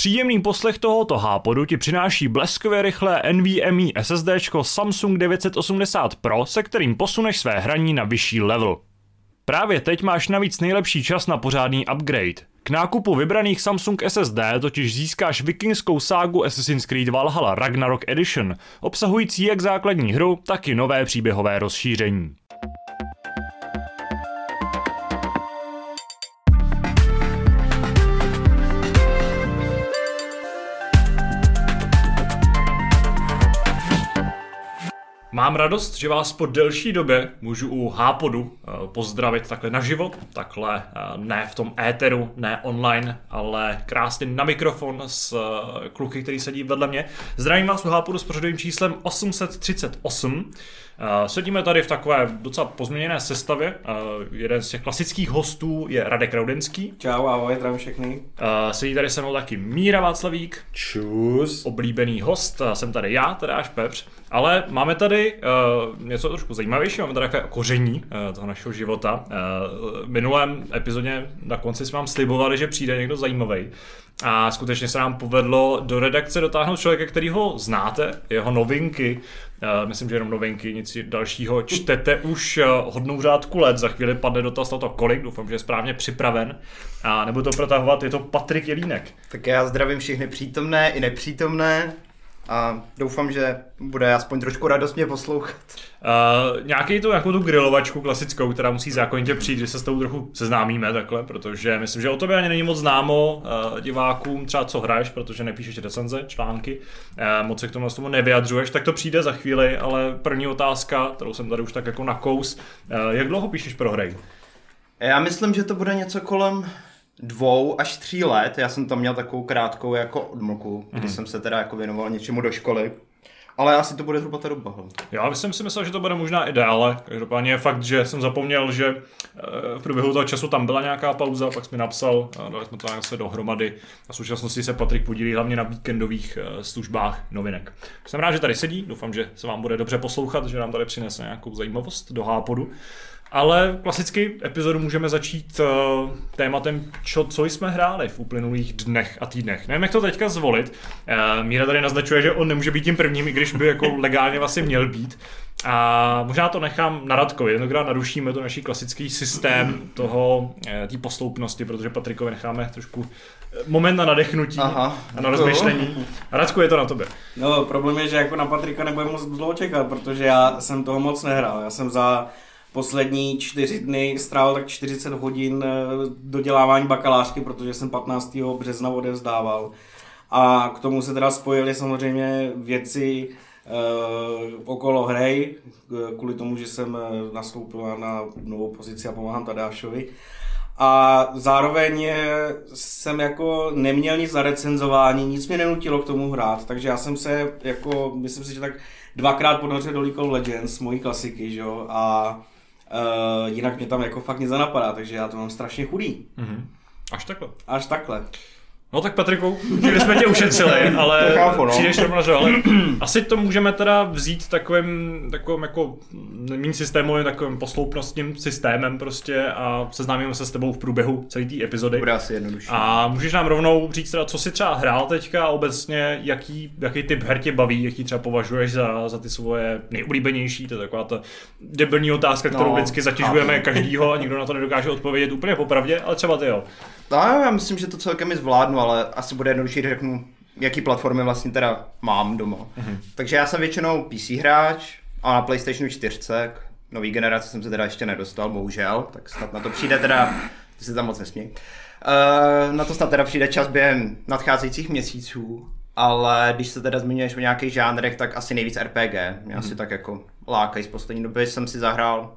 Příjemný poslech tohoto hápodu ti přináší bleskově rychlé NVMe SSD Samsung 980 Pro, se kterým posuneš své hraní na vyšší level. Právě teď máš navíc nejlepší čas na pořádný upgrade. K nákupu vybraných Samsung SSD totiž získáš vikingskou ságu Assassin's Creed Valhalla Ragnarok Edition, obsahující jak základní hru, tak i nové příběhové rozšíření. Mám radost, že vás po delší době můžu u Hápodu eh, pozdravit takhle naživo, takhle eh, ne v tom éteru, ne online, ale krásně na mikrofon s eh, kluky, který sedí vedle mě. Zdravím vás u Hápodu s pořadovým číslem 838. Sedíme tady v takové docela pozměněné sestavě. Jeden z těch klasických hostů je Radek Raudenský. Čau, ahoj, zdravím všechny. Sedí tady se mnou taky Míra Václavík. Čus. Oblíbený host, jsem tady já, teda až Pepř. Ale máme tady uh, něco trošku zajímavějšího, máme tady takové koření uh, toho našeho života. Uh, v minulém epizodě na konci jsme vám slibovali, že přijde někdo zajímavý. A skutečně se nám povedlo do redakce dotáhnout člověka, který ho znáte, jeho novinky, myslím, že jenom novinky, nic dalšího, čtete už hodnou řádku let, za chvíli padne dotaz na to kolik, doufám, že je správně připraven. A nebudu to protahovat, je to Patrik Jelínek. Tak já zdravím všechny přítomné i nepřítomné a doufám, že bude aspoň trošku radost mě poslouchat. Uh, nějaký to, jako tu grilovačku klasickou, která musí zákonitě přijít, že se s tou trochu seznámíme takhle, protože myslím, že o tobě ani není moc známo uh, divákům, třeba co hraješ, protože nepíšeš recenze, články, uh, moc se k tomu, tomu nevyjadřuješ, tak to přijde za chvíli, ale první otázka, kterou jsem tady už tak jako nakous, uh, jak dlouho píšeš pro hry? Já myslím, že to bude něco kolem dvou až tří let. Já jsem tam měl takovou krátkou jako odmlku, kdy mm. jsem se teda jako věnoval něčemu do školy. Ale asi to bude zhruba ta doba. Já jsem si myslel, že to bude možná i déle. Každopádně je fakt, že jsem zapomněl, že eh, v průběhu toho času tam byla nějaká pauza, pak jsme napsal, dali jsme to se dohromady. A v současnosti se Patrik podílí hlavně na víkendových eh, službách novinek. Jsem rád, že tady sedí, doufám, že se vám bude dobře poslouchat, že nám tady přinese nějakou zajímavost do hápodu. Ale klasicky epizodu můžeme začít uh, tématem, čo, co jsme hráli v uplynulých dnech a týdnech. Nevím, jak to teďka zvolit. Uh, Míra tady naznačuje, že on nemůže být tím prvním, i když by jako legálně vlastně měl být. A možná to nechám na Radkovi, jednokrát narušíme to naší klasický systém toho, eh, té posloupnosti, protože Patrikovi necháme trošku moment na nadechnutí Aha, a na rozmyšlení. Radku, je to na tobě. No, problém je, že jako na Patrika nebudeme moc dlouho čekat, protože já jsem toho moc nehrál. Já jsem za poslední čtyři dny strávil tak 40 hodin eh, dodělávání bakalářky, protože jsem 15. března odevzdával. A k tomu se teda spojily samozřejmě věci uh, okolo hry, kvůli tomu, že jsem eh, nastoupil na novou pozici a pomáhám Tadášovi. A zároveň jsem jako neměl nic za recenzování, nic mě nenutilo k tomu hrát, takže já jsem se jako, myslím si, že tak dvakrát ponořil do League of Legends, mojí klasiky, že jo, a Uh, jinak mě tam jako fakt nic nenapadá, takže já to mám strašně chudý. Mm-hmm. Až takhle. Až takhle. No tak Patriku, chvíli jsme tě ušetřili, ale chápu, no. přijdeš rovno, že ale asi to můžeme teda vzít takovým, takovým jako méně systémovým, takovým posloupnostním systémem prostě a seznámíme se s tebou v průběhu celé té epizody. Bude asi jednodušší. A můžeš nám rovnou říct teda, co si třeba hrál teďka a obecně, jaký, jaký typ her tě baví, jaký třeba považuješ za, za ty svoje nejoblíbenější, to je taková ta debilní otázka, kterou no, vždycky zatěžujeme každýho a nikdo na to nedokáže odpovědět úplně popravdě, ale třeba ty jo. No, já myslím, že to celkem i zvládnu, ale asi bude jednodušší, řeknu, jaký platformy vlastně teda mám doma. Mm-hmm. Takže já jsem většinou PC hráč a na PlayStationu 4, nový generace jsem se teda ještě nedostal, bohužel, tak snad na to přijde teda, ty se tam moc nesmí. Uh, na to snad teda přijde čas během nadcházejících měsíců, ale když se teda zmiňuješ o nějakých žánrech, tak asi nejvíc RPG. Mě mm-hmm. asi tak jako lákají z poslední doby jsem si zahrál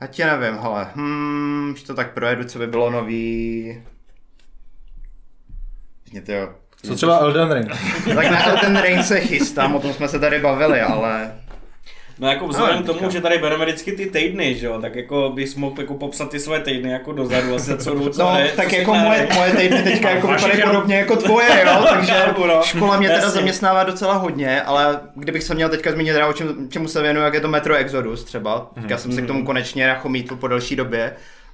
já tě nevím, hele, hmm, to tak projedu, co by bylo nový. Mě to jo. Co třeba Elden Ring? tak na Elden Ring se chystám, o tom jsme se tady bavili, ale No jako vzhledem k tomu, že tady bereme vždycky ty týdny, že jo, tak jako bys mohl jako popsat ty své týdny jako dozadu, asi co jdu, co No, ne, tak jako moje, moje týdny teďka jako vypadají podobně jako tvoje, jo, takže no. škola mě teda zaměstnává docela hodně, ale kdybych se měl teďka zmínit, o čem, čemu se věnuju, jak je to Metro Exodus třeba, teďka jsem se k tomu konečně chomítl po delší době,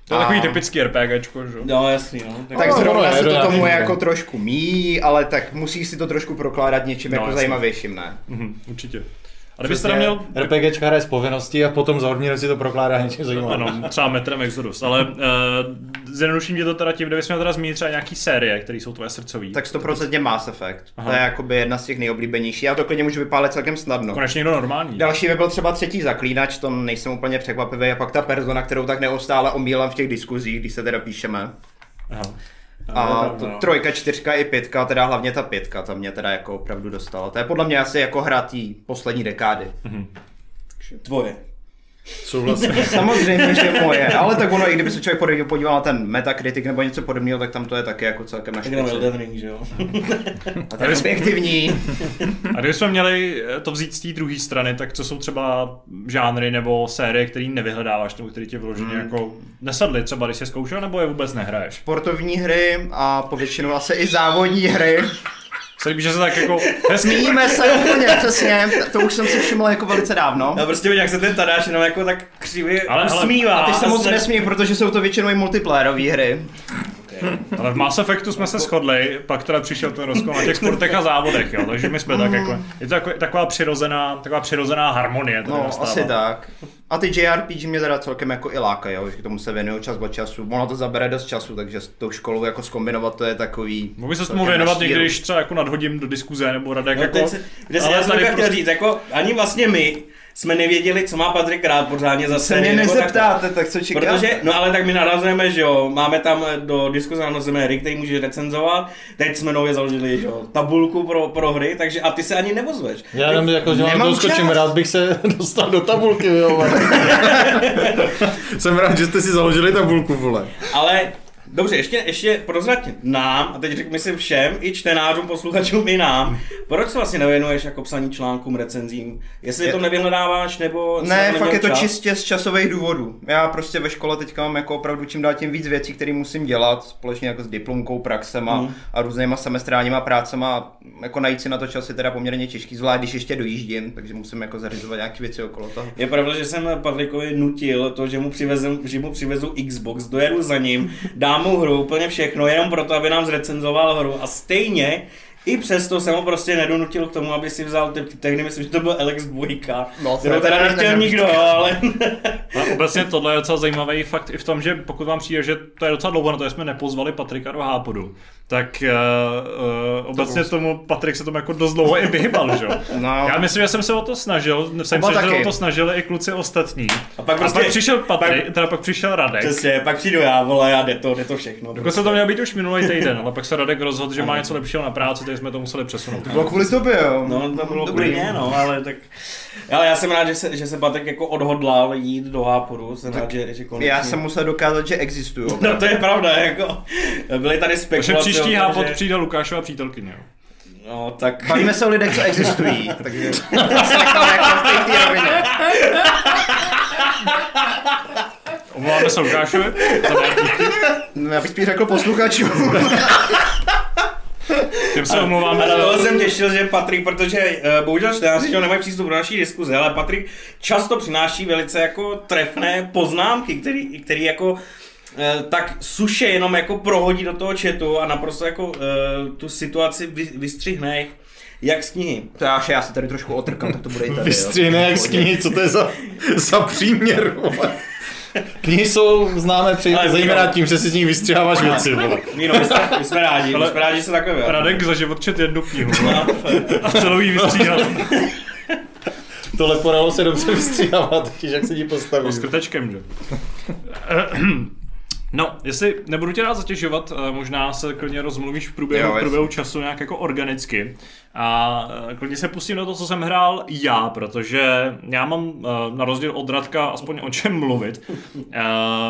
To je takový A- typický RPGčko, že? jo? No jasný, no. Tak, Tak No, zrovna je se to tomu jako trošku míjí, ale tak musíš si to trošku prokládat něčím No, jako jasně. zajímavějším, ne? Mhm, určitě. A kdybyste tam měl RPGčka hraje z povinností a potom za hodně si to prokládá něčím zajímavým. Ano, třeba metrem Exodus, ale uh, zjednoduším tě to teda tím, kdybych měl teda zmínit třeba nějaký série, které jsou tvoje srdcový. Tak 100% Mass Effect. Aha. To je jakoby jedna z těch nejoblíbenějších. Já to klidně můžu vypálit celkem snadno. Konečně někdo normální. Další by byl třeba třetí zaklínač, to nejsem úplně překvapivý, a pak ta persona, kterou tak neustále omílám v těch diskuzích, když se teda píšeme. Aha. A to no. trojka, čtyřka i pětka, teda hlavně ta pětka, ta mě teda jako opravdu dostala. To je podle mě asi jako hra té poslední dekády. tvoje. Souhlasím. Samozřejmě, že moje, ale tak ono, i kdyby se člověk podíval- podíval na ten Metacritic nebo něco podobného, tak tam to je taky jako celkem na Tak jenom. Elden Ring, že jo? A to je objektivní. A kdybychom měli eh, to vzít z té druhé strany, tak co jsou třeba žánry nebo série, který nevyhledáváš, nebo který tě vyloženě Hmm. jako nesadly, třeba když jsi zkoušel, nebo je vůbec nehraješ? Sportovní hry a povětšinou asi i závodní hry. Se líbí, že se tak jako Zmíníme se úplně, přesně, to už jsem si všiml jako velice dávno. Já prostě jak se ten Tadáš jenom jako tak křivě Ale- ale- usmívá. A ty se moc ne- nesmí, protože jsou to většinou i multiplayerové hry. Ale v Mass Effectu jsme se shodli, pak teda přišel ten rozkol na těch sportech a závodech, jo, takže my jsme tak jako, je to jako, taková přirozená, taková přirozená harmonie tady No, nastává. asi tak. A ty JRPG mě teda celkem jako i lákají, jo, že k tomu se věnuju čas od času. Ono to zabere dost času, takže s tou školou jako skombinovat to je takový... Mohl by se tomu věnovat někdy, když třeba jako nadhodím do diskuze, nebo Radek No, jako... se, kde se, ale já jsem tady chtěl prostě- říct, jako ani vlastně my jsme nevěděli, co má Patrik rád pořádně za Se mě sérii, nezeptáte, tak co čekáte? Protože, no ale tak my narazujeme, že jo, máme tam do diskuze narazujeme hry, který může recenzovat, teď jsme nově založili, že jo, tabulku pro, pro hry, takže a ty se ani nevozveš. Já jenom jako, že vám uskočím, čas. rád bych se dostal do tabulky, jo. Jsem rád, že jste si založili tabulku, vole. Ale Dobře, ještě, ještě prozrať nám, a teď řekl myslím všem, i čtenářům, posluchačům, i nám, proč se vlastně nevěnuješ jako psaní článkům, recenzím? Jestli Je- to nevyhledáváš, nebo... Ne, fakt je to čas? čistě z časových důvodů. Já prostě ve škole teďka mám jako opravdu čím dál tím víc věcí, které musím dělat, společně jako s diplomkou, praxema Mhm. a různýma semestrálníma prácema. Jako najít si na to čas je teda poměrně těžký, zvlášť když ještě dojíždím, takže musím jako zařizovat nějaké věci okolo toho. Je pravda, že jsem Patrikovi nutil to, že mu, přivezem, že mu přivezu Xbox, dojedu za ním, dám mu hru, úplně všechno, jenom proto, aby nám zrecenzoval hru. A stejně i přesto jsem ho prostě nedonutil k tomu, aby si vzal ty tehdy myslím, že to byl Alex 2, No, kterou to teda teda nechtěl nikdo, jo, ale A obecně tohle je docela zajímavý fakt i v tom, že pokud vám přijde, že to je docela dlouho na to, že jsme nepozvali Patrika do Hápodu, tak uh, uh, obecně tomu Patrik se tomu jako dost dlouho i vyhybal, že jo? No. Já myslím, že jsem se o to snažil, jsem Oba se, že o to snažili i kluci ostatní. A pak a prostě- pak přišel Patrik, teda pak přišel Radek. přesně, pak přijdu já, vole, a jde to, jde to všechno. Dokonce to mělo být už minulý týden, ale pak se Radek rozhodl, že má něco lepšího na práci, takže jsme to museli přesunout. Bylo kvůli tobě, jo. No, to bylo Dobrý. kvůli mě, no, ale tak... Ale já jsem rád, že se, že se Patrik jako odhodlal jít do Háporu, jsem rád, že, že konečně... Já jsem musel dokázat, že existují. No to je pravda, jako, byly tady spekulace Hápod že- přijde Lukášova přítelkyně. No, tak... Bavíme se o lidech, co existují, takže. Omlouváme se Lukášovi. No, Já bych spíš řekl posluchačům. Těm se omlouváme. A na za- toho jsem těšil, že Patrik, protože uh, bohužel čtenáři nemají přístup do naší diskuze, ale Patrik často přináší velice jako trefné poznámky, který, který jako tak suše jenom jako prohodí do toho chatu a naprosto jako eh, tu situaci vy, vystřihne jak z knihy. To já, já se tady trošku otrkám, tak to bude i tady. jo. Vystřihne jak z knihy, co to je za, za příměr, vole. Knihy jsou známé při, Ale zejména tím, že si z nich vystřiháváš věci. Míro, my jsme, my jsme rádi, my jsme rádi, že se takhle vyjádří. Radek za život čet jednu knihu No, a celou jí vystříhal. Tohle poralo se dobře vystřihává, totiž jak se ti postaví. S krtečkem, že? No, jestli nebudu tě rád zatěžovat, eh, možná se klidně rozmluvíš v průběhu, Jo, v průběhu času nějak jako organicky. A eh, klidně se pustím do toho, co jsem hrál já, protože já mám eh, na rozdíl od Radka aspoň o čem mluvit.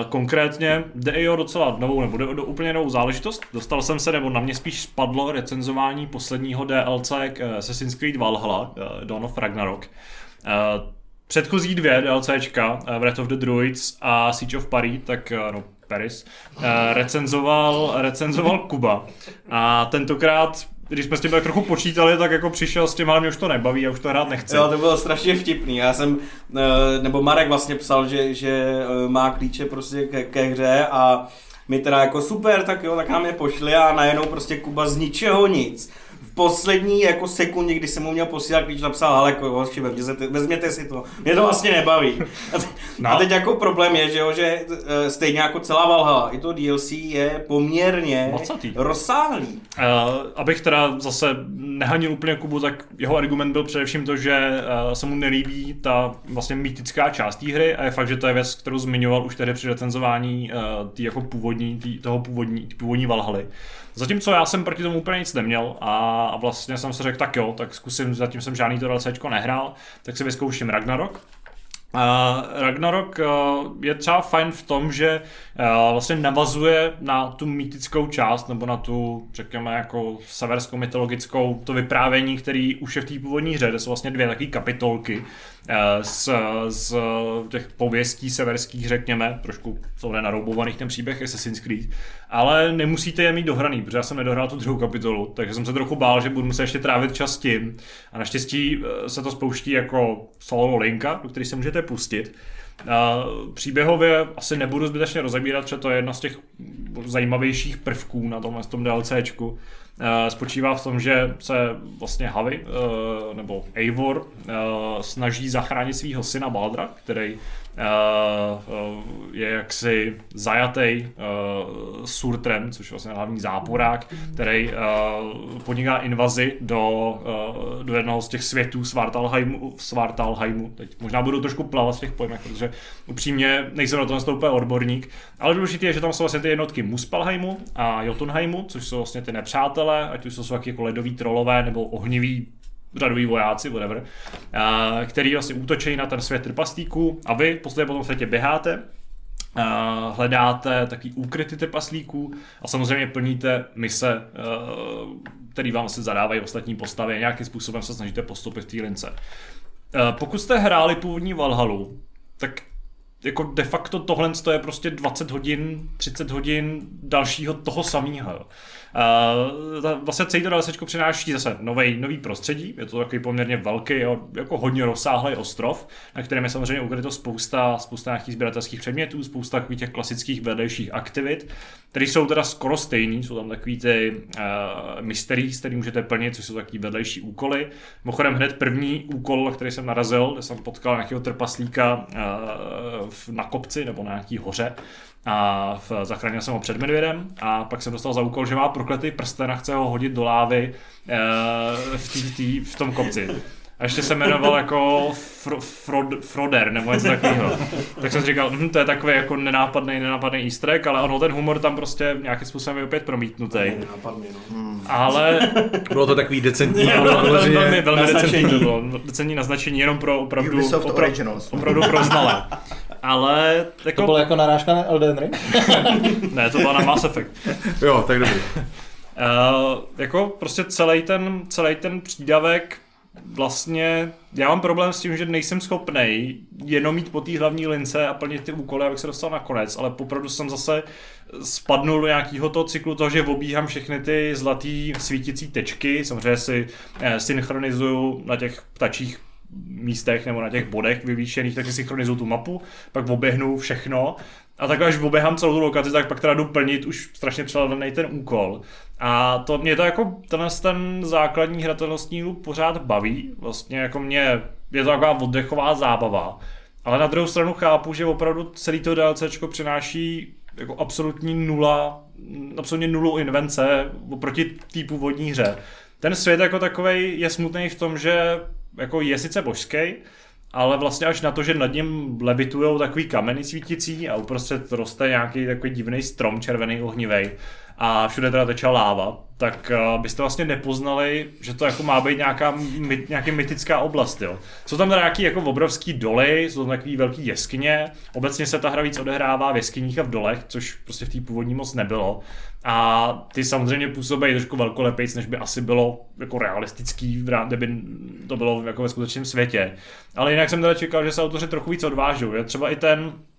Konkrétně jde i o docela novou, nebo jde o do úplně novou záležitost. Dostal jsem se, nebo na mě spíš spadlo recenzování posledního DLC k Assassin's Creed Valhalla, Dawn of Ragnarok. Předchozí dvě DLCčka, Wrath of the Druids a Siege of Paris, tak no, Paris, eh, recenzoval, recenzoval Kuba. A tentokrát když jsme s tím tak trochu počítali, tak jako přišel s tím, ale mě už to nebaví, já už to hrát nechci. Jo, to bylo strašně vtipný. Já jsem, eh, nebo Marek vlastně psal, že, že eh, má klíče prostě ke, ke hře a my teda jako super, tak jo, tak nám je pošli a najednou prostě Kuba z ničeho nic poslední jako sekundě, kdy jsem mu měl posílat klíč, napsal, ale jako, hoši, vezměte, vezměte si to, mě to vlastně nebaví. A, te, no. a teď jako problém je, že, jo, že eh, stejně jako celá Valhalla, i to DLC je poměrně Mocatý. rozsáhlý. Uh, abych teda zase nehanil úplně Kubu, tak jeho argument byl především to, že uh, se mu nelíbí ta vlastně mýtická část té hry a je fakt, že to je věc, kterou zmiňoval už tehdy při recenzování uh, tý jako původní, tý, toho původní, tý původní Valhaly. Zatímco já jsem proti tomu úplně nic neměl a vlastně jsem si řekl, tak jo, tak zkusím, zatím jsem žádný to DLCčko nehrál, tak si vyzkouším Ragnarok. Uh, Ragnarok uh, je třeba fajn v tom, že uh, vlastně navazuje na tu mýtickou část, nebo na tu, řekněme, jako severskou mytologickou, to vyprávění, který už je v té původní hře, kde jsou vlastně dvě takové kapitolky z, z těch pověstí severských, řekněme, trošku jsou naroubovaných ten příběh Assassin's Creed, ale nemusíte je mít dohraný, protože já jsem nedohrál tu druhou kapitolu, takže jsem se trochu bál, že budu muset ještě trávit čas tím. A naštěstí se to spouští jako solo linka, do který se můžete pustit. Příběhově asi nebudu zbytečně rozebírat, protože to je jedna z těch zajímavějších prvků na tom, tom DLCčku. Spočívá v tom, že se vlastně Havi, nebo Eivor, snaží zachránit svého syna Baldra, který je jaksi zajatý Surtrem, což je vlastně hlavní záporák, který podniká invazi do, do jednoho z těch světů Svartalheimu, Svartalheimu. Teď možná budu trošku plavat v těch pojmech, protože upřímně nejsem na tom úplně odborník, ale důležité je, že tam jsou vlastně ty jednotky Muspelheimu a Jotunheimu, což jsou vlastně ty nepřátelé, ať už jsou jako ledový trolové nebo ohniví řadoví vojáci, whatever, který vlastně útočí na ten svět trpaslíků a vy posledně po tom světě běháte, hledáte taky úkryty trpaslíků a samozřejmě plníte mise, který vám se zadávají ostatní postavy a nějakým způsobem se snažíte postupit v té lince. Pokud jste hráli původní Valhalu, tak jako de facto tohle je prostě 20 hodin, 30 hodin dalšího toho samého. Uh, vlastně celý to DLCčko přináší zase nový, nový prostředí, je to takový poměrně velký, jako hodně rozsáhlý ostrov, na kterém je samozřejmě ukryto spousta, spousta nějakých sběratelských předmětů, spousta takových těch klasických vedlejších aktivit, které jsou teda skoro stejný, jsou tam takový ty uh, mystery, který můžete plnit, což jsou takový vedlejší úkoly. Mimochodem hned první úkol, který jsem narazil, kde jsem potkal nějakého trpaslíka uh, na kopci nebo na nějaký hoře, a v, zachránil jsem ho před medvědem a pak jsem dostal za úkol, že má prokletý prsten a chce ho hodit do lávy e, v, tý, tý, v tom kopci. A ještě se jmenoval jako Fro, Frod, Froder nebo něco takového. Tak jsem si říkal, hm, to je takový jako nenápadný, nenápadný easter egg, ale ono ten humor tam prostě nějakým způsobem je opět promítnutý. Nenápadný, no. Hmm. Ale... Bylo to takový decentní. Bylo, velmi, velmi, velmi decentní to bylo. Decentní naznačení jenom pro opravdu, Ubisoft opra, Originals. opravdu pro znalé. Ale jako... To bylo jako narážka na Elden Ring? ne, to bylo na Mass Effect. jo, tak dobrý. Uh, jako prostě celý ten, celý ten přídavek vlastně, já mám problém s tím, že nejsem schopný jenom mít po té hlavní lince a plnit ty úkoly, abych se dostal na konec, ale popravdu jsem zase spadnul do nějakého toho cyklu toho, že obíhám všechny ty zlatý svítící tečky, samozřejmě si eh, synchronizuju na těch ptačích místech nebo na těch bodech vyvýšených, tak si synchronizuju tu mapu, pak oběhnu všechno a takhle až oběhám celou tu lokaci, tak pak teda jdu plnit už strašně přeladený ten úkol. A to mě to jako tenhle ten základní hratelnostní loop pořád baví. Vlastně jako mě je to taková oddechová zábava. Ale na druhou stranu chápu, že opravdu celý to DLCčko přináší jako absolutní nula, absolutně nulu invence oproti té původní hře. Ten svět jako takový je smutný v tom, že jako je sice božský, ale vlastně až na to, že nad ním levitují takový kameny svítící a uprostřed roste nějaký takový divný strom červený ohnivý a všude teda teče láva, tak uh, byste vlastně nepoznali, že to jako má být nějaká nějaký mytická oblast. Jo. Jsou tam teda nějaký jako obrovský doly, jsou tam takový velký jeskyně, obecně se ta hra víc odehrává v jeskyních a v dolech, což prostě v té původní moc nebylo. A ty samozřejmě působí trošku velkolepejc, než by asi bylo jako realistický, kdyby to bylo jako ve skutečném světě. Ale jinak jsem teda čekal, že se autoři trochu víc odvážou. Je třeba i ten Eh,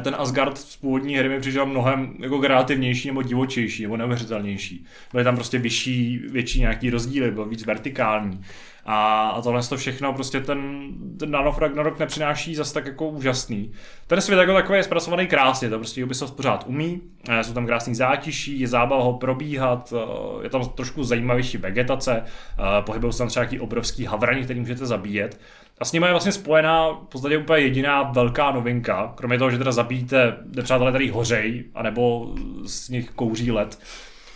ten Asgard z původní hry mi přišel mnohem jako kreativnější nebo divočejší nebo neuvěřitelnější. Byly tam prostě vyšší, větší nějaký rozdíly, byl víc vertikální. A, a tohle to všechno prostě ten, ten Dawn of Ragnarok nepřináší zase tak jako úžasný. Ten svět jako takový je zpracovaný krásně, to prostě Ubisoft pořád umí, eh, jsou tam krásný zátiší, je zábava ho probíhat, eh, je tam trošku zajímavější vegetace, pohybují se tam třeba nějaký obrovský havrani, který můžete zabíjet. A s nimi je vlastně spojená v podstatě úplně jediná velká novinka, kromě toho, že teda zabíjíte nepřátelé, který hořej, anebo z nich kouří led.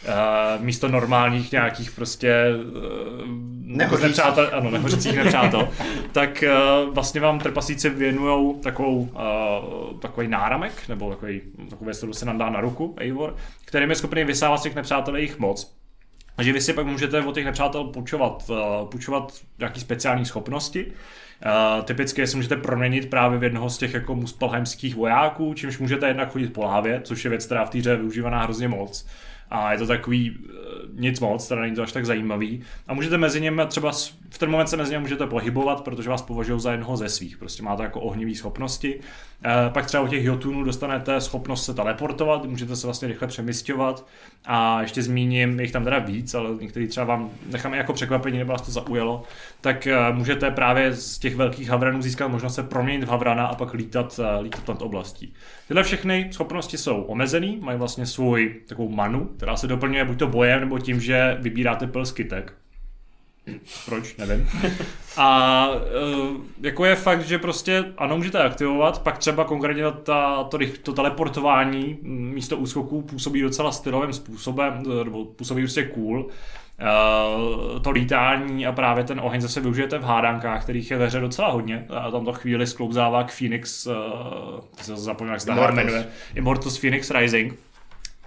Uh, místo normálních nějakých prostě uh, Nehořících. nepřátel, ano, nehořících nepřátel, tak uh, vlastně vám trpasíci věnují takovou, uh, takový náramek, nebo takový, takovou věc, kterou se nám dá na ruku, Eivor, kterým je schopný vysávat z těch nepřátel jejich moc. Takže vy si pak můžete od těch nepřátel půjčovat, uh, půjčovat nějaké speciální schopnosti, Uh, typicky si můžete proměnit právě v jednoho z těch jako muspelheimských vojáků, čímž můžete jednak chodit po lávě, což je věc, která v té hře využívaná hrozně moc. A je to takový uh, nic moc, teda není to až tak zajímavý. A můžete mezi němi třeba, v ten moment se mezi němi můžete pohybovat, protože vás považují za jednoho ze svých. Prostě máte jako ohnivý schopnosti. Uh, pak třeba u těch Jotunů dostanete schopnost se teleportovat, můžete se vlastně rychle přemysťovat. A ještě zmíním, jich tam teda víc, ale některý třeba vám necháme jako překvapení, nebo vás to zaujalo, tak eh, můžete právě z těch velkých havranů získat možnost se proměnit v havrana a pak lítat, eh, lítat nad oblastí. Tyhle všechny schopnosti jsou omezený, mají vlastně svůj takovou manu, která se doplňuje buď to bojem, nebo tím, že vybíráte pil z kytek. Proč? Nevím. A uh, jako je fakt, že prostě ano, můžete aktivovat, pak třeba konkrétně ta, to, to teleportování mm, místo úskoků působí docela stylovým způsobem, eh, nebo působí prostě cool. Uh, to lítání a právě ten oheň zase využijete v hádankách, kterých je ve hře docela hodně. A tam to chvíli sklouzává k Phoenix, uh, se zapomněl, jak se jmenuje, Immortals Phoenix Rising.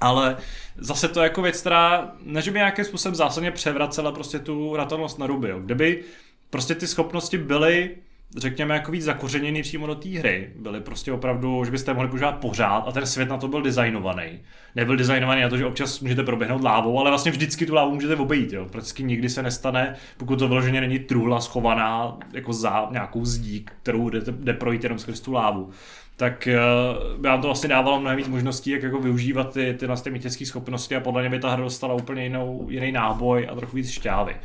Ale zase to je jako věc, která ne, že by nějakým způsobem zásadně převracela prostě tu ratelnost na ruby. Jo. Kdyby prostě ty schopnosti byly řekněme, jako víc zakořeněný přímo do té hry. Byly prostě opravdu, že byste mohli používat pořád a ten svět na to byl designovaný. Nebyl designovaný na to, že občas můžete proběhnout lávou, ale vlastně vždycky tu lávu můžete obejít. Jo. Prakticky nikdy se nestane, pokud to vyloženě není truhla schovaná jako za nějakou zdí, kterou jde, jde projít jenom skrz tu lávu tak uh, by vám to vlastně dávalo mnohem víc možností, jak jako využívat ty, ty, ty mytické schopnosti a podle mě by ta hra dostala úplně jinou, jiný náboj a trochu víc šťávy.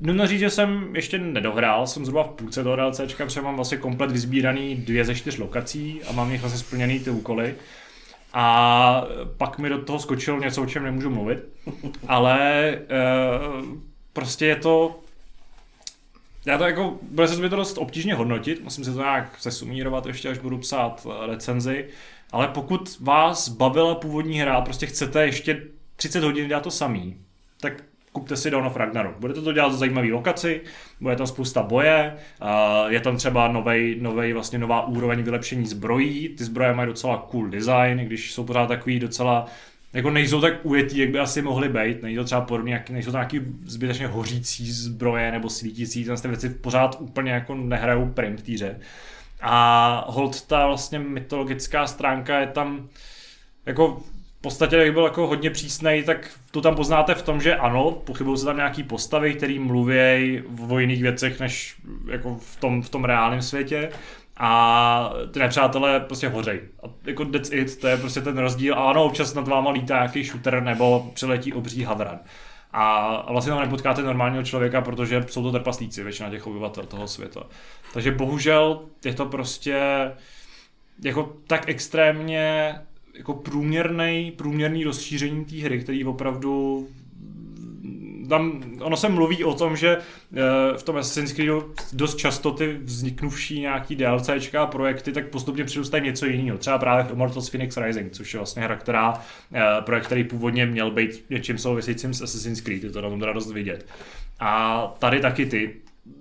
Nutno říct, že jsem ještě nedohrál, jsem zhruba v půlce toho DLCčka, protože mám vlastně komplet vyzbíraný dvě ze čtyř lokací a mám jich vlastně splněný ty úkoly. A pak mi do toho skočilo něco, o čem nemůžu mluvit, ale uh, prostě je to já to jako, bude se mi to dost obtížně hodnotit, musím se to nějak sesumírovat ještě, až budu psát eh, recenzi, ale pokud vás bavila původní hra prostě chcete ještě 30 hodin dělat to samý, tak kupte si Dawn of Ragnarok. Budete to dělat za zajímavý lokaci, bude tam spousta boje, uh, je tam třeba novej, novej, vlastně nová úroveň vylepšení zbrojí, ty zbroje mají docela cool design, když jsou pořád takový docela jako nejsou tak ujetý, jak by asi mohly být. Není to třeba podobně, nejsou to nějaký zbytečně hořící zbroje nebo svítící, tam ty věci pořád úplně jako nehrajou prim v týře. A hold ta vlastně mytologická stránka je tam jako v podstatě, jak byl jako hodně přísnej, tak to tam poznáte v tom, že ano, pochybují se tam nějaký postavy, který mluví o jiných věcech, než jako v tom, v tom reálném světě a ty nepřátelé prostě hořej. A jako that's it, to je prostě ten rozdíl. A ano, občas nad váma lítá nějaký shooter nebo přiletí obří havran. A, vlastně tam nepotkáte normálního člověka, protože jsou to trpaslíci, většina těch obyvatel toho světa. Takže bohužel je to prostě jako tak extrémně jako průměrný, průměrný rozšíření té hry, který opravdu tam, ono se mluví o tom, že eh, v tom Assassin's Creedu dost často ty vzniknuvší nějaký DLCčka a projekty tak postupně přirůstají něco jiného. Třeba právě Immortals Phoenix Rising, což je vlastně hra, která, eh, projekt, který původně měl být něčím souvisejícím s Assassin's Creed, je to na tom teda dost vidět. A tady taky ty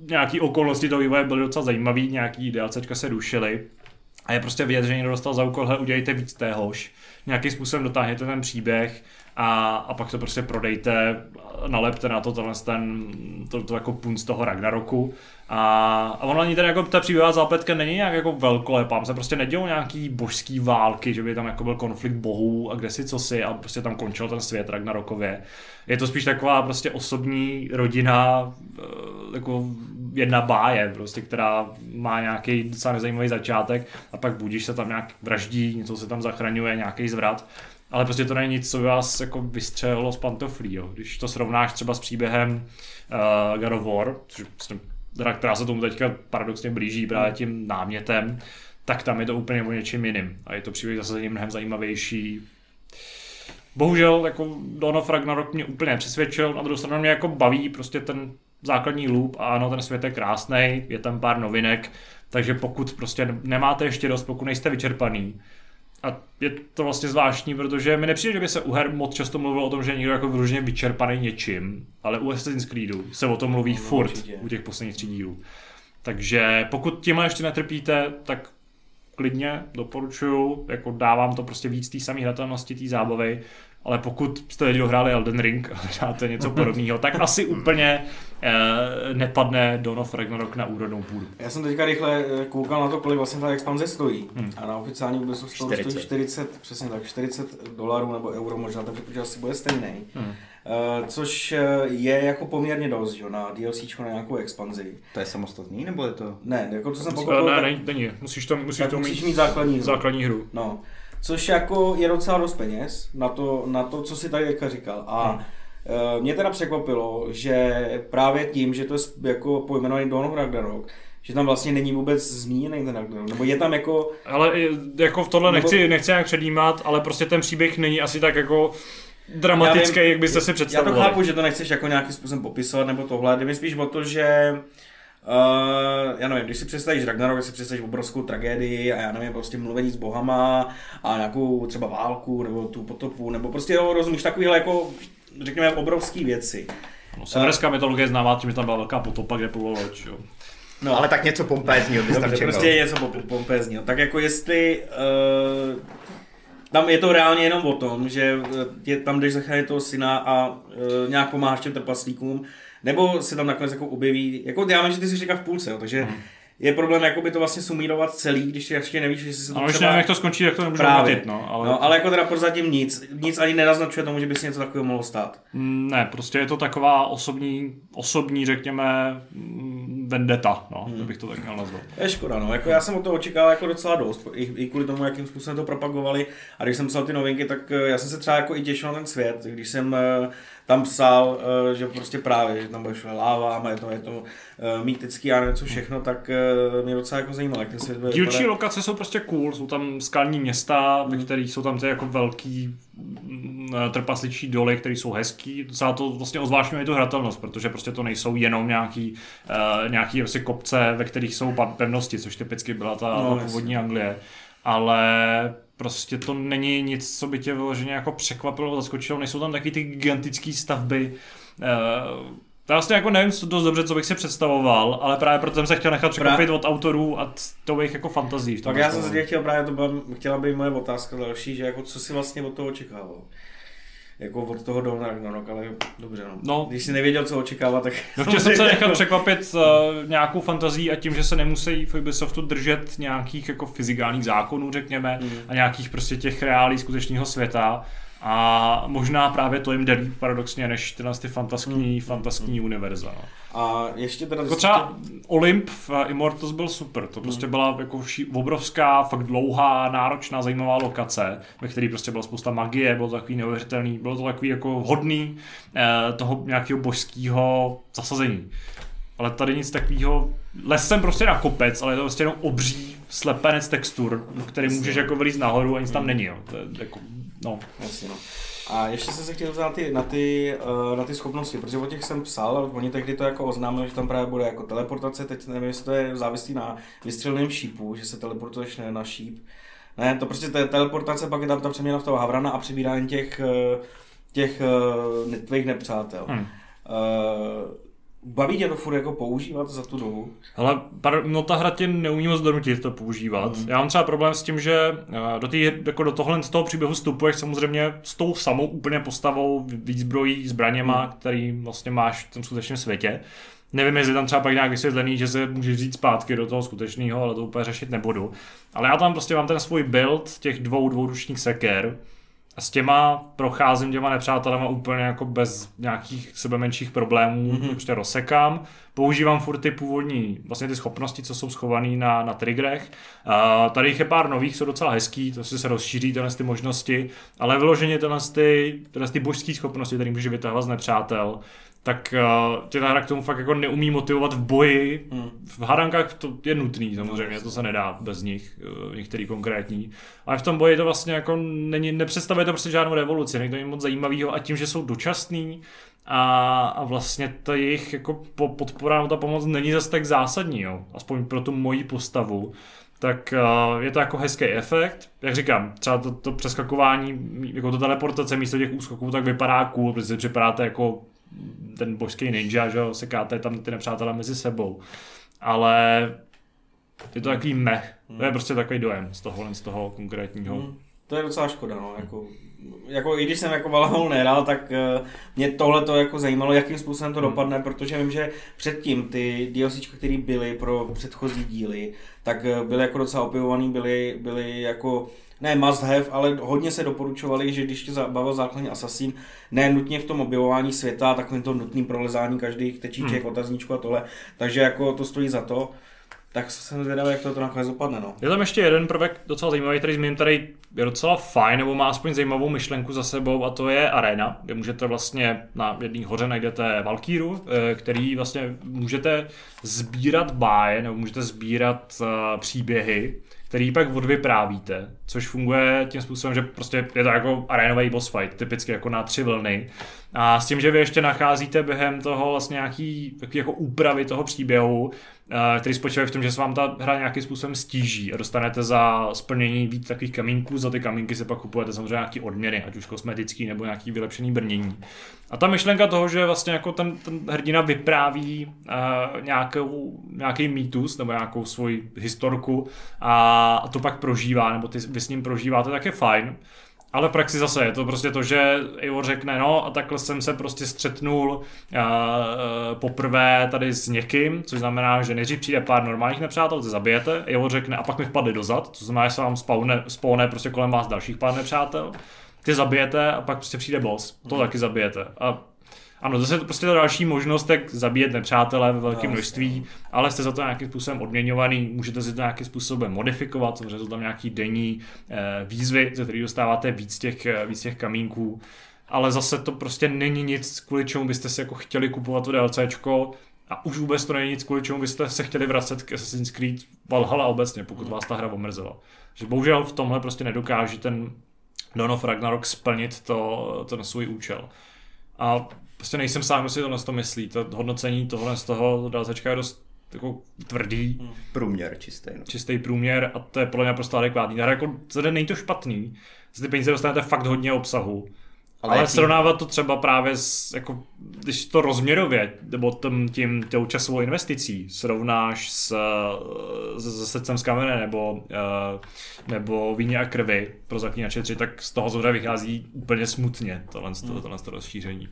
nějaký okolnosti toho vývoje byly docela zajímavý, nějaký DLCčka se rušily. A je prostě vidět, že někdo dostal za úkol, udělejte víc téhož, nějakým způsobem dotáhněte ten příběh a, a pak to prostě prodejte, nalepte na to tenhle ten, to, to jako punc toho Ragnaroku. A, a ono ani ten jako ta příběhová zápletka není nějak jako velkolepá, se prostě nedělou nějaký božský války, že by tam jako byl konflikt bohů a kde si co si a prostě tam končil ten svět Ragnarokově. Je to spíš taková prostě osobní rodina, eh, jako jedna báje, prostě, která má nějaký docela nezajímavý začátek a pak budíš se tam nějak vraždí, něco se tam zachraňuje, nějaký zvrat. Ale prostě to není nic, co by vás jako vystřelilo z pantoflí. Jo. Když to srovnáš třeba s příběhem uh, God of War, což prostě, hra, která se tomu teďka paradoxně blíží právě tím námětem, tak tam je to úplně o něčem jiným. A je to příběh zase mnohem zajímavější, bohužel jako Dawn of Ragnarok mě úplně přesvědčil, na druhou stranu mě jako baví prostě ten základní loop a ano, ten svět je krásný, je tam pár novinek, takže pokud prostě nemáte ještě dost, pokud nejste vyčerpaný, a je to vlastně zvláštní, protože mi nepřijde, že by se u her moc často mluvilo o tom, že je někdo jako vyloženě vyčerpaný něčím, ale u Assassin's Creedu se o tom mluví no, furt určitě. u těch posledních tří dílů. Takže pokud tímhle ještě netrpíte, tak klidně doporučuju, jako dávám to prostě víc té samé hratelnosti, té zábavy, ale pokud jste teď dohráli Elden Ring a dáte něco podobného, tak asi úplně eh, nepadne Dawn of Ragnarok na úrodnou půdu. Já jsem teďka rychle eh, koukal na to, kolik vlastně ta expanze stojí. Hmm. A na oficiální Ubisoftu stojí 40, přesně tak, 40 dolarů nebo euro, možná tak, protože asi bude stejný. Hmm. Uh, což eh, je jako poměrně dost, jo, na DLC na nějakou expanzi. To je samostatný, nebo je to? Ne, jako co jsem pochopil, ne, ne, není, musíš to, musíš to musíš mít, mít základní hru. základní hru. No, což jako je docela dost peněz na to, na to co si tady teďka říkal. A hmm. Uh, mě teda překvapilo, že právě tím, že to je jako pojmenovaný Dawn Ragnarok, že tam vlastně není vůbec zmíněný ten Ragnarok, nebo je tam jako... Ale jako v tohle nebo... nechci, nechci nějak předjímat, ale prostě ten příběh není asi tak jako dramatický, vím, jak byste si představovali. Já to chápu, že to nechceš jako nějakým způsobem popisovat nebo tohle, jde mi spíš o to, že Uh, já nevím, když si představíš Ragnarok, když si představíš obrovskou tragédii a já nevím, prostě mluvení s bohama a nějakou třeba válku nebo tu potopu, nebo prostě jo, rozumíš takovýhle jako, řekněme, obrovský věci. No, severská uh, mytologie známá tím, že tam byla velká potopa, kde plula loď, jo. No, ale tak něco pompézního bys tam čekal. Prostě něco pompézního. Tak jako jestli uh, tam je to reálně jenom o tom, že je, tam jdeš zachránit toho syna a uh, nějak pomáháš těm trpaslíkům, nebo se tam nakonec jako objeví, jako já vím, že ty si říká v půlce, jo, takže hmm. je problém jakoby to vlastně sumírovat celý, když ještě nevíš, že si to ale třeba... nevím, jak to skončí, jak to nemůžu Právě. Matit, no, ale... no, ale jako teda prozatím nic, nic ani nenaznačuje tomu, že by si něco takového mohlo stát. Mm, ne, prostě je to taková osobní, osobní řekněme, mm, vendeta, no, hmm. bych to tak měl nazvat. Je škoda, no, jako já jsem od toho očekával jako docela dost, i, i kvůli tomu, jakým způsobem to propagovali a když jsem psal ty novinky, tak eh, já jsem se třeba jako i těšil na ten svět, když jsem eh, tam psal, eh, že prostě právě, že tam bude láva, je to, je to eh, mýtický a něco všechno, tak eh, mě docela jako zajímalo, jak ten svět bude Dílčí lokace jsou prostě cool, jsou tam skalní města, ve hmm. kterých jsou tam ty jako velký mm, trpasličí doly, které jsou hezký. Docela to vlastně ozvážňuje tu hratelnost, protože prostě to nejsou jenom nějaký, uh, nějaký prostě kopce, ve kterých jsou pevnosti, což typicky byla ta, no, ta původní Anglie. Ale prostě to není nic, co by tě vyloženě jako překvapilo, zaskočilo, nejsou tam taky ty gigantické stavby. Uh, já vlastně jako nevím co dost dobře, co bych si představoval, ale právě proto jsem se chtěl nechat překvapit od autorů a to bych jako fantazí. Tak já jsem se chtěl právě, to byla, chtěla by moje otázka další, že jako co si vlastně od toho očekával jako od toho Dawn Ragnarok, ale dobře no. no. Když si nevěděl, co očekávat, tak... No chtěl jsem se nechat překvapit uh, nějakou fantazí a tím, že se nemusí v Ubisoftu držet nějakých jako fyzikálních zákonů, řekněme, mm. a nějakých prostě těch reálí skutečného světa, a možná právě to jim jde paradoxně než tyhle ty fantaskní, mm. fantaskní mm. univerza. No. A ještě teda... Jako třeba Olymp v Immortals byl super, to prostě mm. byla jako vší, obrovská, fakt dlouhá, náročná, zajímavá lokace, ve které prostě byla spousta magie, bylo to takový neuvěřitelný, bylo to takový jako hodný eh, toho nějakého božského zasazení. Ale tady nic takového, les jsem prostě na kopec, ale je to prostě jenom obří slepenec textur, který můžeš jako vylít nahoru a nic tam není. Jo. To je jako No. Jasně, no. A ještě jsem se chtěl na ty, na, ty, uh, na ty schopnosti, protože o těch jsem psal, ale oni tehdy to jako oznámili, že tam právě bude jako teleportace, teď nevím, jestli to je závislý na vystřeleném šípu, že se teleportuješ na šíp. Ne, to prostě je teleportace, pak je tam ta přeměna v toho Havrana a přibírání těch, eh, těch uh, tvých nepřátel. Hmm. Uh, Baví tě to furt jako používat za tu dobu? Ale no ta hra tě neumí moc donutit to používat. Mm. Já mám třeba problém s tím, že eh, do, tý, jako do tohle z toho příběhu vstupuješ samozřejmě s tou samou úplně postavou, víc zbrojí, zbraněma, mm. který vlastně máš v tom skutečném světě. Nevím, jestli tam třeba pak nějak vysvětlený, že se můžeš vzít zpátky do toho skutečného, ale to úplně řešit nebudu. Ale já tam prostě mám ten svůj build těch dvou dvouručních seker, a s těma procházím těma nepřátelema úplně jako bez nějakých sebe menších problémů, mm-hmm. prostě rozsekám. Používám furt ty původní, vlastně ty schopnosti, co jsou schované na, na triggerech. Uh, tady jich je pár nových, jsou docela hezký, to si se rozšíří tyhle ty možnosti, ale vyloženě tyhle ty, tyhle ty božské schopnosti, které může vytahovat z nepřátel, tak uh, tě ta hra k tomu fakt jako neumí motivovat v boji. Hmm. V harankách to je nutný samozřejmě, to se nedá bez nich, uh, některý konkrétní. Ale v tom boji to vlastně jako není, nepředstavuje to prostě žádnou revoluci, není to nic moc zajímavého a tím, že jsou dočasný a, a vlastně ta jejich jako podpora nebo ta pomoc není zase tak zásadní, jo. aspoň pro tu moji postavu tak uh, je to jako hezký efekt. Jak říkám, třeba to, to přeskakování, jako to teleportace místo těch úskoků, tak vypadá cool, protože si připadáte jako ten božský ninja, že jo, sekáte tam ty nepřátelé mezi sebou. Ale je to takový mech. To je prostě takový dojem z toho, z toho konkrétního. Hmm. To je docela škoda, no. Jako, jako i když jsem jako Valhalla nehrál, tak uh, mě tohle to jako zajímalo, jakým způsobem to hmm. dopadne, protože vím, že předtím ty DLC, které byly pro předchozí díly, tak uh, byly jako docela opivovaný, byly, byly jako ne must have, ale hodně se doporučovali, že když tě zabavil základní Assassin, ne nutně v tom objevování světa, takovým to nutným prolezání každých tečíček, hmm. otazníčku a tohle, takže jako to stojí za to. Tak jsem zvědavý, jak to, to nakonec dopadne. No. Je tam ještě jeden prvek docela zajímavý, který zmíním, tady je docela fajn, nebo má aspoň zajímavou myšlenku za sebou, a to je arena, kde můžete vlastně na jedné hoře najdete Valkýru, eh, který vlastně můžete sbírat báje, nebo můžete sbírat uh, příběhy, který pak odvyprávíte, což funguje tím způsobem, že prostě je to jako arenový boss fight, typicky jako na tři vlny. A s tím, že vy ještě nacházíte během toho vlastně nějaký jako úpravy toho příběhu, který spočívají v tom, že se vám ta hra nějakým způsobem stíží a dostanete za splnění víc takových kamínků, za ty kamínky se pak kupujete samozřejmě nějaký odměny, ať už kosmetický nebo nějaký vylepšený brnění. A ta myšlenka toho, že vlastně jako ten, ten hrdina vypráví uh, nějakou, nějaký mýtus nebo nějakou svoji historku a, a to pak prožívá, nebo ty, vy s ním prožíváte, tak je fajn. Ale v praxi zase je to prostě to, že Eivor řekne, no a takhle jsem se prostě střetnul uh, uh, poprvé tady s někým, což znamená, že nejdřív přijde pár normálních nepřátel, ty zabijete, Eivor řekne a pak mi vpadli dozad, co znamená, že se vám spawne, spawne prostě kolem vás dalších pár nepřátel, ty zabijete a pak prostě přijde boss, to hmm. taky zabijete. A ano, zase to prostě ta další možnost, jak zabíjet nepřátele ve velkém množství, ale jste za to nějakým způsobem odměňovaný, můžete si to nějakým způsobem modifikovat, samozřejmě jsou tam nějaký denní eh, výzvy, ze kterých dostáváte víc těch, eh, víc těch kamínků, ale zase to prostě není nic, kvůli čemu byste si jako chtěli kupovat to DLCčko, a už vůbec to není nic, kvůli čemu byste se chtěli vracet k Assassin's Creed Valhalla obecně, pokud vás ta hra omrzela. Že bohužel v tomhle prostě nedokáže ten Dawn of Ragnarok splnit to, to na svůj účel. A prostě nejsem sám, kdo si to na to myslí. To hodnocení tohle z toho DLCčka je dost jako tvrdý. Hmm. Průměr čistý. No. Čistý průměr a to je podle mě naprosto adekvátní. A jako zde není to špatný. Z ty peníze dostanete fakt hodně obsahu. Ale, ale srovnávat to třeba právě s, jako, když to rozměrově, nebo tím, tím tou časovou investicí srovnáš s, s, s srdcem z kamene nebo, uh, nebo víně a krvi pro zaklínače 3, tak z toho zhora vychází úplně smutně tohle, hmm. tohle, tohle rozšíření.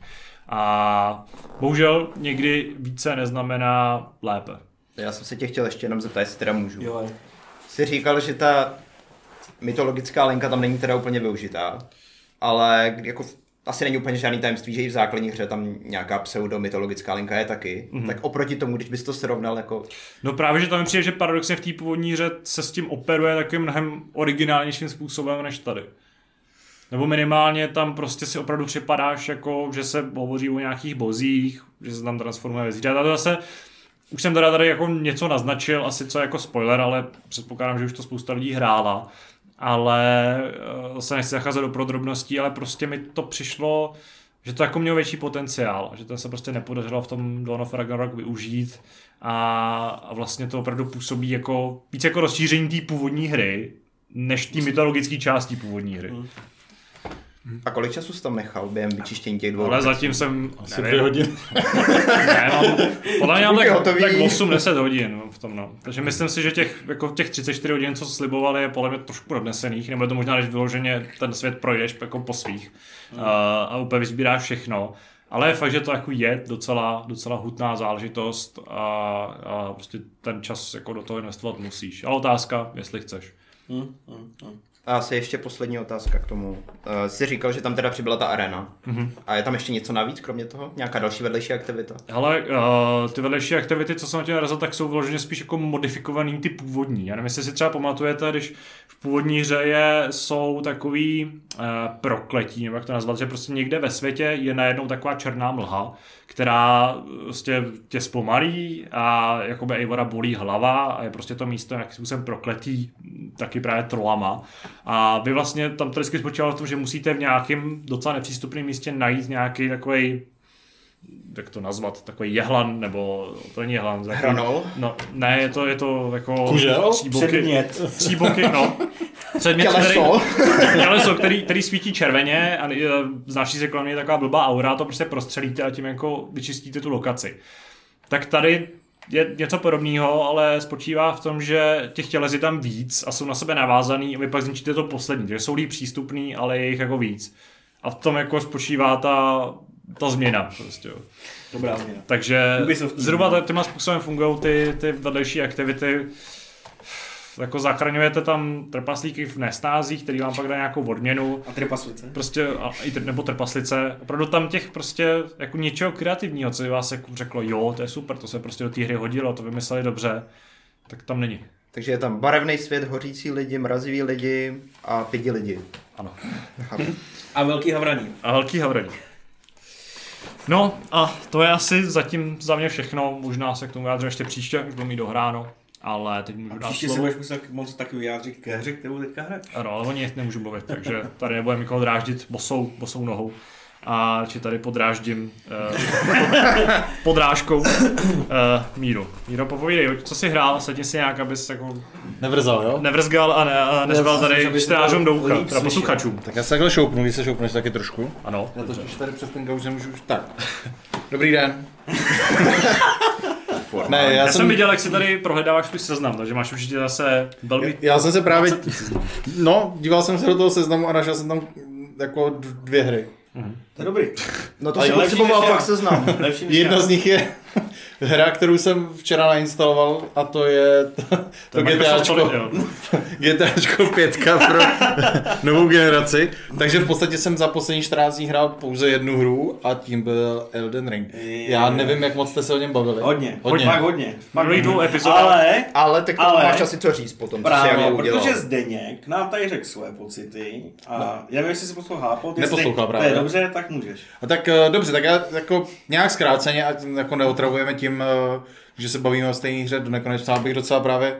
A bohužel někdy více neznamená lépe. Já jsem se tě chtěl ještě jenom zeptat, jestli teda můžu. Jo. Jsi říkal, že ta mytologická linka tam není teda úplně využitá, ale jako asi není úplně žádný tajemství, že i v základní hře tam nějaká pseudo-mytologická linka je taky. Mm-hmm. Tak oproti tomu, když bys to srovnal jako... No právě, že tam mi přijde, že paradoxně v té původní hře se s tím operuje takovým mnohem originálnějším způsobem než tady. Nebo minimálně tam prostě si opravdu připadáš, jako, že se hovoří o nějakých bozích, že se tam transformuje věci. A to zase, už jsem teda tady jako něco naznačil, asi co jako spoiler, ale předpokládám, že už to spousta lidí hrála. Ale eh, zase nechci zacházet do podrobností, ale prostě mi to přišlo, že to jako mělo větší potenciál, že to se prostě nepodařilo v tom Dawn of Ragnarok využít a, a vlastně to opravdu působí jako víc jako rozšíření té původní hry, než té mytologické části původní hry. Hmm. A kolik času jsi tam nechal během vyčištění těch dvou? Ale zatím jsem, Asi dvě hodiny. ne, mám, podle mě mám tak, tak 8-10 hodin v tom, no. Takže myslím si, že těch, jako těch 34 hodin, co slibovali, je podle mě trošku nadnesených, nebo je to možná, než vyloženě ten svět projdeš jako po svých mm. a, a úplně vyzbíráš všechno. Ale je fakt, že to jako je docela, docela hutná záležitost a, a prostě ten čas jako do toho investovat musíš. Ale otázka, jestli chceš. Hmm, hmm, hmm. A asi ještě poslední otázka k tomu. Uh, jsi říkal, že tam teda přibyla ta arena. Mm-hmm. A je tam ještě něco navíc, kromě toho? Nějaká další vedlejší aktivita? Hele, uh, ty vedlejší aktivity, co jsem na tě narazil, tak jsou vyloženě spíš jako modifikovaný ty původní. Já nevím, jestli si třeba pamatujete, když v původní hře je, jsou takový uh, prokletí, nebo jak to nazvat, že prostě někde ve světě je najednou taková černá mlha, která prostě tě zpomalí a jakoby Eivora bolí hlava a je prostě to místo nějakým způsobem prokletý taky právě trolama. A vy vlastně tam to vždycky spočívalo v tom, že musíte v nějakém docela nepřístupném místě najít nějaký takový jak to nazvat, takový jehlan, nebo to není jehlan. Takový, Hranol? No, ne, je to, je to jako... Kužel? Tříboky, Předmět. tříboky, no. Předmět, který, Těleso. těleso, který, který svítí červeně a e, znáší se kolem něj taková blbá aura, to prostě prostřelíte a tím jako vyčistíte tu lokaci. Tak tady je něco podobného, ale spočívá v tom, že těch těles je tam víc a jsou na sebe navázaný a vy pak zničíte to poslední, takže jsou líp přístupný, ale je jich jako víc. A v tom jako spočívá ta, ta změna prostě. Dobrá změna. Takže Ubisoft. zhruba t- tímhle způsobem fungují ty, ty vedlejší aktivity. Jako zachraňujete tam trpaslíky v nestázích, který vám pak dá nějakou odměnu. A trpaslice? Prostě, a, i tr- nebo trpaslice. Opravdu tam těch prostě jako něčeho kreativního, co by vás jako řeklo, jo, to je super, to se prostě do té hry hodilo, to vymysleli dobře, tak tam není. Takže je tam barevný svět, hořící lidi, mraziví lidi a pidi lidi. Ano. A velký havraní. A velký havraní. No a to je asi zatím za mě všechno, možná se k tomu vyjádřím ještě příště, až budu mít dohráno, ale teď můžu A dát příště se slovo. budeš muset moc taky vyjádřit k hře, kterou teďka hraješ. Ano, ale o ní nemůžu mluvit, takže tady nebudeme nikoho dráždit bosou, bosou nohou. A či tady podráždím uh, podrážkou uh, Míru. Míro, popovídej, co jsi hrál, sedni si nějak, abys jako Nevrzal, jo? nevrzgal a, ne, a neřval tady čtenářům do ucha, teda posluchačům. Tak já se takhle šoupnu, když se šoupneš taky trošku. Ano. Já to spíš tady přes ten gauč nemůžu už. Tak. Dobrý den. ne, já, Já jsem, jsem viděl, jak si tady prohledáváš svůj seznam, takže máš určitě zase velmi... já jsem se právě, 20 seznam. no, díval jsem se do toho seznamu a našel jsem tam jako dvě hry. To je dobrý. No to Ale si lepší potřeboval já. fakt seznam. Jedna já. z nich je hra, kterou jsem včera nainstaloval a to je to, to GTAčko. GTAčko 5 pro novou generaci. Takže v podstatě jsem za poslední 14 dní hrál pouze jednu hru a tím byl Elden Ring. Já nevím, jak moc jste se o něm bavili. Hodně, Hodně. fakt hodně. Fakt Minulý dvou hodně. epizodách. Ale, Ale tak to Ale- máš asi co říct potom, co jsi právě, jako udělal. protože Zdeněk nám tady řekl své pocity a no. já nevím, jestli si poslouchal Neposlouchal to právě. je dobře, tak můžeš. A tak eh, dobře, tak já jako nějak zkráceně, ať jako neotravujeme tím, eh, že se bavíme o stejné hře do nekonečna, bych docela právě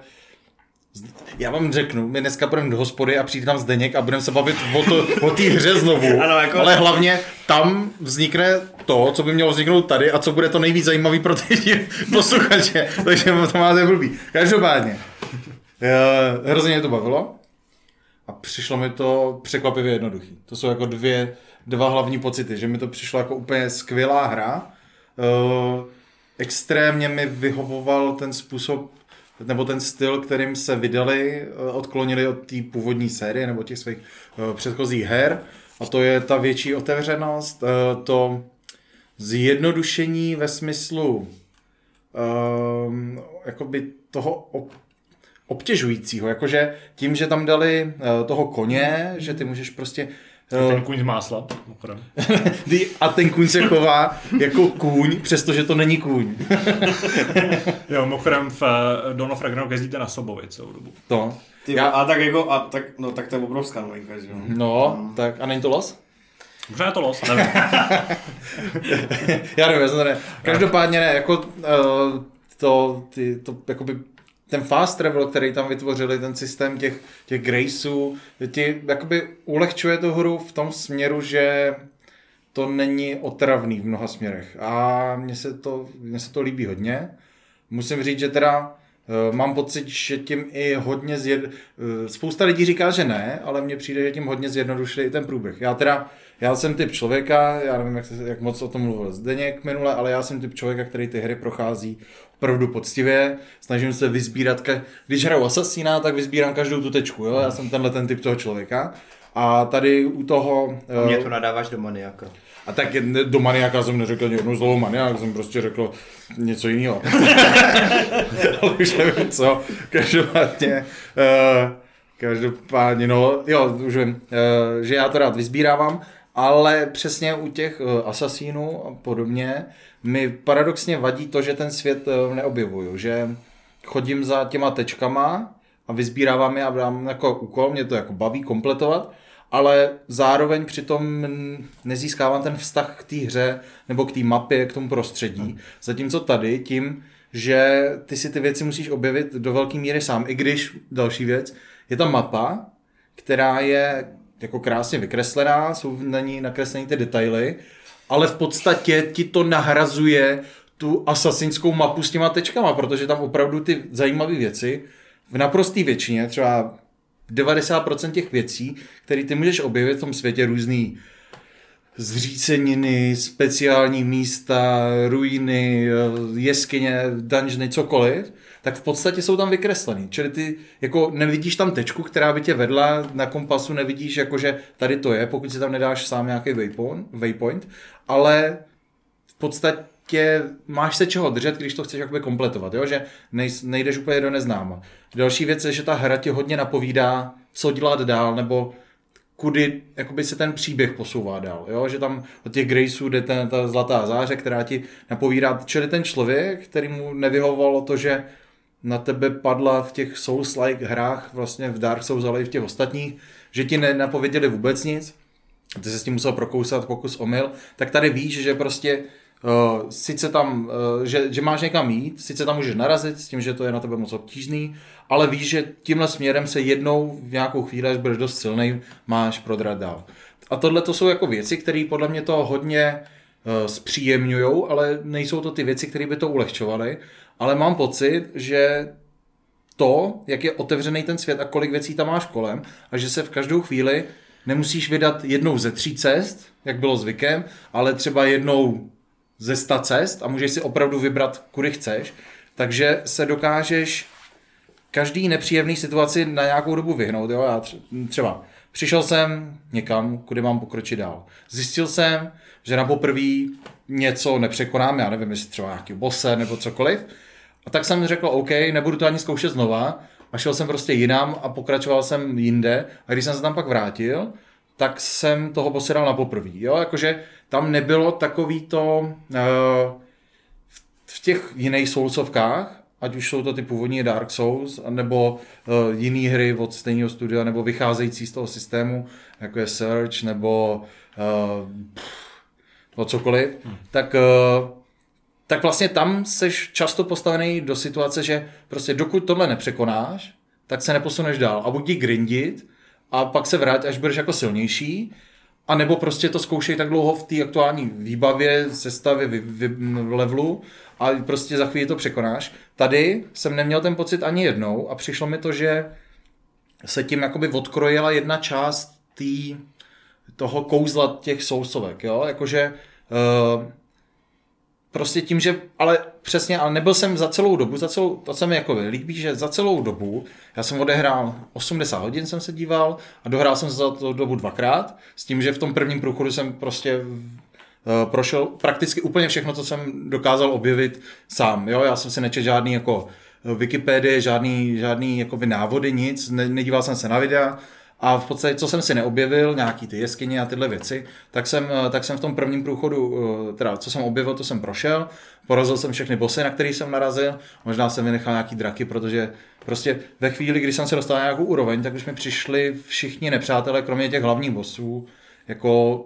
já vám řeknu, my dneska půjdeme do hospody a přijde tam Zdeněk a budeme se bavit o, to, o té hře znovu. Ano, jako- Ale hlavně tam vznikne to, co by mělo vzniknout tady a co bude to nejvíc zajímavý pro ty posluchače. Takže to máte blbý. Každopádně, eh, hrozně mě to bavilo a přišlo mi to překvapivě jednoduchý. To jsou jako dvě, dva hlavní pocity, že mi to přišlo jako úplně skvělá hra. Uh, extrémně mi vyhovoval ten způsob, nebo ten styl, kterým se vydali, eh, odklonili od té původní série nebo těch svých eh, předchozích her. A to je ta větší otevřenost, eh, to zjednodušení ve smyslu um, jakoby toho ob- obtěžujícího, jakože tím, že tam dali toho koně, že ty můžeš prostě uh, Ten kůň z másla, a ten kůň se chová jako kůň, přestože to není kůň. Jo, mimochodem v uh, Dawn of Ragnarok jezdíte na Sobovi celou dobu. To. Ty, Já- A tak jako, a tak, no tak to je obrovská novinka, že jo. No, tak a není to los? Možná je to los, nevím. Já nevím, já jsem to ne. Každopádně ne, jako uh, to, ty, to jakoby ten fast travel, který tam vytvořili, ten systém těch, těch graceů, ti jakoby ulehčuje tu hru v tom směru, že to není otravný v mnoha směrech. A mně se to, mně se to líbí hodně. Musím říct, že teda eh, mám pocit, že tím i hodně zjed... eh, Spousta lidí říká, že ne, ale mně přijde, že tím hodně zjednodušili i ten průběh. Já teda, já jsem typ člověka, já nevím, jak, se, jak moc o tom mluvil Zdeněk minule, ale já jsem typ člověka, který ty hry prochází opravdu poctivě, snažím se vyzbírat, ka- když hraju Assassina, tak vyzbírám každou tu tečku, jo? já jsem tenhle ten typ toho člověka. A tady u toho... A mě eh, to nadáváš do maniaka. a tak do maniaka jsem neřekl ani jednou slovo maniak, jsem prostě řekl něco jiného. Ale už nevím co. Každopádně, uh, Každopádně, no, jo, už vím, eh, že já to rád vyzbírávám, ale přesně u těch eh, asasínů a podobně mi paradoxně vadí to, že ten svět eh, neobjevuju, že chodím za těma tečkama a vyzbírávám je a dám jako úkol, mě to jako baví kompletovat, ale zároveň přitom nezískávám ten vztah k té hře nebo k té mapě, k tomu prostředí. Zatímco tady tím, že ty si ty věci musíš objevit do velké míry sám, i když, další věc, je tam mapa, která je jako krásně vykreslená, jsou na ní nakreslené ty detaily, ale v podstatě ti to nahrazuje tu asasinskou mapu s těma tečkama, protože tam opravdu ty zajímavé věci v naprosté většině, třeba 90% těch věcí, které ty můžeš objevit v tom světě různý zříceniny, speciální místa, ruiny, jeskyně, dungeony, cokoliv, tak v podstatě jsou tam vykreslený. Čili ty jako nevidíš tam tečku, která by tě vedla na kompasu, nevidíš jako, že tady to je, pokud si tam nedáš sám nějaký waypoint, waypoint ale v podstatě máš se čeho držet, když to chceš jakoby kompletovat, jo? že nej, nejdeš úplně do neznáma. Další věc je, že ta hra ti hodně napovídá, co dělat dál, nebo kudy jakoby se ten příběh posouvá dál, jo? že tam od těch Graceů jde ten, ta zlatá záře, která ti napovídá, čili ten člověk, který mu nevyhovovalo to, že na tebe padla v těch Souls-like hrách, vlastně v Dark Souls, ale i v těch ostatních, že ti nenapověděli vůbec nic, ty se s tím musel prokousat pokus omyl, tak tady víš, že prostě uh, sice tam, uh, že, že máš někam jít, sice tam můžeš narazit s tím, že to je na tebe moc obtížný, ale víš, že tímhle směrem se jednou v nějakou chvíli, až budeš dost silný, máš prodrat dál. A tohle to jsou jako věci, které podle mě to hodně uh, zpříjemňují, ale nejsou to ty věci, které by to ulehčovaly. Ale mám pocit, že to, jak je otevřený ten svět a kolik věcí tam máš kolem a že se v každou chvíli nemusíš vydat jednou ze tří cest, jak bylo zvykem, ale třeba jednou ze sta cest a můžeš si opravdu vybrat, kudy chceš, takže se dokážeš každý nepříjemný situaci na nějakou dobu vyhnout. Jo? Já třeba přišel jsem někam, kudy mám pokročit dál. Zjistil jsem, že na poprví něco nepřekonám, já nevím, jestli třeba nějaký bose nebo cokoliv. A tak jsem řekl, OK, nebudu to ani zkoušet znova. A šel jsem prostě jinam a pokračoval jsem jinde. A když jsem se tam pak vrátil, tak jsem toho bose dal na poprví. Jo? Jakože tam nebylo takový to uh, v těch jiných soulsovkách, ať už jsou to ty původní Dark Souls, nebo uh, jiné hry od stejného studia, nebo vycházející z toho systému, jako je Search, nebo uh, o cokoliv, hmm. tak, uh, tak vlastně tam seš často postavený do situace, že prostě dokud tohle nepřekonáš, tak se neposuneš dál. A buď jdi grindit, a pak se vrát, až budeš jako silnější, a nebo prostě to zkoušej tak dlouho v té aktuální výbavě, sestavě, vy, vy, levelu a prostě za chvíli to překonáš. Tady jsem neměl ten pocit ani jednou a přišlo mi to, že se tím jakoby odkrojila jedna část tý, toho kouzla těch sousovek, jo, jakože uh, prostě tím, že, ale přesně, ale nebyl jsem za celou dobu, za celou, to se mi jako líbí, že za celou dobu, já jsem odehrál 80 hodin jsem se díval a dohrál jsem za tu dobu dvakrát, s tím, že v tom prvním průchodu jsem prostě uh, prošel prakticky úplně všechno, co jsem dokázal objevit sám, jo, já jsem si nečet žádný jako Wikipedie, žádný, žádný jako návody, nic, ne, nedíval jsem se na videa, a v podstatě, co jsem si neobjevil, nějaký ty jeskyně a tyhle věci, tak jsem, eh, tak jsem v tom prvním průchodu, eh, teda co jsem objevil, to jsem prošel, porazil jsem všechny bosy, na který jsem narazil, možná jsem vynechal nějaký draky, protože prostě ve chvíli, kdy jsem se dostal na nějakou úroveň, tak už mi přišli všichni nepřátelé, kromě těch hlavních bosů, jako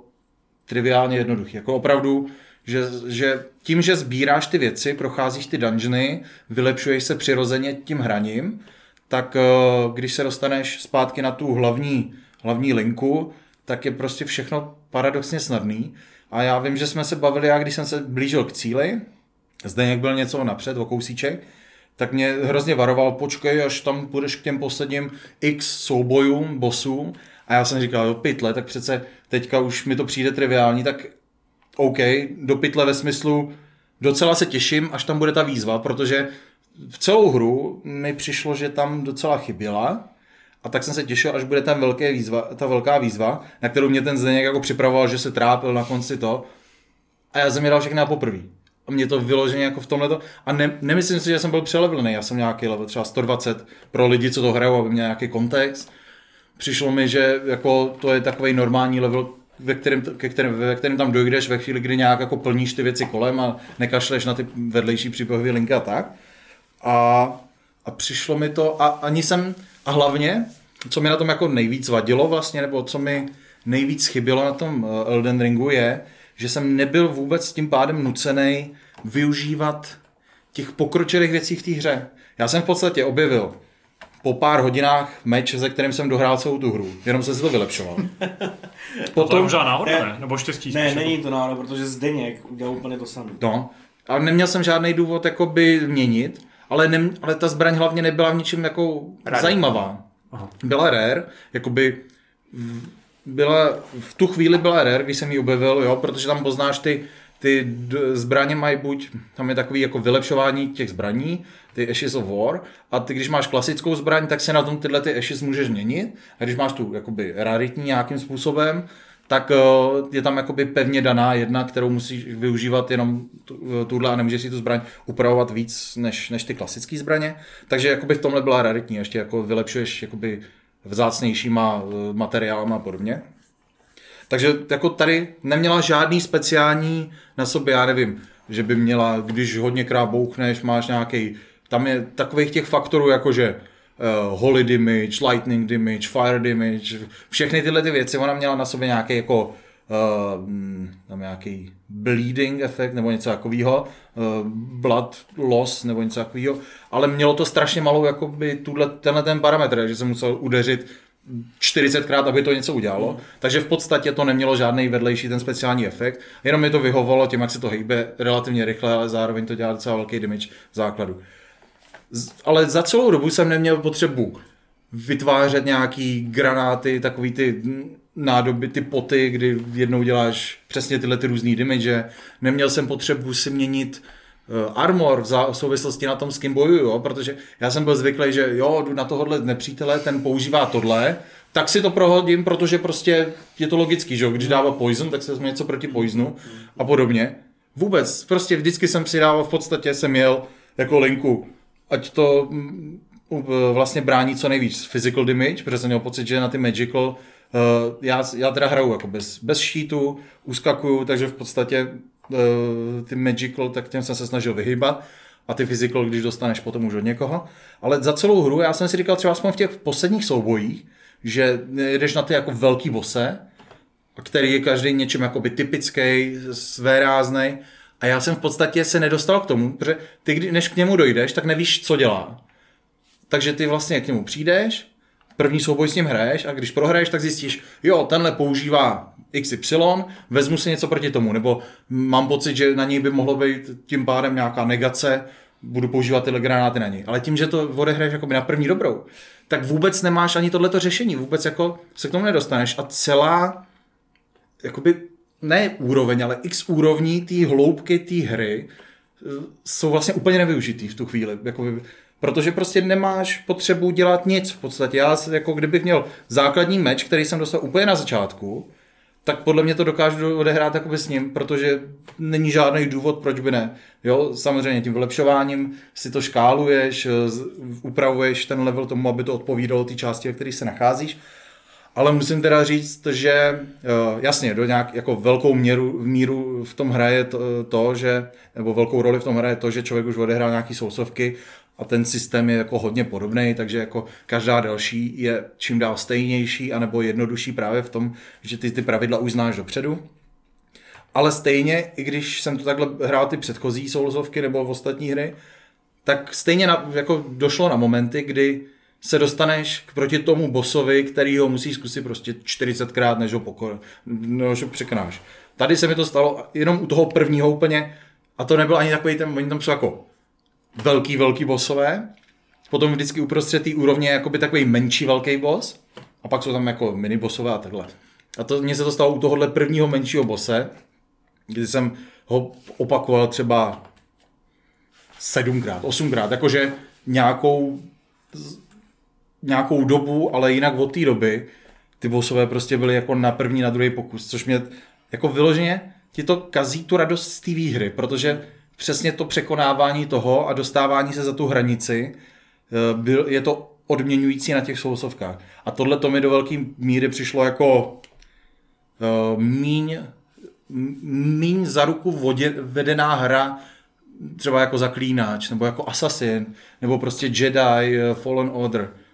triviálně jednoduchý. Jako opravdu, že, že tím, že sbíráš ty věci, procházíš ty dungeony, vylepšuješ se přirozeně tím hraním, tak eh, když se dostaneš zpátky na tu hlavní, hlavní linku, tak je prostě všechno paradoxně snadný. A já vím, že jsme se bavili, já když jsem se blížil k cíli, zde jak byl něco napřed, o kousíček, tak mě hrozně varoval, počkej, až tam půjdeš k těm posledním x soubojům, bossům. A já jsem říkal, do pytle, tak přece teďka už mi to přijde triviální, tak OK, do pytle ve smyslu, docela se těším, až tam bude ta výzva, protože v celou hru mi přišlo, že tam docela chyběla. A tak jsem se těšil, až bude ten velké výzva, ta velká výzva, na kterou mě ten Zdeněk jako připravoval, že se trápil na konci to. A já jsem je dal všechny na poprvé. A mě to vyloženě jako v tomhle A ne, nemyslím si, že jsem byl přelevlený. Já jsem nějaký level třeba 120 pro lidi, co to hrajou, aby měl nějaký kontext. přišlo mi, že jako to je takový normální level, ve kterém, ke kterém, ve kterém tam dojdeš ve chvíli, kdy nějak jako plníš ty věci kolem a nekašleš na ty vedlejší příběhové linky a tak. A, a přišlo mi to, a ani jsem, a hlavně, co mi na tom jako nejvíc vadilo vlastně, nebo co mi nejvíc chybělo na tom eh, Elden Ringu je, že jsem nebyl vůbec tím pádem nucený využívat těch pokročilých věcí v té hře. Já jsem v podstatě objevil po pár hodinách meč, ze kterým jsem dohrál celou tu hru. Jenom jsem si to vylepšoval. Potom... To je možná náhoda, Ne. ne? Nebo štěstí Ne, spíš, není to náhoda, protože Zdeněk udělal úplně to samé. No. A neměl jsem žádný důvod jakoby měnit, ale, ne, ale ta zbraň hlavně nebyla v ničem jako Rare. zajímavá. Aha. Byla rare, jakoby v- byla, v tu chvíli byla rare, když jsem ji objevil, jo, protože tam poznáš ty, ty zbraně mají buď, tam je takový jako vylepšování těch zbraní, ty Ashes of War, a ty když máš klasickou zbraň, tak se na tom tyhle ty Ashes můžeš měnit, a když máš tu jakoby raritní nějakým způsobem, tak eh, je tam jakoby pevně daná jedna, kterou musíš využívat jenom tu- tuhle a nemůžeš si tu zbraň upravovat víc než, než ty klasické zbraně. Takže jakoby v tomhle byla raritní, ještě jako vylepšuješ jakoby vzácnějšíma eh, materiálama a podobně. Takže jako tady neměla žádný speciální na sobě, já nevím, že by měla, když hodněkrát bouchneš, máš nějaký, tam je takových těch faktorů, jakože uh, holy damage, lightning damage, fire damage, všechny tyhle ty věci, ona měla na sobě nějaký jako uh, mm, tam nějaký bleeding efekt nebo něco takového, uh, blood loss nebo něco takového, ale mělo to strašně malou jakoby tuhle, tenhle ten parametr, že jsem musel udeřit 40krát, aby to něco udělalo. Takže v podstatě to nemělo žádný vedlejší ten speciální efekt, jenom mi to vyhovovalo tím, jak se to hýbe relativně rychle, ale zároveň to dělá docela velký damage základu. Ale za celou dobu jsem neměl potřebu vytvářet nějaký granáty, takový ty nádoby, ty poty, kdy jednou děláš přesně tyhle ty různý damage. Neměl jsem potřebu si měnit eh, armor v, souvislosti na tom, s kým bojuju, jo? protože já jsem byl zvyklý, že jo, jdu na tohohle nepřítele, ten používá tohle, tak si to prohodím, protože prostě je to logický, že jo? když dává poison, tak se vezme něco proti poisonu a podobně. Vůbec, prostě vždycky jsem si dával, v podstatě jsem jel jako linku, ať to mm, vlastně brání co nejvíc physical damage, protože jsem měl pocit, že na ty magical uh, já, já teda hraju jako bez, bez šítu, uskakuju, takže v podstatě uh, ty magical, tak těm jsem se snažil vyhybat a ty physical, když dostaneš potom už od někoho. Ale za celou hru já jsem si říkal třeba aspoň v těch posledních soubojích, že jedeš na ty jako velký bose, který je každý něčím jakoby typický, svéráznej. A já jsem v podstatě se nedostal k tomu, protože ty, než k němu dojdeš, tak nevíš, co dělá. Takže ty vlastně k němu přijdeš, první souboj s ním hraješ a když prohraješ, tak zjistíš, jo, tenhle používá XY, vezmu si něco proti tomu, nebo mám pocit, že na něj by mohlo být tím pádem nějaká negace, budu používat tyhle granáty na něj. Ale tím, že to odehraješ jakoby na první dobrou, tak vůbec nemáš ani tohleto řešení, vůbec jako se k tomu nedostaneš a celá jakoby ne úroveň, ale x úrovní té hloubky té hry eh, jsou vlastně úplně nevyužitý v tu chvíli. Jakoby, protože prostě nemáš potřebu dělat nic v podstatě. Já jako kdybych měl základní meč, který jsem dostal úplně na začátku, tak podle mě to dokážu odehrát jakoby s ním, protože není žádný důvod, proč by ne. Jo, samozřejmě tím vylepšováním si to škáluješ, eh, upravuješ ten level tomu, aby to odpovídalo té části, ve které se nacházíš. Ale musím teda říct, že eh, jasně, do nějak jako velkou měru, míru v tom hraje to, to, že, nebo velkou roli v tom hraje to, že člověk už odehrál nějaký sousovky a ten systém je jako hodně podobný, takže jako každá další je čím dál stejnější anebo jednodušší právě v tom, že ty ty pravidla už znáš dopředu. Ale stejně, i když jsem to takhle hrál ty předchozí soulsovky nebo v ostatní hry, tak stejně na, jako došlo na momenty, kdy se dostaneš k proti tomu bossovi, který ho musíš zkusit prostě 40krát, než ho pokor, než ho překonáš. Tady se mi to stalo jenom u toho prvního úplně, a to nebyl ani takový ten, oni tam jsou jako velký, velký bossové, potom vždycky uprostřed té úrovně jakoby takový menší velký boss, a pak jsou tam jako mini bossové a takhle. A to mně se to stalo u tohohle prvního menšího bose, kdy jsem ho opakoval třeba sedmkrát, osmkrát, jakože nějakou, nějakou dobu, ale jinak od té doby ty bossové prostě byly jako na první, na druhý pokus, což mě jako vyloženě ti to kazí tu radost z té výhry, protože přesně to překonávání toho a dostávání se za tu hranici, eh, byl, je to odměňující na těch sousovkách. A tohle to mi do velké míry přišlo jako uh, míň, míň za ruku vodě, vedená hra, třeba jako Zaklínač, nebo jako Assassin, nebo prostě Jedi, uh, Fallen Order. Uh,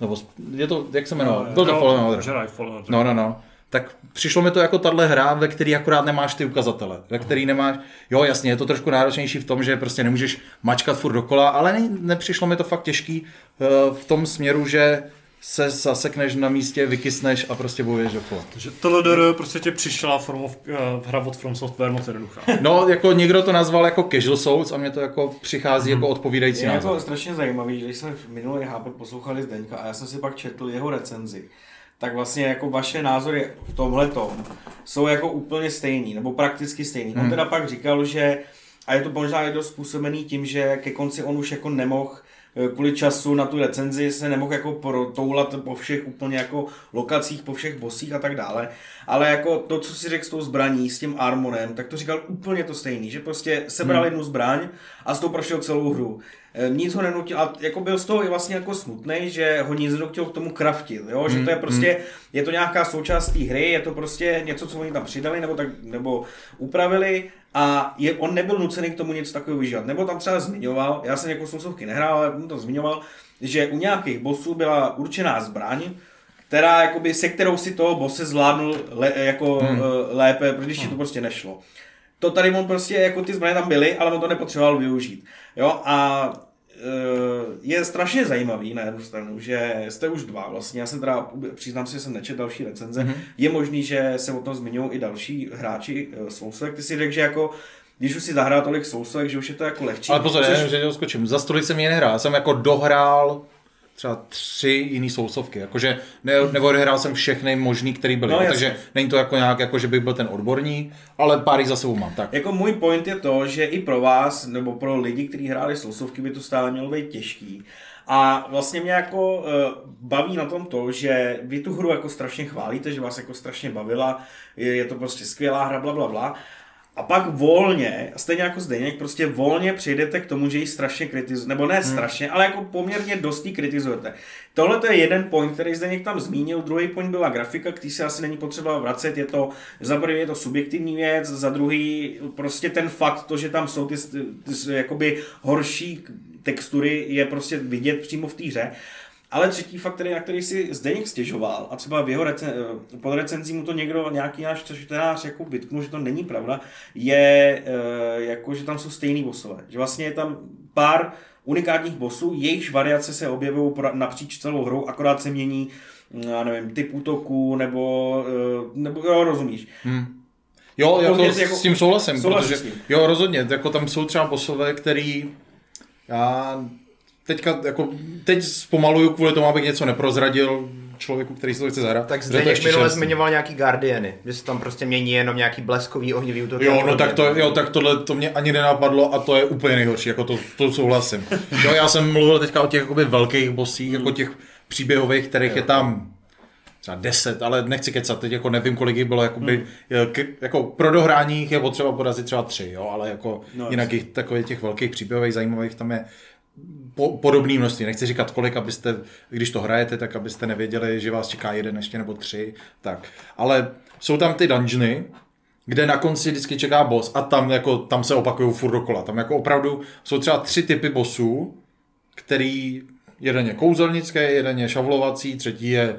nebo je to, jak se jmenoval? Byl to No, Fallen Order. Jedi Fallen Order. No, no, no. Tak přišlo mi to jako tahle hra, ve který akorát nemáš ty ukazatele. Ve který nemáš, jo jasně, je to trošku náročnější v tom, že prostě nemůžeš mačkat furt dokola, ale ne, nepřišlo mi to fakt těžký eh, v tom směru, že se zasekneš na místě, vykysneš a prostě bojuješ dokola. Takže TLDR prostě tě přišla from of, uh, hra od From Software moc jednoduchá. No, jako někdo to nazval jako casual souls a mně to jako přichází jako odpovídající Je název. jako strašně zajímavý, že když jsme v minulý HP poslouchali Zdeňka a já jsem si pak četl jeho recenzi, tak vlastně jako vaše názory v tomhle jsou jako úplně stejný, nebo prakticky stejný. On teda pak říkal, že a je to možná i dost způsobený tím, že ke konci on už jako nemohl eh, kvůli času na tu recenzi se nemohl jako protoulat po všech úplně jako lokacích, po všech bosích a tak dále. Ale jako to, co si řekl s tou zbraní, s tím armorem, tak to říkal úplně to stejný, že prostě sebral jednu zbraň a s tou prošel celou hru. E, Nic ho nenutil, a jako byl z toho i vlastně jako smutný, že ho nic nenutil k tomu kraftit, jo? že to je prostě, je to nějaká součást té hry, je to prostě něco, co oni tam přidali nebo, tak, nebo upravili a je, on nebyl nucený k tomu něco takového vyžívat. Nebo tam třeba zmiňoval, já jsem jako sousovky nehrál, ale on to zmiňoval, že u nějakých bossů byla určená zbraň, která, jakoby, se kterou si toho bose zvládnul le, jako hmm. lépe, protože ti to prostě nešlo. To tady on prostě, jako ty zbraně tam byly, ale on to nepotřeboval využít. Jo, a je strašně zajímavý na jednu stranu, že jste už dva vlastně, já jsem teda, přiznám si, že jsem nečetl další recenze, mm-hmm. je možný, že se o tom zmiňují i další hráči e, Soulsovek, ty si řekl, že jako když už si zahrál tolik Soulsovek, že už je to jako lehčí. Ale pozor, což- což... že tě skočím. Za stolik jsem je nehrál. Já jsem jako dohrál třeba tři jiný sousovky. Jakože ne, neodehrál jsem všechny možný, který byly. No, takže není to jako nějak, jako že bych byl ten odborník, ale pár jich za sebou mám. Tak. Jako můj point je to, že i pro vás, nebo pro lidi, kteří hráli sousovky, by to stále mělo být těžký. A vlastně mě jako uh, baví na tom to, že vy tu hru jako strašně chválíte, že vás jako strašně bavila, je, je to prostě skvělá hra, bla, bla, bla. A pak volně, stejně jako Zdeněk, prostě volně přijdete k tomu, že ji strašně kritizujete, nebo ne strašně, ale jako poměrně dost ji kritizujete. Tohle to je jeden point, který Zdeněk tam zmínil, druhý point byla grafika, který se asi není potřeba vracet, je to, za prvý je to subjektivní věc, za druhý prostě ten fakt, to, že tam jsou ty, ty, ty jakoby horší textury, je prostě vidět přímo v té hře. Ale třetí fakt, který, na který si Zdeněk stěžoval, a třeba v jeho recen, pod recenzí mu to někdo, nějaký náš čtenář jako vytknul, že to není pravda, je e, jako, že tam jsou stejný bossové. Že vlastně je tam pár unikátních bossů, jejichž variace se objevují napříč celou hrou, akorát se mění, já nevím, typ útoku, nebo, e, nebo jo, rozumíš. Jo, jako, jako- s tím souhlasím, souhlasím protože, s tím. jo, rozhodně, jako tam jsou třeba bosové, který já teďka, jako, teď zpomaluju kvůli tomu, abych něco neprozradil člověku, který si to chce zahrát. Tak zde ještě minule zmiňoval nějaký Guardiany, že se tam prostě mění jenom nějaký bleskový ohnivý útok. Jo, no tak to, jo, tak tohle to mě ani nenapadlo a to je úplně nejhorší, jako to, to souhlasím. Jo, já jsem mluvil teďka o těch jakoby velkých bosích, jako těch příběhových, kterých je tam třeba 10, ale nechci kecat, teď jako nevím, kolik jich bylo, jakoby, k, jako pro dohrání jich je potřeba porazit třeba tři, jo, ale jako No, no, jinak jich, takových těch velkých příběhových zajímavých tam je po, podobný množství. Nechci říkat kolik, abyste, když to hrajete, tak abyste nevěděli, že vás čeká jeden ještě nebo tři, tak. Ale jsou tam ty dungeony, kde na konci vždycky čeká boss a tam, jako, tam se opakují furt dokola. Tam jako opravdu jsou třeba tři typy bossů, který jeden je kouzelnický, jeden je šavlovací, třetí je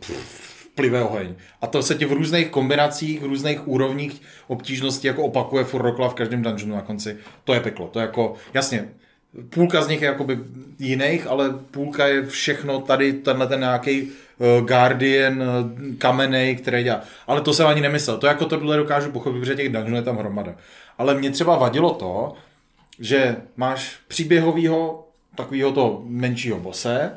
pff, plivé oheň. A to se ti v různých kombinacích, v různých úrovních obtížnosti jako opakuje furt dokola v každém dungeonu na konci. To je peklo. To je jako, jasně, půlka z nich je jakoby jiných, ale půlka je všechno tady, tenhle ten nějaký uh, Guardian uh, kamenej, který dělá. Ale to jsem ani nemyslel. To jako tohle dokážu pochopit, protože těch dungeonů je tam hromada. Ale mě třeba vadilo to, že máš příběhovýho takového to menšího bose,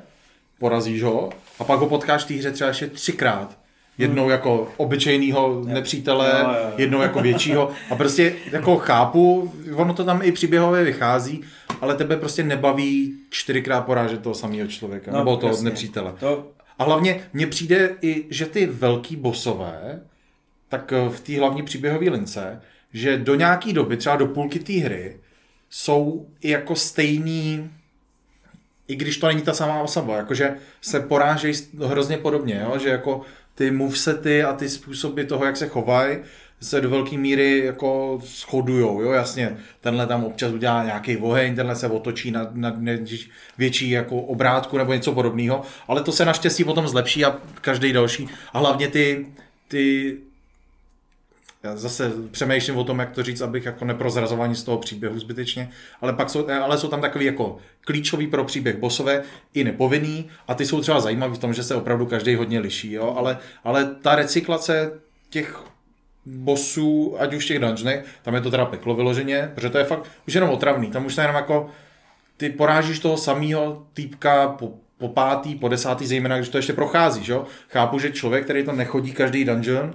porazíš ho a pak ho potkáš v té hře třeba ještě třikrát. Jednou jako obyčejného nepřítele, jednou jako většího. A prostě jako chápu, ono to tam i příběhově vychází, ale tebe prostě nebaví čtyřikrát porážet toho samého člověka, no, nebo toho jasně. nepřítele. To, A hlavně mně přijde i, že ty velký bosové, tak eh, v té hlavní příběhové lince, že do nějaký doby, třeba do půlky té hry, jsou i jako stejný i když to není ta samá osoba, jakože se porážejí hrozně podobně, jo? že jako ty movesety a ty způsoby toho, jak se chovají, se do velké míry jako shodujou, jo, jasně, tenhle tam občas udělá nějaký oheň, tenhle se otočí na, na větší jako obrátku nebo něco podobného, ale to se naštěstí potom zlepší a každý další a hlavně ty, ty já zase přemýšlím o tom, jak to říct, abych jako neprozrazování z toho příběhu zbytečně, ale pak jsou, ale jsou tam takový jako klíčový pro příběh bosové i nepovinný a ty jsou třeba zajímavý v tom, že se opravdu každý hodně liší, jo? Ale, ale ta recyklace těch bosů, ať už těch dungeonech, tam je to teda peklo vyloženě, protože to je fakt už jenom otravný, tam už se jenom jako ty porážíš toho samého týpka po, po pátý, po desátý, zejména když to ještě procházíš, jo. Chápu, že člověk, který to nechodí každý dungeon,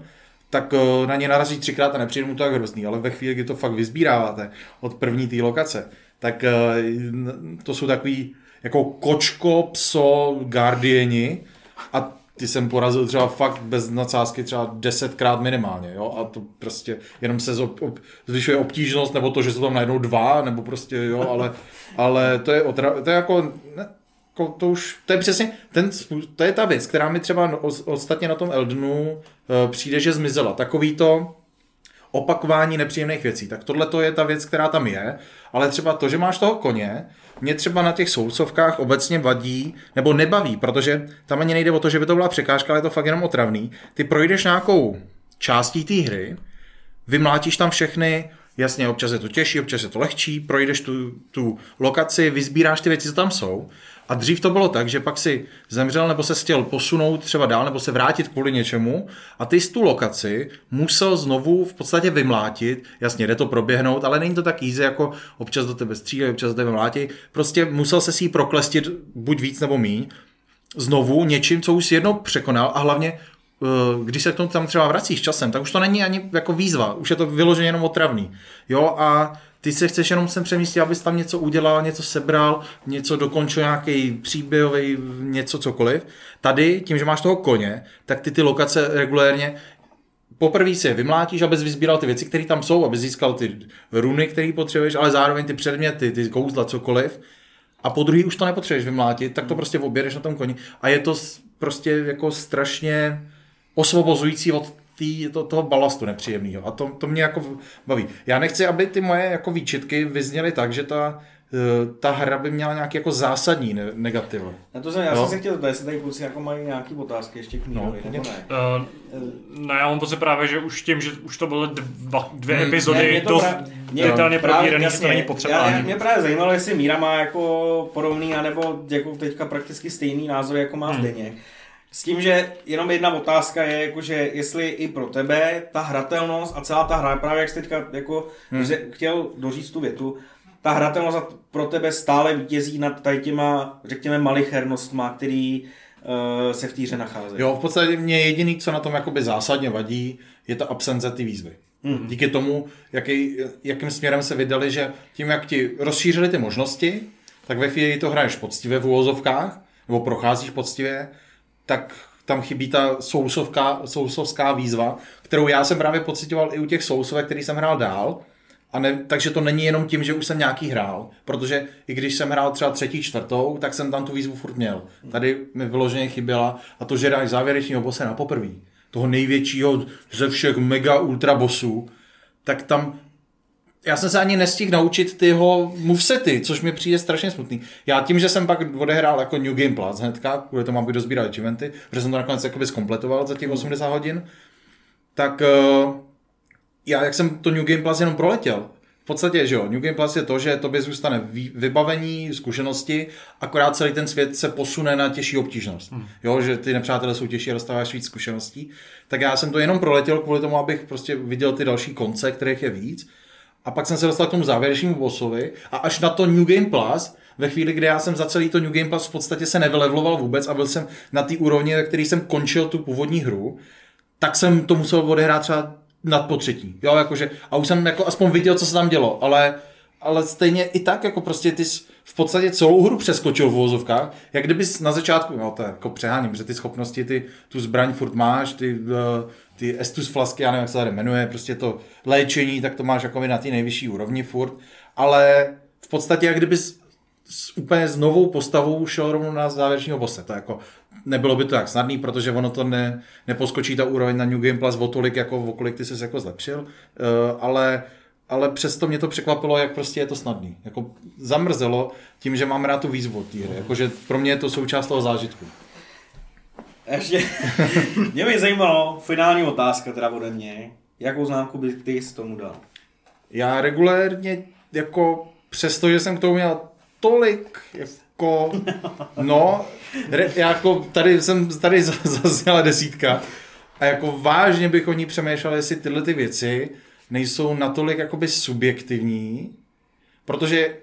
tak uh, na ně narazí třikrát a nepřijde mu to tak hrozný, ale ve chvíli, kdy to fakt vyzbíráváte od první té lokace, tak uh, to jsou takový jako kočko, pso, guardieni a ty jsem porazil třeba fakt bez nadsázky třeba desetkrát minimálně, jo, a to prostě jenom se zop, ob, zvyšuje obtížnost, nebo to, že jsou tam najednou dva, nebo prostě, jo, ale, ale to je, otra, to je jako, ne, jako to už, to je přesně, ten, to je ta věc, která mi třeba ostatně na tom Eldenu e, přijde, že zmizela. Takový to opakování nepříjemných věcí. Tak tohle to je ta věc, která tam je, ale třeba to, že máš toho koně, mě třeba na těch sousovkách obecně vadí, nebo nebaví, protože tam ani nejde o to, že by to byla překážka, ale je to fakt jenom otravný. Ty projdeš nějakou částí té hry, vymlátíš tam všechny, jasně, občas je to těžší, občas je to lehčí, projdeš tu, tu lokaci, vyzbíráš ty věci, co tam jsou a dřív to bylo tak, že pak si zemřel nebo se chtěl posunout třeba dál nebo se vrátit kvůli něčemu a ty z tu lokaci musel znovu v podstatě vymlátit. Jasně, jde to proběhnout, ale není to tak easy, jako občas do tebe střílej, občas do tebe mlátí. Prostě musel se si ji proklestit buď víc nebo míň znovu něčím, co už jednou překonal a hlavně když se k tomu tam třeba vracíš časem, tak už to není ani jako výzva, už je to vyloženě jenom otravný. Jo, a ty se chceš jenom sem přemístit, abys tam něco udělal, něco sebral, něco dokončil, nějaký příběhový, něco cokoliv. Tady, tím, že máš toho koně, tak ty ty lokace regulérně poprvé si je vymlátíš, abys vyzbíral ty věci, které tam jsou, aby získal ty runy, které potřebuješ, ale zároveň ty předměty, ty kouzla, cokoliv. A po druhý už to nepotřebuješ vymlátit, tak to prostě objedeš na tom koni. A je to prostě jako strašně osvobozující od tý, to, toho balastu nepříjemného. A to, to mě jako baví. Já nechci, aby ty moje jako výčitky vyzněly tak, že ta, eh, ta hra by měla nějaký jako zásadní ne- negativa. Na to jsem, já no. jsem se chtěl zeptat, jestli tady kluci jako mají nějaký otázky ještě k Mírovi, no, nebo ne? Uh, ne, já mám pocit právě, že už tím, že už to byly dva, dvě hmm, epizody mě, dost detailně probíraný, to není potřeba. Já, mě právě zajímalo, jestli Míra má jako podobný, anebo jako teďka prakticky stejný názor, jako má hmm. Zdeněk. S tím, že jenom jedna otázka je, jako, že jestli i pro tebe ta hratelnost a celá ta hra, právě jak jsi teďka jako hmm. chtěl doříct tu větu, ta hratelnost pro tebe stále vítězí nad tady těma, řekněme, malichernostma, který uh, se v té hře nacházejí. Jo, v podstatě mě jediný, co na tom jakoby zásadně vadí, je ta absence ty výzvy. Hmm. Díky tomu, jaký, jakým směrem se vydali, že tím, jak ti rozšířili ty možnosti, tak ve chvíli to hraješ poctivě v úvozovkách, nebo procházíš poctivě, tak tam chybí ta sousovská, sousovská výzva, kterou já jsem právě pocitoval i u těch sousovek, který jsem hrál dál. A ne, takže to není jenom tím, že už jsem nějaký hrál, protože i když jsem hrál třeba třetí, čtvrtou, tak jsem tam tu výzvu furt měl. Tady mi vyloženě chyběla a to, že dáš závěrečního bose na poprví, toho největšího ze všech mega ultra bossů, tak tam já jsem se ani nestihl naučit ty jeho movesety, což mi přijde strašně smutný. Já tím, že jsem pak odehrál jako New Game Plus hnedka, kvůli tomu, aby dozbíral achievementy, protože jsem to nakonec jakoby zkompletoval za těch 80 hodin, tak uh, já, jak jsem to New Game Plus jenom proletěl, v podstatě, že jo, New Game Plus je to, že tobě zůstane vybavení, zkušenosti, akorát celý ten svět se posune na těžší obtížnost. Hmm. Jo, že ty nepřátelé jsou těžší a dostáváš víc zkušeností. Tak já jsem to jenom proletěl kvůli tomu, abych prostě viděl ty další konce, kterých je víc. A pak jsem se dostal k tomu závěrečnému bossovi a až na to New Game Plus, ve chvíli, kdy já jsem za celý to New Game Plus v podstatě se nevylevloval vůbec a byl jsem na té úrovni, na který jsem končil tu původní hru, tak jsem to musel odehrát třeba nad po třetí. Jo, jakože, a už jsem jako aspoň viděl, co se tam dělo, ale, ale stejně i tak, jako prostě ty jsi v podstatě celou hru přeskočil v vozovkách, jak kdybys na začátku, no to je jako přeháním, že ty schopnosti, ty tu zbraň furt máš, ty uh, ty Estus flasky, já nevím, jak se tady jmenuje, prostě to léčení, tak to máš jako na té nejvyšší úrovni furt, ale v podstatě jak kdybys s úplně s novou postavou šel rovnou na závěrečního bose. To jako, nebylo by to tak snadný, protože ono to ne, neposkočí ta úroveň na New Game Plus o tolik, jako o kolik ty jsi jako zlepšil, uh, ale ale přesto mě to překvapilo, jak prostě je to snadný. Jako zamrzelo tím, že mám rád tu výzvu té hry. Jakože pro mě je to součást toho zážitku. Ještě, mě by zajímalo, finální otázka teda ode mě. Jakou známku by ty z tomu dal? Já regulérně, jako přesto, že jsem k tomu měl tolik, jako, no, re, jako tady jsem, tady zazněla desítka a jako vážně bych o ní přemýšlel, jestli tyhle ty věci nejsou natolik jakoby subjektivní, protože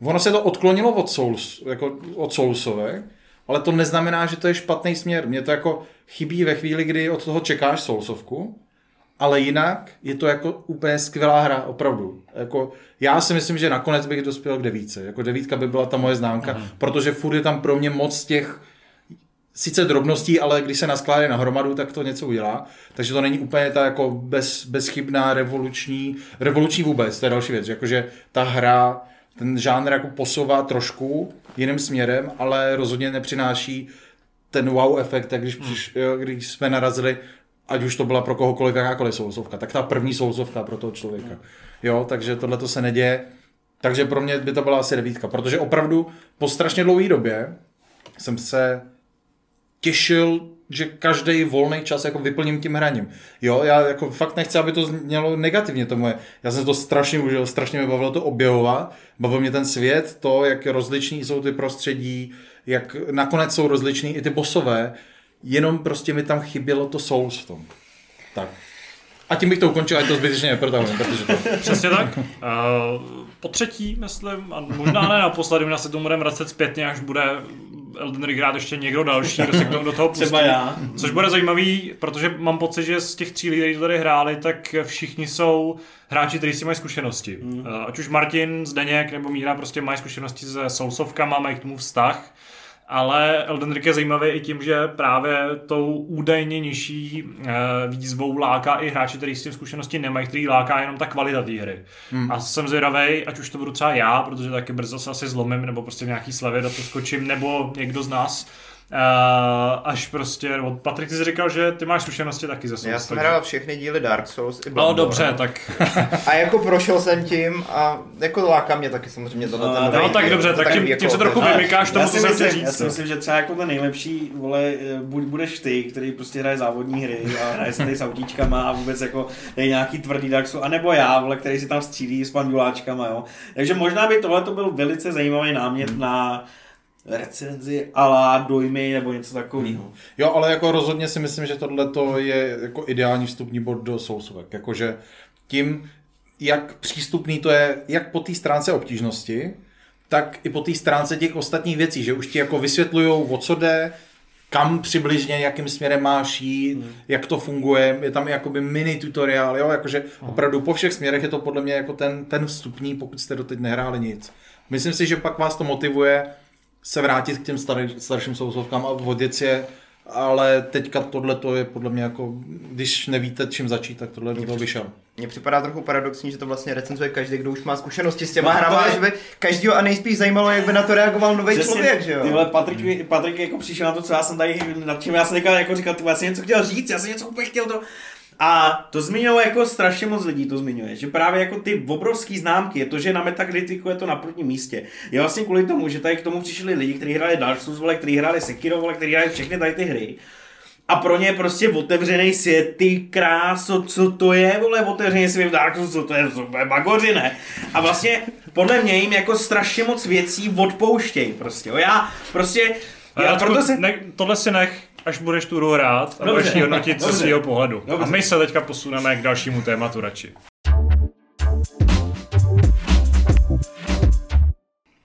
ono se to odklonilo od, Souls, jako od Soulsovek, ale to neznamená, že to je špatný směr. Mně to jako chybí ve chvíli, kdy od toho čekáš Soulsovku, ale jinak je to jako úplně skvělá hra, opravdu. Jako, já si myslím, že nakonec bych dospěl k devíce. Jako devítka by byla ta moje známka, Aha. protože furt je tam pro mě moc těch sice drobností, ale když se naskládá na hromadu, tak to něco udělá. Takže to není úplně ta jako bez, bezchybná revoluční, revoluční vůbec, to je další věc. Jakože ta hra, ten žánr jako posouvá trošku jiným směrem, ale rozhodně nepřináší ten wow efekt, jak když, hmm. přiš, když jsme narazili, ať už to byla pro kohokoliv jakákoliv sousovka, tak ta první sousovka pro toho člověka. Jo, takže tohle to se neděje. Takže pro mě by to byla asi devítka, protože opravdu po strašně dlouhé době jsem se těšil, že každý volný čas jako vyplním tím hraním. Jo, já jako fakt nechci, aby to znělo negativně to moje. Já jsem to strašně užil, strašně mě bavilo to objevovat, bavil mě ten svět, to, jak rozliční jsou ty prostředí, jak nakonec jsou rozliční i ty bosové, jenom prostě mi tam chybělo to Souls v tom. Tak. A tím bych to ukončil, ať to zbytečně neprotahujeme, protože to... Přesně tak. Uh, po třetí, myslím, a možná ne naposledy, možná se tomu budeme vracet zpětně, až bude Elden Ring hrát ještě někdo další, kdo se k tomu do toho pustí. Třeba já. Což bude zajímavý, protože mám pocit, že z těch tří lidí, kteří tady hráli, tak všichni jsou hráči, kteří si mají zkušenosti. Mm. Ať už Martin, Zdeněk nebo Míra prostě mají zkušenosti se sousovkama, mají k tomu vztah ale Elden Ring je zajímavý i tím, že právě tou údajně nižší e, výzvou láká i hráči, kteří s tím zkušenosti nemají, který láká jenom ta kvalita té hry. Hmm. A jsem zvědavý, ať už to budu třeba já, protože taky brzo se asi zlomím, nebo prostě v nějaký slavě do to skočím, nebo někdo z nás, až prostě, nebo Patrik, ty jsi říkal, že ty máš zkušenosti taky ze Souls. Já jsem hrál všechny díly Dark Souls i no, Bloodborne. No dobře, tak... a jako prošel jsem tím a jako láká mě taky samozřejmě tohle no, ten No tak dobře, tak tím, tím se trochu vymykáš tomu, co jsem říct. Já si myslím, že třeba jako ten nejlepší, vole, buď budeš ty, který prostě hraje závodní hry a hraje se tady s autíčkama a vůbec jako je nějaký tvrdý Dark Souls, anebo já, vole, který si tam střílí s panduláčkama, jo. Takže možná by tohle to byl velice zajímavý námět hmm. na recenzi ala dojmy nebo něco takového. Jo, ale jako rozhodně si myslím, že tohle je jako ideální vstupní bod do Soulsovek. Jakože tím, jak přístupný to je, jak po té stránce obtížnosti, tak i po té stránce těch ostatních věcí, že už ti jako vysvětlují, o co jde, kam přibližně, jakým směrem máš jít, hmm. jak to funguje, je tam jakoby mini tutoriál, jo, jakože hmm. opravdu po všech směrech je to podle mě jako ten, ten vstupní, pokud jste doteď nehráli nic. Myslím si, že pak vás to motivuje se vrátit k těm starý, starším sousovkám a vodit je, ale teďka tohle to je podle mě jako, když nevíte čím začít, tak tohle do toho vyšel. Mně připadá trochu paradoxní, že to vlastně recenzuje každý, kdo už má zkušenosti s těma no, hrama, že by každýho a nejspíš zajímalo, jak by na to reagoval nový člověk, že jo? Tyhle Patrik, Patrik jako přišel na to, co já jsem tady, nad čím já jsem jako říkal, ty vlastně něco chtěl říct, já jsem něco úplně chtěl to, a to zmiňuje jako strašně moc lidí, to zmiňuje, že právě jako ty obrovský známky, je to, že na Metacriticu je to na prvním místě. Je vlastně kvůli tomu, že tady k tomu přišli lidi, kteří hráli Dark Souls, vole, kteří hráli Sekiro, vole, kteří hráli všechny tady ty hry. A pro ně je prostě otevřený svět, ty kráso, co to je, vole, otevřený svět v Dark Souls, co to je, to je bagoři, ne? A vlastně podle mě jim jako strašně moc věcí odpouštějí prostě. Já prostě, já, proto si... Ne, tohle si nech, až budeš tu hru hrát a budeš ji hodnotit ze svého pohledu. Dobře. A my se teďka posuneme k dalšímu tématu radši.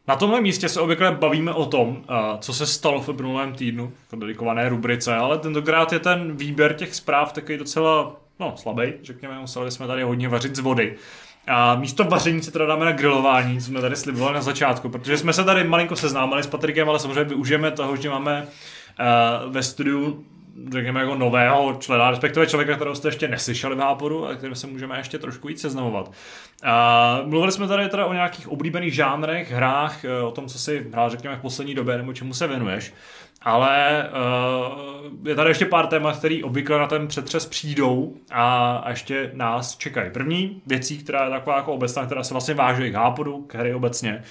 Na tomhle místě se obvykle bavíme o tom, co se stalo v minulém týdnu, v dedikované rubrice, ale tentokrát je ten výběr těch zpráv takový docela no, slabý, řekněme, museli jsme tady hodně vařit z vody. A místo vaření se teda dáme na grilování, co jsme tady slibovali na začátku, protože jsme se tady malinko seznámili s Patrikem, ale samozřejmě využijeme toho, že máme ve studiu řekněme jako nového člena, respektive člověka, kterého jste ještě neslyšeli v Háporu a kterým se můžeme ještě trošku víc seznamovat. A mluvili jsme tady teda o nějakých oblíbených žánrech, hrách, eh, o tom, co si hrál, řekněme, v poslední době, nebo čemu se věnuješ. Ale uh, je tady ještě pár témat, které obvykle na ten přetřes přijdou a, a ještě nás čekají. První věcí, která je taková jako obecná, která se vlastně váže k hápodu, k hry obecně,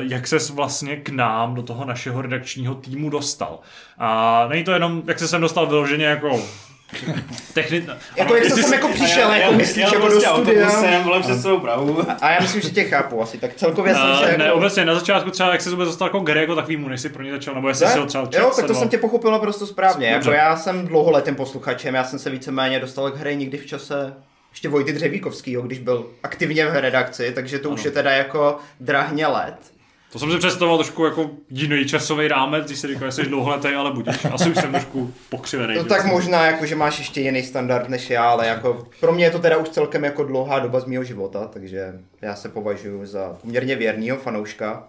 jak ses vlastně k nám do toho našeho redakčního týmu dostal. A není to jenom, jak se sem dostal vyloženě jako Techni... Jako jak jsem jako přišel, jako myslíš, jako do prostě studia. autobusem, volem přes celou Prahu. A já myslím, že tě chápu asi, tak celkově jsem se Uh, jako... ne, obecně na začátku třeba, jak se vůbec dostal jako Gary jako takovýmu, než si pro ně začal, nebo jestli Ne? si ho třeba Jo, tak to jsem tě pochopil naprosto správně. Jako já jsem dlouholetým posluchačem, já jsem se víceméně dostal k hře někdy v čase ještě Vojty Dřevíkovskýho, když byl aktivně v redakci, takže to už je teda jako drahně let. To jsem si představoval trošku jako jiný časový rámec, když si říkal, že jsi dlouholetý, ale budíš. Asi už jsem trošku pokřivený. No tak možná, jako, že máš ještě jiný standard než já, ale jako pro mě je to teda už celkem jako dlouhá doba z mého života, takže já se považuji za poměrně věrnýho fanouška.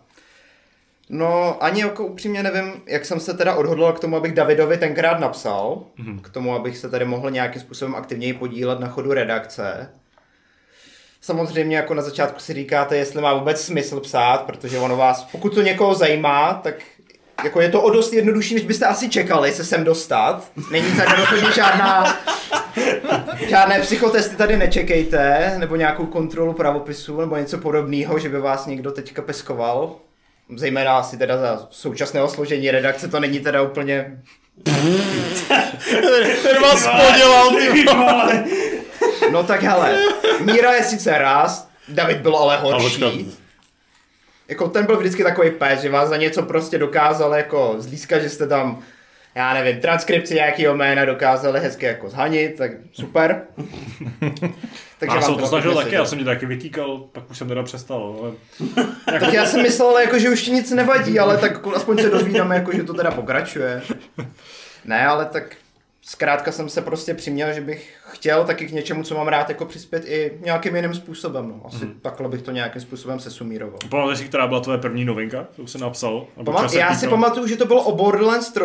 No, ani jako upřímně nevím, jak jsem se teda odhodlal k tomu, abych Davidovi tenkrát napsal, mm-hmm. k tomu, abych se tady mohl nějakým způsobem aktivněji podílet na chodu redakce. Samozřejmě jako na začátku si říkáte, jestli má vůbec smysl psát, protože ono vás, pokud to někoho zajímá, tak jako je to o dost jednodušší, než byste asi čekali se sem dostat. Není tady rozhodně žádná, žádné psychotesty tady nečekejte, nebo nějakou kontrolu pravopisu, nebo něco podobného, že by vás někdo teďka peskoval. Zejména asi teda za současného složení redakce, to není teda úplně... Ten vás podělal, ty vole. No tak hele, Míra je sice raz, David byl ale horší. Jako ten byl vždycky takový pes, že vás za něco prostě dokázal jako zlískat, že jste tam, já nevím, transkripci nějakého jména dokázali hezky jako zhanit, tak super. Já jsem to snažil taky, já jsem tě taky vytýkal, pak už jsem teda přestal. Ale... Tak já jsem myslel, jako, že už ti nic nevadí, ale tak aspoň se dozvídáme, jako, že to teda pokračuje. Ne, ale tak zkrátka jsem se prostě přiměl, že bych chtěl taky k něčemu, co mám rád, jako přispět i nějakým jiným způsobem. No. Asi mm. takhle bych to nějakým způsobem sesumíroval. Pamatuješ si, která byla tvoje první novinka, kterou jsi napsal? Pamat, já si týkala? pamatuju, že to bylo o Borderlands 3,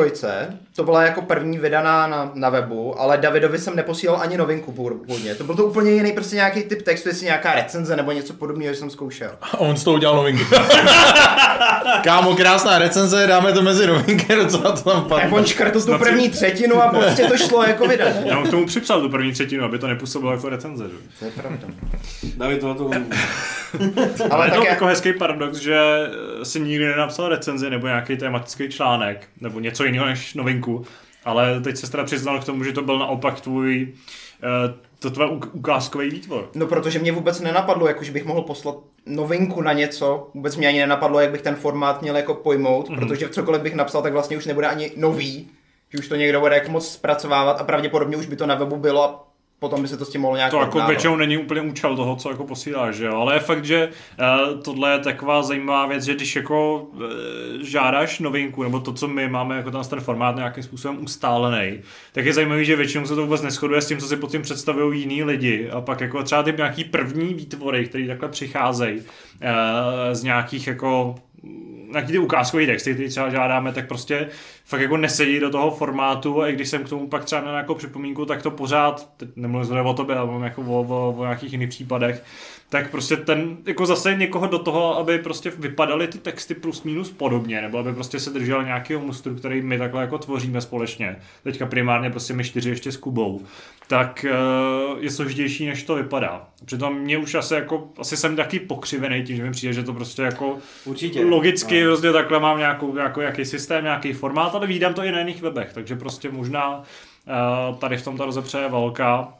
to byla jako první vydaná na, na webu, ale Davidovi jsem neposílal ani novinku původně. To byl to úplně jiný, prostě nějaký typ textu, jestli nějaká recenze nebo něco podobného, že jsem zkoušel. A on z toho udělal novinku. Kámo, krásná recenze, dáme to mezi novinky, docela to tam Tak padlo. on škrtl tu první třetinu a prostě to šlo jako vydat. Já mám k tomu připsal tu první třetinu, aby to nepůsobilo jako recenze. Že? To je pravda. David to to. Ale je to jako hezký paradox, že si nikdy nenapsal recenzi nebo nějaký tematický článek, nebo něco jiného než novinku, ale teď se teda přiznal k tomu, že to byl naopak tvůj, eh, to tvoje uk- ukázkový výtvor. no protože mě vůbec nenapadlo, jako že bych mohl poslat novinku na něco, vůbec mě ani nenapadlo, jak bych ten formát měl jako pojmout, Mhm. mm-hmm. protože cokoliv bych napsal, tak vlastně už nebude ani nový, že už to někdo bude jako moc zpracovávat a pravděpodobně už by to na webu bylo a potom by se to s tím mohlo nějak To jako většinou není úplně účel toho, co jako posíláš, že jo? Ale je fakt, že uh, tohle je taková zajímavá věc, že když jako uh, žádáš novinku, nebo to, co my máme jako ten, ten formát nějakým způsobem ustálený, tak je zajímavý, že většinou se to vůbec neschoduje s tím, co si pod tím představují jiní lidi. A pak jako třeba ty nějaký první výtvory, které takhle přicházejí uh, z nějakých jako nějaký ty ukázkový texty, které třeba žádáme, tak prostě fakt jako nesedí do toho formátu a i když jsem k tomu pak třeba na nějakou připomínku, tak to pořád, teď nemluvím zrovna o tobě, ale jako o, o, o, nějakých jiných případech, tak prostě ten, jako zase někoho do toho, aby prostě vypadaly ty texty plus minus podobně, nebo aby prostě se držel nějakého mustru, který my takhle jako tvoříme společně. Teďka primárně prostě my čtyři ještě s Kubou. Tak uh, je složitější, než to vypadá. Přitom mě už asi jako, asi jsem taky pokřivený tím, že mi přijde, že to prostě jako Určitě. logicky No. prostě takhle mám nějakou, jako, jaký systém, nějaký formát, ale vídám to i na jiných webech, takže prostě možná uh, tady v tom ta rozepře je velká,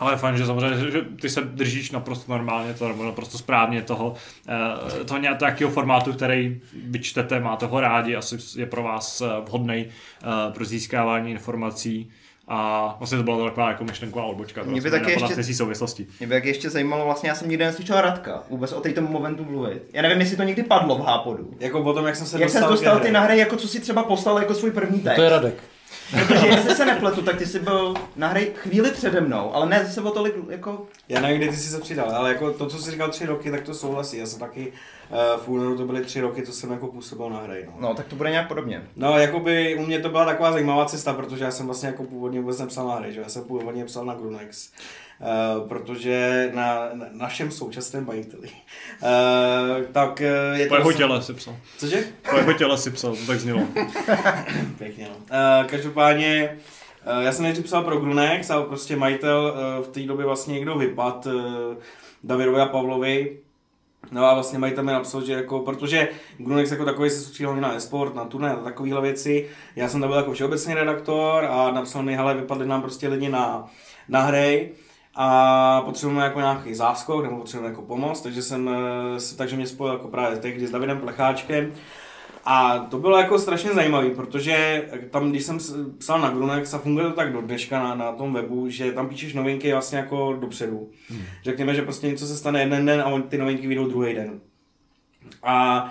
ale je fajn, že samozřejmě, že- ty se držíš naprosto normálně, to, nebo naprosto správně toho, uh, toho nějakého formátu, který vyčtete, máte ho rádi, asi je pro vás uh, vhodný uh, pro získávání informací. A vlastně to byla taková jako myšlenková odbočka. Mě by to taky ještě- souvislosti. Mě by jak ještě zajímalo, vlastně já jsem nikdy neslyšel Radka vůbec o této momentu mluvit. Já nevím, jestli to někdy padlo v Hápodu. Jako o tom, jak jsem se Jak jsem dostal, dostal ty hře. na hry, jako co si třeba poslal jako svůj první text. To je Radek. Protože jestli se nepletu, tak ty jsi byl na hry chvíli přede mnou, ale ne zase o tolik jako... Já nevím, kdy ty jsi se přidal, ale jako to, co jsi říkal tři roky, tak to souhlasí. Já jsem taky uh, v únoru to byly tři roky, co jsem jako působil na hry. No. No, tak to bude nějak podobně. No, jakoby u mě to byla taková zajímavá cesta, protože já jsem vlastně jako původně vůbec nepsal na hry, že? já jsem původně psal na Grunex. Uh, protože na, na našem současném majiteli. Uh, tak uh, je Po jeho vlastně- těle si psal. Cože? Po jeho těle si psal, to tak znělo. Pěkně, no. Každopádně, já jsem nejdřív psal pro Grunex a prostě majitel v té době vlastně někdo vypad Davidovi a Pavlovi. No a vlastně majitel mi napsal, že jako, protože Grunex jako takový se soustředil na e-sport, na turné, na takovéhle věci. Já jsem tam byl jako všeobecný redaktor a napsal mi, hele, vypadli nám prostě lidi na, na hry a potřebujeme jako nějaký záskok nebo potřebujeme jako pomoc, takže jsem, eh, takže mě spojil jako právě tehdy s Davidem Plecháčkem a to bylo jako strašně zajímavé, protože tam, když jsem psal na Grunex a funguje to tak do dneška na, na tom webu, že tam píšeš novinky vlastně jako dopředu. Hmm. Řekněme, že prostě něco se stane jeden den a on- ty novinky vyjdou druhý den. A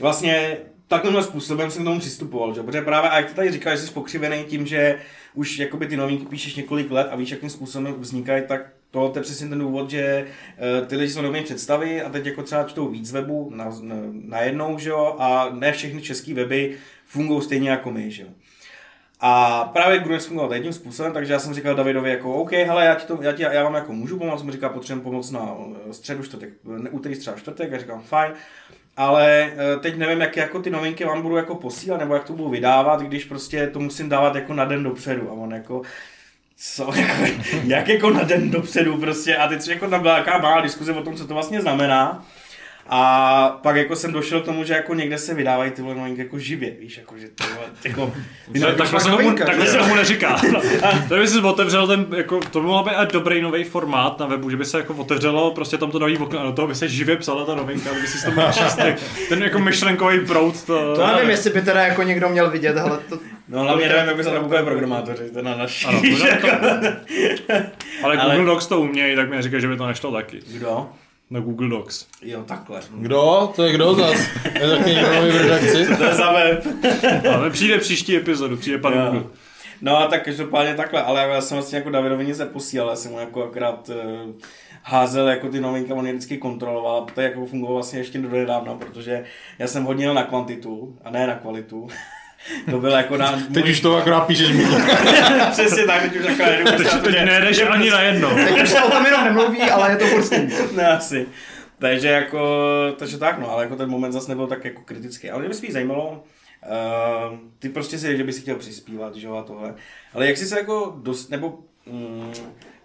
vlastně takovýmhle způsobem jsem k tomu přistupoval, že? protože právě, a jak ty tady říkáš, že jsi pokřivený tím, že už jakoby ty novinky píšeš několik let a víš, jakým způsobem vznikají, tak to, to je přesně ten důvod, že eh, ty lidi jsou nově představy a teď jako třeba čtou víc webů na, na, najednou, že jo, a ne všechny české weby fungují stejně jako my, že jo. A právě Grunex fungoval jedním způsobem, takže já jsem říkal Davidovi jako OK, hele, já, ti to, já, ti, já vám jako můžu pomoct, mu říká, potřebujeme pomoc na eh, středu, čtvrtek, ne, úterý, třeba čtvrtek, a říkám fajn, ale eh, teď nevím, jak jako ty novinky vám budu jako posílat, nebo jak to budu vydávat, když prostě to musím dávat jako na den dopředu a on jako co, jako, jak jako na den dopředu prostě a teď jako tam byla nějaká malá diskuze o tom, co to vlastně znamená. A pak jako jsem došel k tomu, že jako někde se vydávají ty novinky jako živě, víš, jako že to jako... No, takhle se, tomu, novinka, takhle se tomu neříká. to by si otevřel ten, jako, to by mohl být ale dobrý nový formát na webu, že by se jako otevřelo prostě tam to nový okno a do toho by se živě psala ta novinka, aby si to mohl číst, tak ten jako myšlenkový prout. To, To nevím, jestli by teda jako někdo měl vidět, hele, to... No hlavně nevím, jak by se tam úplně programátoři, to na naší. Ano, to, to, ale Ale- Google Docs to umějí, tak mi neříkají, že by to nešlo taky. Kdo? Na Google Docs. Jo, takhle. Kdo? To je kdo zas? Je taky někdo nový v redakci? To je za web. Ale přijde příští epizodu, přijde pan. Google. No a tak každopádně takhle, ale já jsem vlastně jako Davidovi nic neposílal, já jsem mu jako akorát uh, házel jako ty novinky, on je vždycky kontroloval, a to jako fungovalo vlastně ještě do nedávna, protože já jsem hodně jel na kvantitu a ne na kvalitu. To bylo jako na... Teď už to akorát píšeš mi. Přesně tak, teď už takhle jedu, Teď, teď nejedeš ani na jedno. Teď už se o tom jenom nemluví, ale je to furt stejný. ne, asi. Takže jako, takže tak no, ale jako ten moment zase nebyl tak jako kritický. Ale mě by spíš zajímalo, uh, ty prostě si, že bys si chtěl přispívat, že jo, a tohle. Ale jak jsi se jako dost, nebo mm,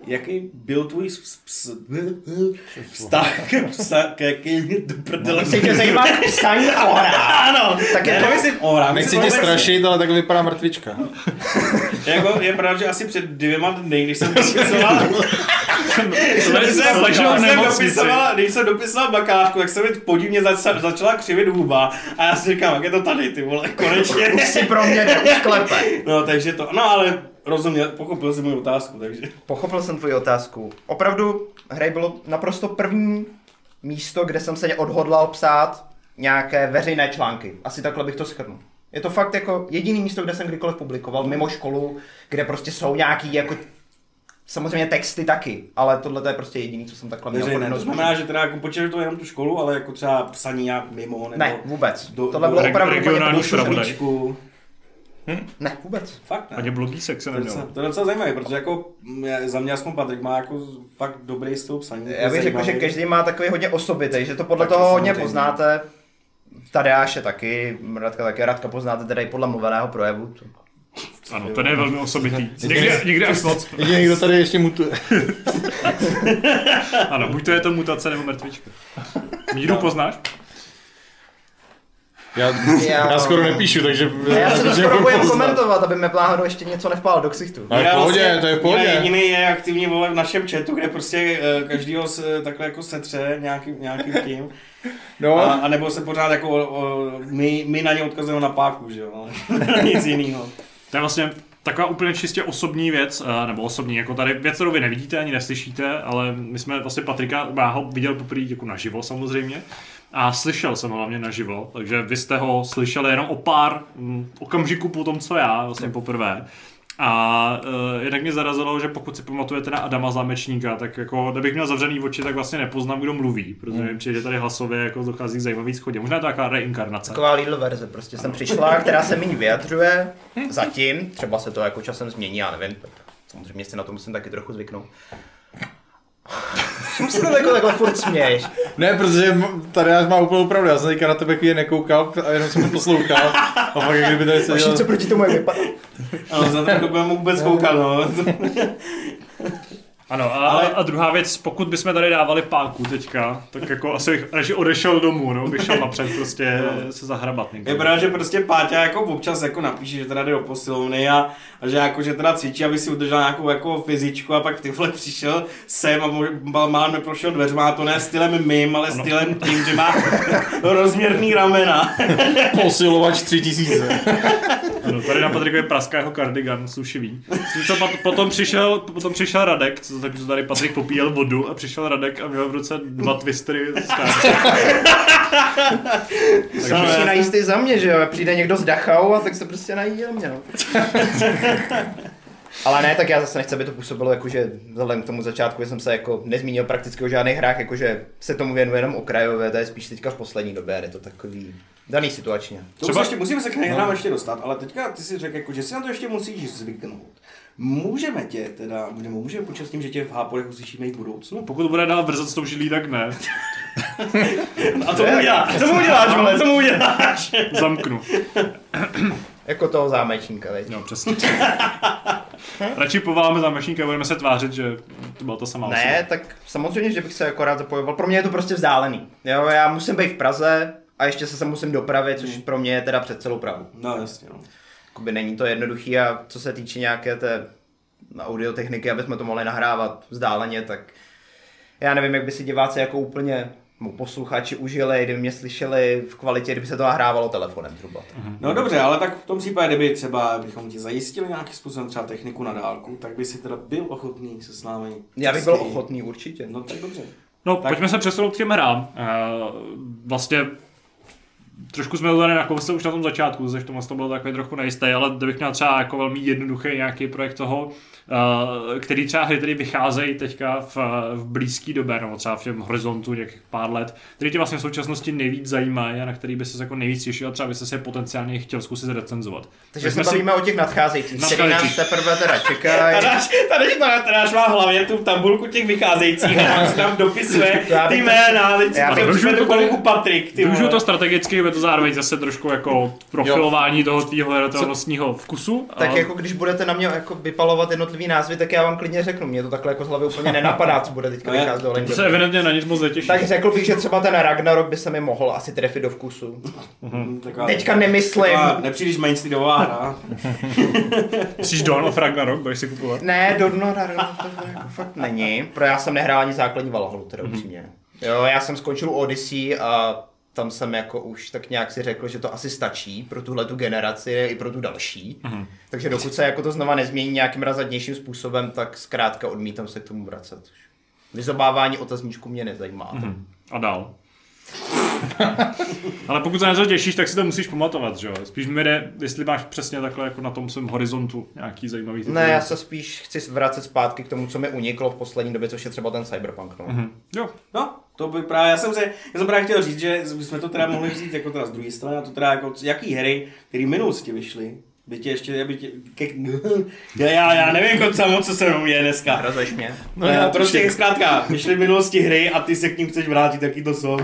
jaký byl tvůj vztah k psa, k jaký do prdele. Jestli tě zajímá psaní ohra, Ano, tak je to- nemyslím ohra, Nechci myslím tě strašit, ale takhle vypadá mrtvička. Jako, je pravda, že asi před dvěma dny, když jsem dopisoval, když jsem, dopisoval, když jsem dopisoval bakalářku, tak se mi podivně začala, začala křivit huba a já si říkám, jak je to tady, ty vole, konečně. už si pro mě neušklepe. No, takže to, no ale rozuměl, pochopil jsem moji otázku, takže. Pochopil jsem tvoji otázku. Opravdu, hry bylo naprosto první místo, kde jsem se odhodlal psát nějaké veřejné články. Asi takhle bych to schrnul. Je to fakt jako jediný místo, kde jsem kdykoliv publikoval, mimo školu, kde prostě jsou nějaký jako samozřejmě texty taky, ale tohle to je prostě jediný, co jsem takhle měl. Ne, to znamená, že teda jako počítám to jenom tu školu, ale jako třeba psaní nějak mimo, nebo Ne, vůbec. Do- tohle do bylo opravdu regionální první šuplíčku. Ne, vůbec. Fakt ne. Ani blogísek se To je, neměl. to je docela zajímavé, protože jako já- za mě aspoň Patrik má jako fakt dobrý styl psaní. Já bych řekl, že každý má takový hodně osobitý, že to podle Taky toho hodně poznáte. Tadeáše taky, Radka taky, Radka poznáte teda i podle mluveného projevu. To- Ano, ten je velmi osobitý. Někdy, někdy až moc. Jediný, kdo tady ještě mutuje. Ano, buď to je to mutace nebo mrtvička. Míru poznáš? Já, Já- já skoro nepíšu, takže... A já se to skoro budu bojím komentovat, aby mi náhodou ještě něco nevpál do ksichtu. To je v Já pohodě, vlastně- to je v já pohodě. jediný je aktivní vole v našem chatu, kde prostě uh, každýho se takhle jako setře nějakým, nějakým tím. No, A, a nebo se pořád jako o, o, my, my na ně odkazujeme na páku, že jo, ale nic jiného. To je vlastně taková úplně čistě osobní věc, eh, nebo osobní, jako tady věc, kterou vy nevidíte ani neslyšíte, ale my jsme vlastně Patrika, já ho viděl poprvé jako naživo samozřejmě, a slyšel jsem ho hlavně naživo, takže vy jste ho slyšeli jenom o pár mm, okamžiků po tom, co já, vlastně poprvé. A uh, jednak mě zarazilo, že pokud si pamatujete na Adama Zámečníka, tak jako, kdybych měl zavřený oči, tak vlastně nepoznám, kdo mluví, protože mi přijde tady hlasově, jako dochází k zajímavý schodě. Možná je to taková reinkarnace. Taková Lidl verze, prostě jsem přišla, která se méně vyjadřuje, zatím, třeba se to jako časem změní, já nevím, tak samozřejmě si na to musím taky trochu zvyknout. Čemu se to jako takhle furt směješ? Ne, protože tady já mám úplnou pravdu, já jsem teďka na tebe chvíli nekoukal a jenom jsem poslouchal. A pak jak kdyby tady Máš seděl... něco proti tomu, jak vypadá? Ale za to nebudeme vůbec koukat, no. Ano, a, Ale... a druhá věc, pokud bychom tady dávali páku teďka, tak jako asi bych radši odešel domů, no, bych šel napřed prostě se zahrabat někde. Je pravda, že prostě Páťa jako občas jako napíše, že teda jde do posilovny a, a že jako, že teda cvičí, aby si udržel nějakou jako fyzičku a pak ty vole přišel sem a málem neprošel dveřma a to ne stylem mým, ale ano. stylem tím, že má rozměrný ramena. Posilovač 3000. Ano, tady na Patrikově praská jeho kardigan pat- potom přišel, potom přišel Radek, co, tak co tady Patrik popíjel vodu a přišel Radek a měl v ruce dva twistery z. Takže si najíst za mě, že jo? Přijde někdo z Dachau a tak se prostě nají mě, no. Ale ne, tak já zase nechci, aby to působilo jako, že vzhledem k tomu začátku, že jsem se jako nezmínil prakticky o žádných hrách, jakože se tomu věnuje jenom okrajové, to je spíš teďka v poslední době, je to takový daný situačně. To Třeba... ještě, musíme se k nehrám no. ještě dostat, ale teďka ty si řekl, jako, že si na to ještě musíš zvyknout. Můžeme tě teda, můžeme, můžeme počítat s tím, že tě v Háporech uslyšíme i v budoucnu? Pokud bude dál vrzat s tou žilí, tak ne. A co mu uděláš? Co mu uděláš, vole? Co mu uděláš? Zamknu. Jako toho zámečníka, veď. No, přesně. Radši povoláme zámečníka a budeme se tvářit, že to byla ta samá Ne, osoba. tak samozřejmě, že bych se jako rád zapojoval. Pro mě je to prostě vzdálený. Jo, já musím být v Praze a ještě se sem musím dopravit, což pro mě je teda před celou Prahu. No jasně, no. Jakoby není to jednoduchý a co se týče nějaké té audiotechniky, aby jsme to mohli nahrávat vzdáleně, tak já nevím, jak by si diváci jako úplně posluchači užili, kdyby mě slyšeli v kvalitě, kdyby se to nahrávalo telefonem zhruba. No dobře, ale tak v tom případě, kdyby třeba bychom ti zajistili nějakým způsobem třeba techniku na dálku, tak by si teda byl ochotný se s námi. Já bych byl ochotný určitě. No tak dobře. No, Tak. pojďme se přesunout k těm hrám. Uh, vlastně trošku jsme to tady nakousli už na tom začátku, že v tom to bylo takový trochu nejistý, ale kdybych měl třeba jako velmi jednoduchý nějaký projekt toho, uh, který třeba hry tady vycházejí teďka v, v blízké době, nebo třeba v těm horizontu nějakých pár let, který tě vlastně v současnosti nejvíc zajímají a na který by se jako nejvíc těšil a třeba by se potenciálně chtěl zkusit recenzovat. Takže Tak se jsme si- bavíme o těch nadcházejících, který nás teprve teda čekají. Tadáš, Tadáš, má, Tadáš má v hlavě tu tabulku těch vycházejících a tam dopisuje Já ty jména, teď to Patrik, ty Využiju to strategicky, je to zároveň zase trošku jako profilování toho tvýho hratelnostního vkusu. Tak a- jako když budete na mě jako vypalovat jednotlivý názvy, tak já vám klidně řeknu. Mě to takhle jako z hlavy úplně nenapadá, co bude teďka No vycházet do To se evidentně na nic moc netěší. Tak řekl bych, že třeba ten Ragnarok by se mi mohl asi trefit do vkusu. Hm, taková- Teďka nemyslím. taková Nepříliš mainstreamová hra. Myslíš Dawn of Ragnarok, budeš si kupovat? Ne, do dno Ragnarok to jako fakt není. Pro já jsem nehrál ani základní Valhalu, teda upřímně. Jo, já jsem skončil u Odyssey a tam jsem jako už tak nějak si řekl, že to asi stačí pro tuhle tu generaci i pro tu další. Mhm. Takže dokud se jako to znova nezmění nějakým razadnějším způsobem, tak zkrátka odmítám se k tomu vracet. Vyzobávání otazníčku mě nezajímá. Mhm. A dál. Ale pokud se na to těšíš, tak si to musíš pamatovat, že jo? Spíš mi jde, jestli máš přesně takhle jako na tom svém horizontu nějaký zajímavý titul. Ne, já se spíš chci vracet zpátky k tomu, co mi uniklo v poslední době, což je třeba ten Cyberpunk. No. Mhm. Jo, No, to by právě, já jsem se, já jsem právě chtěl říct, že bychom to teda mohli vzít jako teda z druhé strany, a to teda jako, jaký hry, které minulosti vyšly, by tě ještě, by tě, ke, já, já, já nevím, jako samo, co se mnou je dneska. Hrazuješ mě? No, já prostě zkrátka, vyšly minulosti hry a ty se k ním chceš vrátit, jaký to jsou.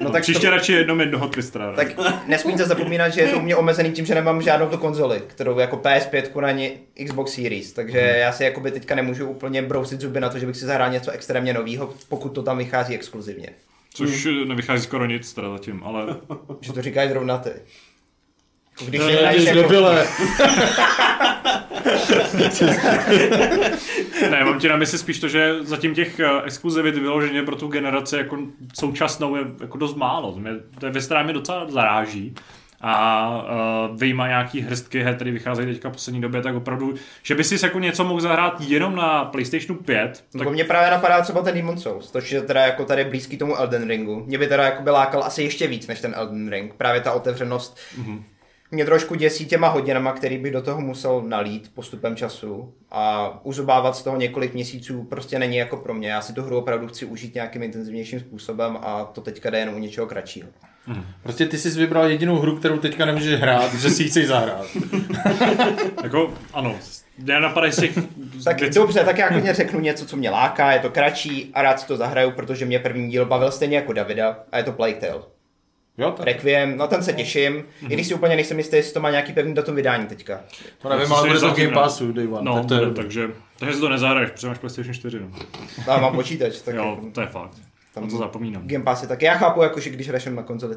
No, tak tak příště to, radši jednom jednoho twistera. ne? tak nesmíte zapomínat, že je to u mě omezený tím, že nemám žádnou tu konzoli, kterou jako PS5 na ně Xbox Series, takže Mhm. já si jakoby teďka nemůžu úplně brousit zuby na to, že bych si zahrál něco extrémně nového, pokud to tam vychází exkluzivně. Což nevychází skoro nic teda zatím, ale Že to říkáš zrovna ty. Když No, hraješ ty jako, debile. ne, mám ti na mysli spíš to, že zatím těch eh, exkluzivit vyloženě pro tu generaci jako současnou je jako dost málo. To, mě, to je věc, která mě docela zaráží. A uh, vyjma nějaký hrstky her, které vycházejí teďka v poslední době, tak opravdu, že by si jako něco mohl zahrát jenom na PlayStationu 5, tak... mě právě napadá třeba ten Demon Souls, to je teda jako tady blízký tomu Elden Ringu. Mě by teda jako by lákal asi ještě víc než ten Elden Ring. Právě ta otevřenost Mhm. Mě trošku děsí těma hodinama, který bych do toho musel nalít postupem času a uzobávat z toho několik měsíců prostě není jako pro mě. Já si tu hru opravdu chci užít nějakým intenzivnějším způsobem a to teďka jde jen u něčeho kratšího. Prostě ty jsi vybral jedinou hru, kterou teďka nemůžeš hrát, že si ji chceš zahrát. Jako, ano, Mě napadají si Tak věci- dobře, tak já klidně řeknu něco, co mě láká, je to kratší a rád si to zahraju, protože mě první díl bavil stejně jako Davida a je to Plague Tale. Jo, tak Requiem, na ten se těším, i když si úplně nejsem jistý, jestli to má nějaký pevný datum vydání teďka. to nevím, ale bude to v Game no. Passu, day one. No, tak to je, bude, takže, takže si to nezahraješ, protože máš PlayStation 4. No. Já mám počítač, tak Jo, jako, to je fakt. Tam- to zapomínám. Game Pass je tak. Já chápu, jako, že když hraješ na konzoli.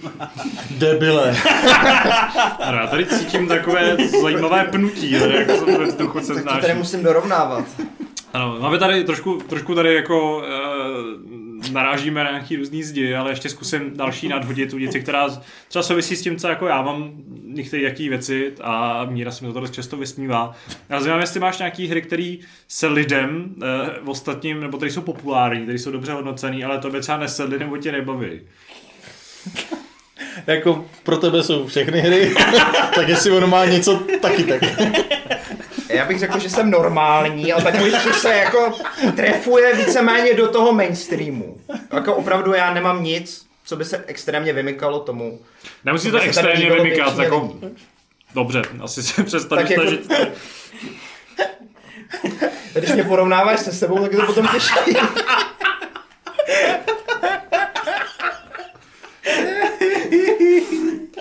Debile. Já tady cítím takové zajímavé pnutí, tady, jak se ve vzduchu se Tak to tady musím dorovnávat. Ano, máme tady trošku, trošku tady jako uh, narážíme na nějaký různý zdi, ale ještě zkusím další nadhodit tu věci, která třeba souvisí s tím, co jako já mám některé jaký věci a Míra se mi to dost často vysmívá. Já zajímám, jestli máš nějaký hry, které se lidem uh, ostatním, nebo které jsou populární, které jsou dobře hodnocený, ale to by třeba nesedly nebo tě nebaví. jako pro tebe jsou všechny hry, tak jestli ono má něco, taky tak. Já bych řekl, že jsem normální, ale tak můj vkus se jako trefuje víceméně do toho mainstreamu. Jako opravdu já nemám nic, co by se extrémně vymykalo tomu. Nemusí to extrémně vymykat, jako dobře, asi se přestanu Tak jako- snažit. Když mě porovnáváš se sebou, tak je to potom těžké.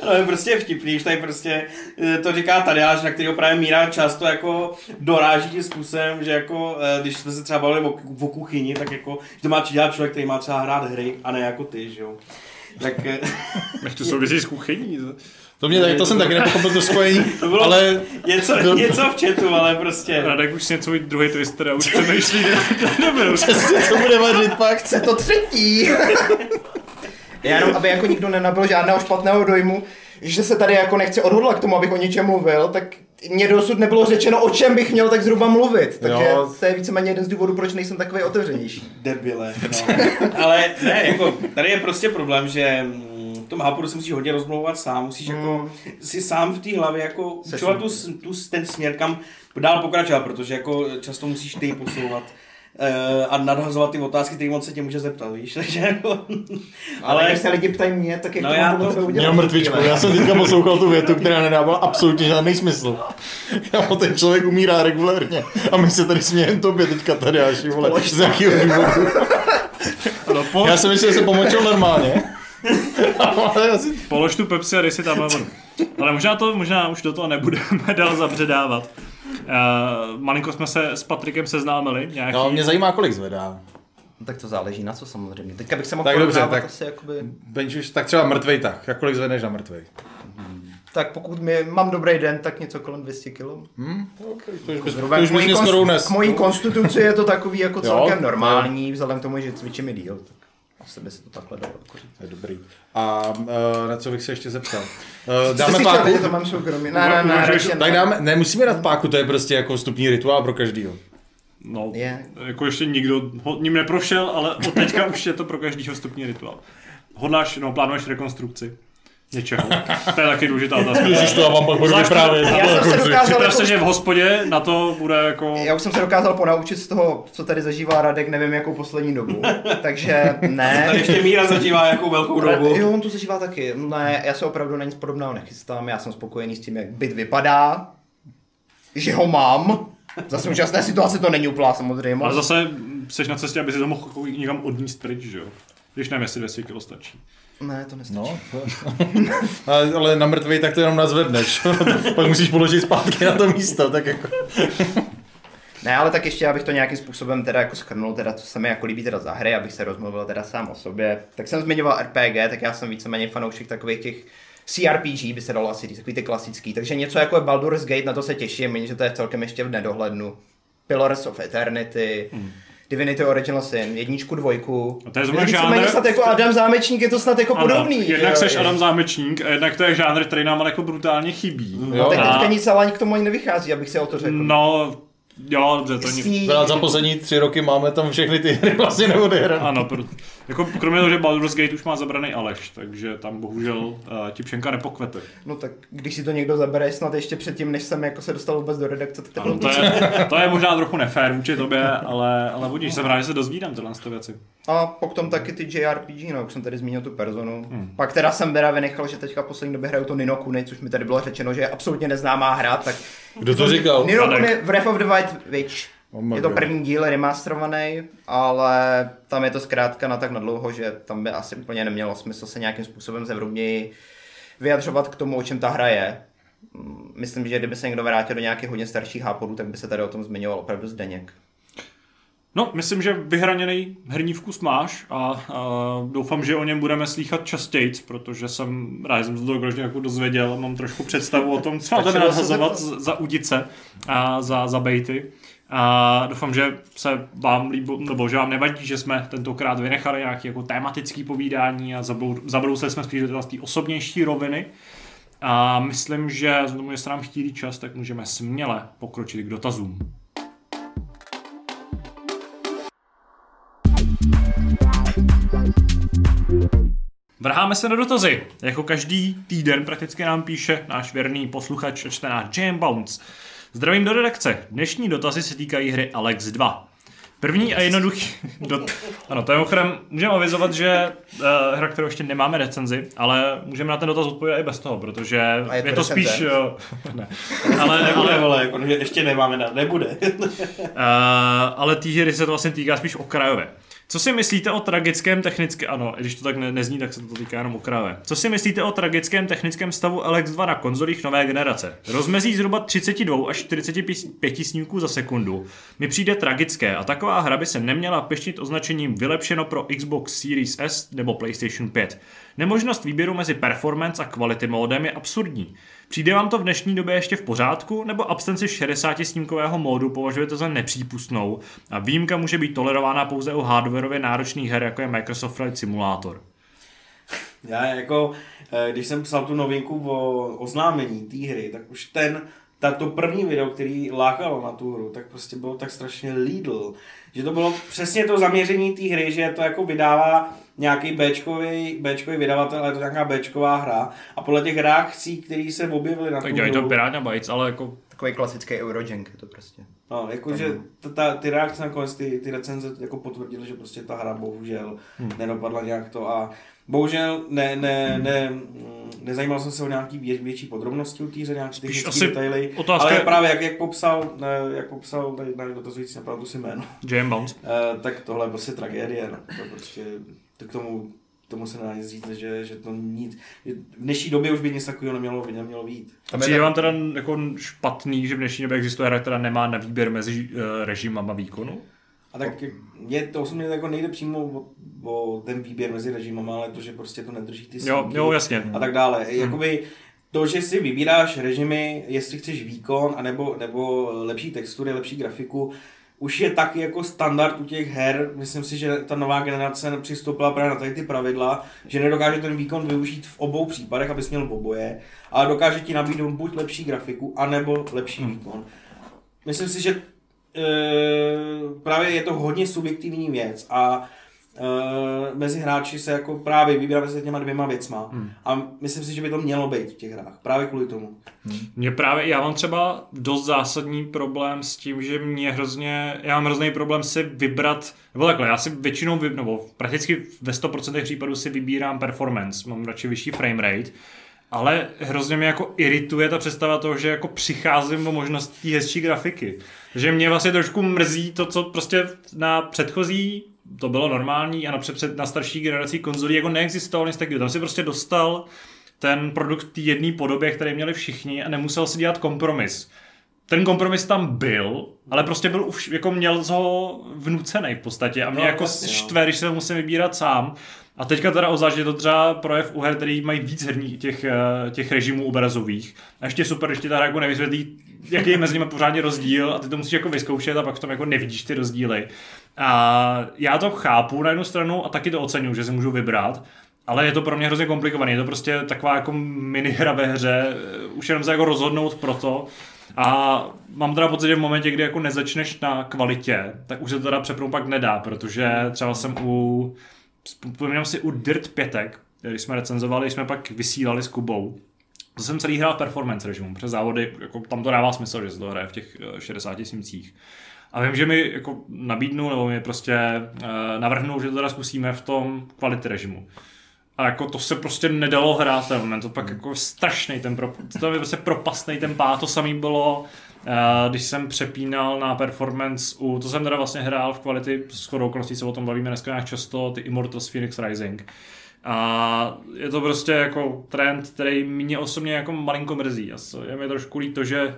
No je prostě vtipný, že tady prostě eh, to říká Tadeáš, na kterého právě Míra často jako doráží tím způsobem, že jako, eh, když jsme se třeba bavili o, o kuchyni, tak jako, že to má dělat člověk, který má třeba hrát hry a ne jako ty, že jo. Tak eh, Nech to souvisí s kuchyní. To mě tady, to jsem taky nepochopil to spojení, to bylo ale něco, to- něco v chatu, ale prostě... Radek už si něco druhý twister a už přemýšlí na dobrou. co bude vařit pak? Chce to třetí. Já jenom, aby jako nikdo nenabil žádného špatného dojmu, že se tady jako nechci odhodlat k tomu, abych o něčem mluvil, tak mě dosud nebylo řečeno, o čem bych měl tak zhruba mluvit. Takže Jo. to je víceméně jeden z důvodů, proč nejsem takový otevřenější. Debile, no. Ale ne, jako, tady je prostě problém, že mm, v tom háporu si musíš hodně rozmlouvat sám, musíš jako si sám v té hlavě jako učovat tu, s- tu, ten směr, kam dál pokračovat, protože jako často musíš ty posouvat eh, a nadhazovat ty otázky, které on se tě může zeptat, víš, takže jako... Ale, Ale když se lidi ptají mě, tak jak No to já to- udělat? Mrtvičku, já jsem teďka poslouchal tu větu, která nedávala absolutně žádný smysl. Kámo, ten člověk umírá regulérně a my se tady smějeme tobě teďka tady až vole, z nějakého důvodu. No, po, Já jsem myslel, že se pomočil normálně. Polož tu Pepsi a dej si tam vodu. Ale možná to, možná už do toho nebudeme dál zabředávat. Uh, malinko jsme se s Patrikem seznámili. Nějaký... No, mě zajímá, kolik zvedá. No, tak to záleží na co samozřejmě. Teďka bych se mohl Tak dobře, tak- asi jakoby... Benč už tak třeba mrtvej tak. Jak kolik zvedneš na mrtvej? Tak pokud mi, mám dobrý den, tak něco kolem 200 kg. Hm? Okay, to už bys, to už k bys mojí mě konst- skoro unes. K mojí konstituci je to takový jako Jo, celkem to- normální, vzhledem k tomu, že cvičím i díl. Tak asi by se to takhle dalo. jako říct. To je dobrý. A uh, na co bych se ještě zeptal? Uh, Jsi dáme páku? to mám soukromí. Ne, ne, ne, Tak ne. dáme, ne, musíme dát páku, to je prostě jako vstupní rituál pro každýho. No, Je. jako ještě nikdo ho, ním neprošel, ale od teďka už je to pro každýho stupní rituál. Hodláš, no, plánuješ rekonstrukci něčeho. To je taky důležitá otázka. Ježiš, to já vám pak budu Zvlášť- vyprávět. Já jsem se dokázal Připrav jako, se, že v hospodě na to bude jako... já už jsem se dokázal ponaučit z toho, co tady zažívá Radek, nevím jakou poslední dobu. Takže tady ne. ještě Míra zažívá jakou velkou dobu. Jo, on to zažívá taky. Ne, já se opravdu na nic podobného nechystám. Já jsem spokojený s tím, jak byt vypadá, že ho mám. Za současné situace to není úplná samozřejmě. Ale zase jsi na cestě, aby si to mohl někam odníst pryč, že jo? Když nevím, jestli 200 kg stačí. Ne, to nestačí. No, ale, ale na mrtvej tak to jenom nazvedneš. pak musíš položit zpátky na to místo, tak jako... Ne, ale tak ještě, abych to nějakým způsobem teda jako schrnul, teda co se mi jako líbí teda za hry, abych se rozmluvil teda sám o sobě. Tak jsem zmiňoval RPG, tak já jsem víceméně fanoušek takových těch CRPG, by se dalo asi říct, takový ty klasický. Takže něco jako je Baldur's Gate, na to se těším, jenže to je celkem ještě v nedohlednu. Pillars of Eternity, hmm. Divinity Original Sin, jedničku, dvojku. A to je zrovna žánr- snad jako Adam Zámečník je to snad jako Ano, podobný. jednak seš Adam Zámečník a jednak to je žánr, který nám ale jako brutálně chybí. Jo, Tak a- teďka nic ale ani k tomu ani nevychází, abych si o to řekl. No, jo, dobře, to nic. Za za poslední tři roky máme tam všechny ty hry vlastně neodehrané. Ano, pro, Jako kromě toho, že Baldur's Gate už má zabraný Aleš, takže tam bohužel uh, ti pšenka nepokvete. No tak když si to někdo zabere snad ještě předtím, než jsem jako se dostal vůbec do redakce, tak Ano, to, je, to je možná trochu nefér vůči tobě, ale, ale budíš, jsem rád, že se dozvídám tyhle ty věci. A potom taky ty JRPG, no, jak jsem tady zmínil tu personu. Hmm. Pak teda jsem teda vynechal, že teďka poslední době hraju to Nino Kuni, což mi tady bylo řečeno, že je absolutně neznámá hra, tak Kdo to říkal? Nino. Kuni Breath of the Wild Witch. Oh Je to první díl remasterovaný, ale tam je to zkrátka na tak nadlouho, že tam by asi úplně nemělo smysl se nějakým způsobem zevrubněji vyjadřovat k tomu, o čem ta hra je. Myslím, že kdyby se někdo vrátil do nějakých hodně starších háporů, tak by se tady o tom zmiňoval opravdu Zdeněk. No, myslím, že vyhraněný herní vkus máš a, a doufám, že o něm budeme slýchat častěji, protože jsem rád, že jsem se to konečně jako dozvěděl, mám trošku představu o tom, co máte z- za udice a za, za bejty. A doufám, že se vám líbilo, nebo že vám nevadí, že jsme tentokrát vynechali nějaké jako tematické povídání a zabrou- zabrousili jsme spíš do té osobnější roviny. A myslím, že vzhledem že se nám chtílí čas, tak můžeme směle pokročit k dotazům. Vrháme se na dotazy. Jako každý týden prakticky nám píše náš věrný posluchač a čtenář Jam Bounce. Zdravím do redakce. Dnešní dotazy se týkají hry Alex 2. První a jednoduchý... Dot... Ano, to je mimochodem, můžeme avizovat, že uh, hra, kterou ještě nemáme recenzi, ale můžeme na ten dotaz odpovědět i bez toho, protože A je je, to to recenze? spíš... Uh, ne. Ale, Nebude, ale, vole, že ještě nemáme, na, nebude. Uh, ale té hry se to vlastně týká spíš okrajově. Co si myslíte o tragickém technickém, ano, když to tak ne, nezní, tak se to týká jenom okrajově. Co si myslíte o tragickém technickém stavu LX2 na konzolích nové generace? Rozmezí zhruba 32 až 45 snímků za sekundu mi přijde tragické a taková hra by se neměla peštit označením vylepšeno pro Xbox Series S nebo PlayStation 5. Nemožnost výběru mezi performance a quality módem je absurdní. Přijde vám to v dnešní době ještě v pořádku, nebo absenci 60 snímkového módu považujete za nepřípustnou a výjimka může být tolerována pouze u hardwareově náročných her, jako je Microsoft Flight Simulator? Já jako, eh, když jsem psal tu novinku o oznámení té hry, tak už ten, ta, to první video, který lákalo na tu hru, tak prostě bylo tak strašně Lidl, že to bylo přesně to zaměření té hry, že to jako vydává nějaký Bčkový, Bčkový vydavatel, ale je to nějaká Bčková hra a podle těch reakcí, které se objevily na Tak tu dělají to Piranha Bytes, ale jako Takový klasický Eurojank je to prostě. No, jakože ta, ta, ty reakce nakonec, ty, ty recenze jako potvrdily, že prostě ta hra bohužel hmm. nedopadla nějak to a bohužel ne, ne, ne, mm, nezajímal jsem se o nějaký vě, větší podrobnosti u té hry, nějaké technické detaily, otázka- ale právě jak, jak popsal, ne, jak popsal tady na dotazující naprávu si jméno, Jam Bounce. eh, tak tohle je prostě tragédie, no. to prostě, to k tomu, k tomu se nedá nic říct, že, že to nic, že v dnešní době už by nic takového nemělo, nemělo být. Tam je Přijde vám teda jako špatný, že v dnešní době existuje hra, která nemá na výběr mezi uh, režimama výkonu? A tak mě to osobně jako nejde přímo o, o ten výběr mezi režimama, ale to, že prostě to nedrží ty Jo, jo, jasně. a tak dále. Jakoby to, že si vybíráš režimy, jestli chceš výkon, anebo, nebo lepší textury, lepší grafiku, už je taky jako standard u těch her. Myslím si, že ta nová generace přistoupila právě na tady ty pravidla, že nedokáže ten výkon využít v obou případech, abys měl v oboje, ale dokáže ti nabídnout buď lepší grafiku, anebo lepší výkon. Myslím si, že e, právě je to hodně subjektivní věc a e, mezi hráči se jako právě vybírá mezi těma dvěma věcma hmm. a myslím si, že by to mělo být v těch hrách, právě kvůli tomu. Mě právě, já mám třeba dost zásadní problém s tím, že mě hrozně, já mám hrozný problém si vybrat, nebo takhle, já si většinou, vy, nebo prakticky ve 100% případů si vybírám performance, mám radši vyšší frame rate, ale hrozně mě jako irituje ta představa toho, že jako přicházím o možnost té hezčí grafiky. Takže mě vlastně trošku mrzí to, co prostě na předchozí to bylo normální a na, před, na starší generací konzolí jako neexistovalo nic takového. Tam si prostě dostal ten produkt v té jedné podobě, který měli všichni a nemusel si dělat kompromis. Ten kompromis tam byl, ale prostě byl už, jako měl ho vnucený v podstatě a mě No, jako vlastně, štve, když se to musím vybírat sám. A teďka teda ozvlášť je to třeba projev u her, který mají víc herních těch, eh, těch režimů obrazových. A ještě super, když ti ta hra jako nevysvětlí, jaký je mezi nimi pořádně rozdíl a ty to musíš jako vyzkoušet a pak v tom jako nevidíš ty rozdíly. A já to chápu na jednu stranu a taky to oceňuji, že si můžu vybrat, ale je to pro mě hrozně komplikované. Je to prostě taková jako minihra ve hře, eh, už jenom se jako rozhodnout pro to. A mám teda pocit, že v momentě, kdy jako nezačneš na kvalitě, tak už se to teda přepnout pak nedá, protože třeba jsem u Vzpomínám si u Dirt 5, když jsme recenzovali, jsme pak vysílali s Kubou. To jsem celý hrál performance režimu, přes závody, jako tam to dává smysl, že se to hraje v těch eh, 60 snímcích. A vím, že mi jako nabídnul, nebo mi prostě uh, navrhnul, že to teda zkusíme v tom quality režimu. A jako to se prostě nedalo hrát ten moment, to pak jako strašný ten pro, to je prostě propastný ten pát, to samý bylo, uh, když jsem přepínal na performance u, to jsem teda vlastně hrál v quality, s chodou okolností se o tom bavíme dneska nějak často, ty Immortals Phoenix Rising. A je to prostě jako trend, který mě osobně jako malinko mrzí. A je mi trošku líto, že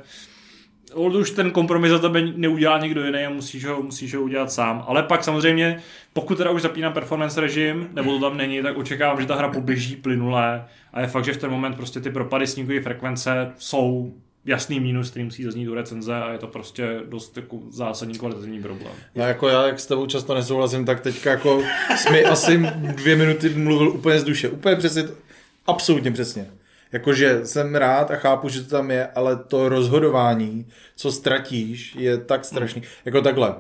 Old už ten kompromis za tebe neudělá někdo jiný a musíš ho, musíš ho udělat sám. Ale pak samozřejmě, pokud teda už zapínám performance režim, nebo to tam není, tak očekávám, že ta hra poběží plynulé a je fakt, že v ten moment prostě ty propady snímkové frekvence jsou jasný mínus, který musí zaznít do recenze a je to prostě dost jako zásadní kvalitativní problém. Já jako já, jak s tebou často nesouhlasím, tak teďka jako jsme asi dvě minuty mluvil úplně z duše. Úplně přesně, absolutně přesně. Jakože jsem rád a chápu, že to tam je, ale to rozhodování, co ztratíš, je tak strašný. Jako takhle.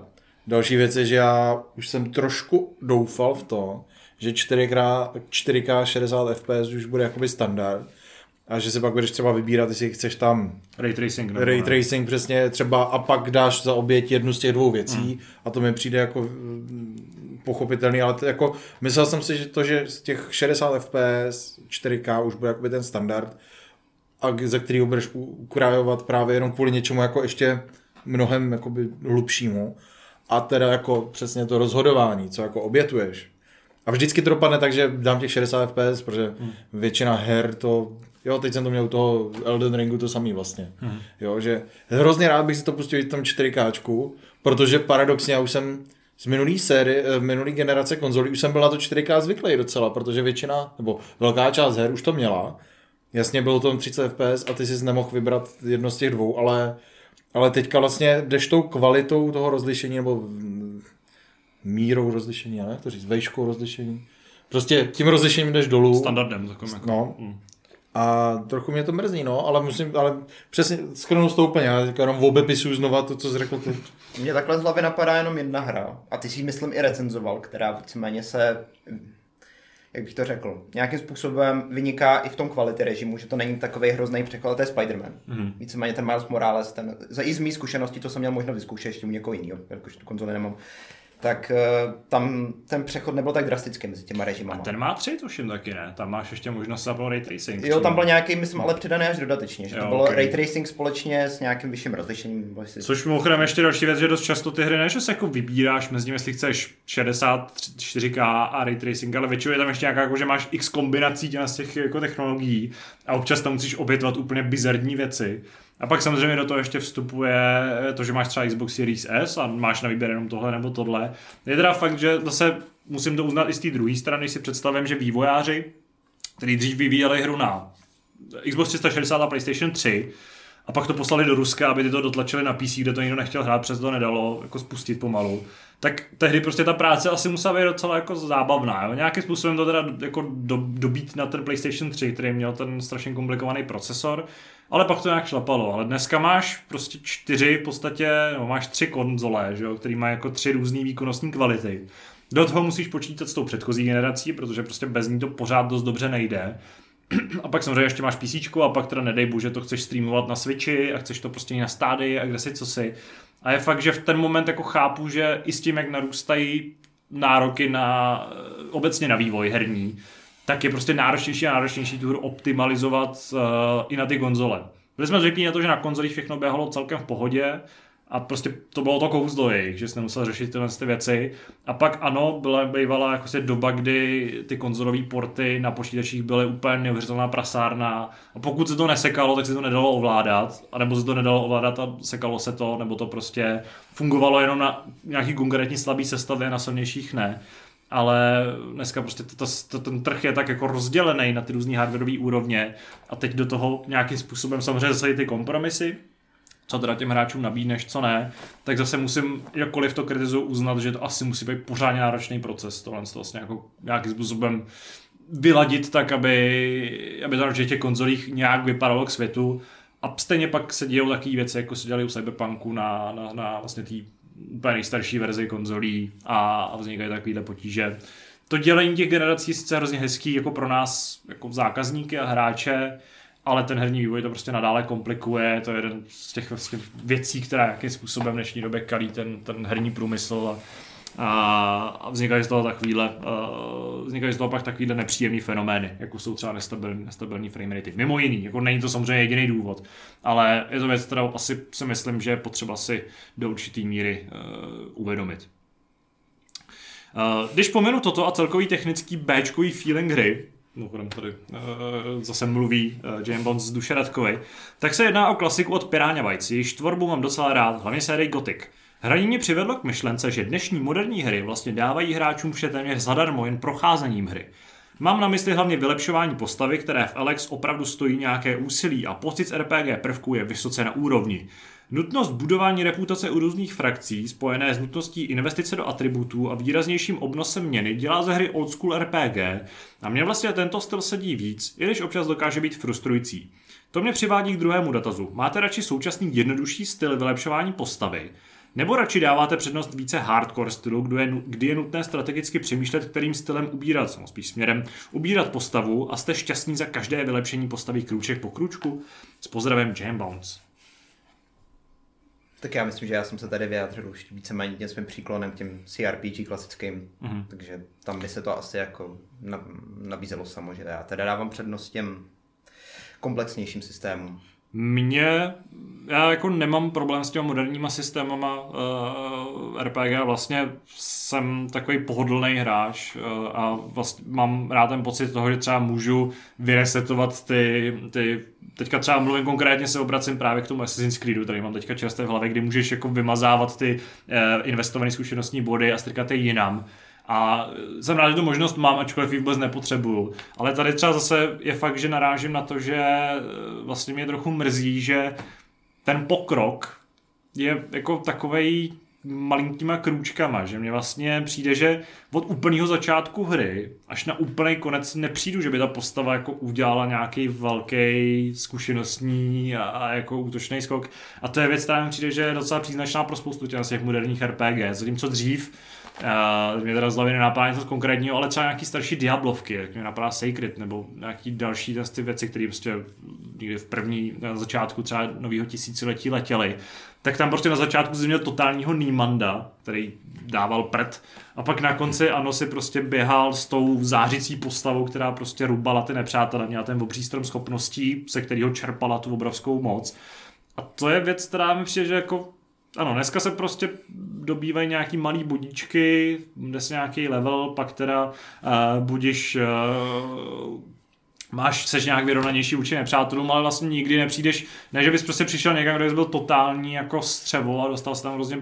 Další věc je, že já už jsem trošku doufal v to, že 4K, 4K 60 FPS už bude jakoby standard a že si pak budeš třeba vybírat, jestli chceš tam Ray tracing. Nebo ray ne. tracing přesně třeba a pak dáš za oběť jednu z těch dvou věcí mm. a to mi přijde jako pochopitelný, ale to jako myslel jsem si, že to, že z těch 60 fps 4K už bude jakoby ten standard a ze kterého budeš ukrajovat právě jenom kvůli něčemu jako ještě mnohem jakoby hlubšímu a teda jako přesně to rozhodování, co jako obětuješ. A vždycky to dopadne tak, že dám těch 60 fps, protože hmm. většina her to Jo, teď jsem to měl u toho Elden Ringu to samý vlastně. Hmm. Jo, že hrozně rád bych si to pustil v tom 4K, protože paradoxně já už jsem z minulý série, eh, minulý generace konzolí už jsem byl na to 4K zvyklý docela, protože většina, nebo velká část her už to měla. Jasně bylo to 30 fps a ty jsi nemohl vybrat jedno z těch dvou, ale, ale teďka vlastně jdeš tou kvalitou toho rozlišení, nebo mírou rozlišení, jak to říct, vejškou rozlišení. Prostě tím rozlišením jdeš dolů. Standardem. Takovým jako, No. mm. A trochu mě to mrzí, no, ale musím, ale přesně schrnu to úplně, já teďka jenom obepisuju znova to, co jsi řekl ty. Mně takhle z hlavy napadá jenom jedna hra, a ty si ji myslím i recenzoval, která víceméně se, jak bych to řekl, nějakým způsobem vyniká i v tom kvality režimu, že to není takový hrozný překlad, to je Spider-Man. Mm-hmm. Víceméně ten Miles Morales, ten, za i z mých zkušeností, to jsem měl možno vyzkoušet ještě u někoho jiného, jakož tu konzoli nemám, tak eh, tam ten přechod nebyl tak drastický mezi těma režimama. Ten má tři, tuším taky, ne? Tam máš ještě možnost zapnout ray tracing. Jo, tam byl nějaký, myslím, ale přidaný až dodatečně, že Jo, to bylo ok. ray tracing společně s nějakým vyšším rozlišením. jestli- Což mimochodem ještě další věc, že dost často ty hry ne, že se jako vybíráš mezi nimi, jestli chceš 64K a ray tracing, ale většinou je tam ještě nějaká, jako, že máš x kombinací těch jako technologií a občas tam musíš obětovat úplně bizarní věci. A pak samozřejmě do toho ještě vstupuje to, že máš třeba Xbox Series S a máš na výběr jenom tohle nebo tohle. Je teda fakt, že zase musím to uznat i z té druhé strany, si představím, že vývojáři, kteří dřív vyvíjeli hru na Xbox 360 a PlayStation 3, a pak to poslali do Ruska, aby ty to dotlačili na PC, kde to nikdo nechtěl hrát, přes to nedalo jako spustit pomalu. Tak tehdy prostě ta práce asi musela být docela jako zábavná. Jo? Nějakým způsobem to teda jako do, dobít na ten PlayStation 3, který měl ten strašně komplikovaný procesor, ale pak to nějak šlapalo. Ale dneska máš prostě čtyři v podstatě, no máš tři konzole, že jo, který má jako tři různé výkonnostní kvality. Do toho musíš počítat s tou předchozí generací, protože prostě bez ní to pořád dost dobře nejde. A pak samozřejmě ještě máš PC a pak teda nedej bože to chceš streamovat na Switchi a chceš to prostě na stády a kde si co si. A je fakt, že v ten moment jako chápu, že i s tím, jak narůstají nároky na eh, obecně na vývoj herní, tak je prostě náročnější a náročnější tu hru optimalizovat uh, i na ty konzole. Byli jsme zvyklí na to, že na konzolích všechno běhalo celkem v pohodě a prostě to bylo to kouzlo jejich, že jsi nemusel řešit tyhle ty věci. A pak ano, byla bývala jako se doba, kdy ty konzolové porty na počítačích byly úplně neuvěřitelná prasárna. A pokud se to nesekalo, tak se to nedalo ovládat, anebo se to nedalo ovládat a sekalo se to, nebo to prostě fungovalo jenom na nějaký konkrétní slabý sestavě, na silnějších ne ale dneska prostě to, to, ten trh je tak jako rozdělený na ty různé hardwareové úrovně a teď do toho nějakým způsobem samozřejmě zase ty kompromisy, co teda těm hráčům nabídneš, co ne, tak zase musím, jakkoliv to kritizuju, uznat, že to asi musí být pořádně náročný proces, tohle to vlastně jako nějakým způsobem vyladit tak, aby, aby to na těch konzolích nějak vypadalo k světu a stejně pak se dějou takové věci, jako se dělali u Cyberpunku na, na, na vlastně té úplně nejstarší verzi konzolí a, a vznikají takovéhle potíže. to dělení těch generací je sice hrozně hezký jako pro nás, jako zákazníky a hráče, ale ten herní vývoj to prostě nadále komplikuje, to je jeden z těch vlastně věcí, která jakým způsobem v dnešní době kalí ten, ten herní průmysl a, a vznikají z toho takovýhle, uh, vznikají z toho pak takovýhle nepříjemný fenomény, jako jsou třeba nestabilní, nestabilní frame ratey. Mimo jiný, jako není to samozřejmě jediný důvod, ale je to věc, kterou asi si myslím, že je potřeba si do určitý míry uh, uvědomit. Uh, když pomenu toto a celkový technický b feeling hry, mimochodem tady uh, zase mluví uh, James Bond z duše Radkovi, tak se jedná o klasiku od Piráňa Vajci, jejíž tvorbu mám docela rád, hlavně sérii Gothic. Hraní mě přivedlo k myšlence, že dnešní moderní hry vlastně dávají hráčům vše téměř zadarmo jen procházením hry. Mám na mysli hlavně vylepšování postavy, které v Alex opravdu stojí nějaké úsilí a pocit z RPG prvků je vysoce na úrovni. Nutnost budování reputace u různých frakcí, spojené s nutností investice do atributů a výraznějším obnosem měny, dělá ze hry old school RPG a mě vlastně tento styl sedí víc, i když občas dokáže být frustrující. To mě přivádí k druhému datazu. Máte radši současný jednodušší styl vylepšování postavy, nebo radši dáváte přednost více hardcore stylu, kdy je, kdy je nutné strategicky přemýšlet, kterým stylem ubírat, no spíš směrem, ubírat postavu a jste šťastní za každé vylepšení postavy krůček po krůčku? S pozdravem Jam Bounce. Tak já myslím, že já jsem se tady vyjádřil už víceméně svým příklonem k těm CRPG klasickým, mm-hmm. takže tam by se to asi jako nabízelo samo, že já teda dávám přednost těm komplexnějším systémům. Mně, já jako nemám problém s těma moderníma systémama uh, RPG, vlastně jsem takový pohodlný hráč uh, a vlastně mám rád ten pocit toho, že třeba můžu vyresetovat ty, ty teďka třeba mluvím konkrétně, se obracím právě k tomu Assassin's Creedu, který mám teďka čerstvé v hlavě, kdy můžeš jako vymazávat ty uh, investované zkušenostní body a strkat je jinam. A jsem rád, že tu možnost mám, ačkoliv ji vůbec nepotřebuju. Ale tady třeba zase je fakt, že narážím na to, že eh, vlastně mě trochu mrzí, že ten pokrok je jako takovej malinkýma krůčkama, že mně vlastně přijde, že od úplného začátku hry až na úplný konec nepřijdu, že by ta postava jako udělala nějaký velký zkušenostní a, a jako útočný skok. A to je věc, která mi přijde, že je docela příznačná pro spoustu těch moderních RPG. Zatímco dřív Uh, mě teda z hlavy nenapadá něco konkrétního, ale třeba nějaký starší Diablovky, jak mě napadá Sacred, nebo nějaký další ty věci, které prostě někdy v první, na začátku třeba nového tisíciletí letěly, tak tam prostě na začátku jsi měl totálního Niemanda, který dával prd, a pak na konci ano si prostě běhal s tou zářící postavou, která prostě rubala ty nepřátelé, měla ten obří strom schopností, se kterého čerpala tu obrovskou moc. A to je věc, která mi přijde, že jako ano, dneska se prostě dobývají nějaký malý budíčky, jde se nějaký level, pak teda uh, budíš uh, máš, seš nějak vyrovnanější vůči nepřátelům, ale vlastně nikdy nepřijdeš, ne, že bys prostě přišel někam, kde bys byl totální jako střevo a dostal se tam hrozně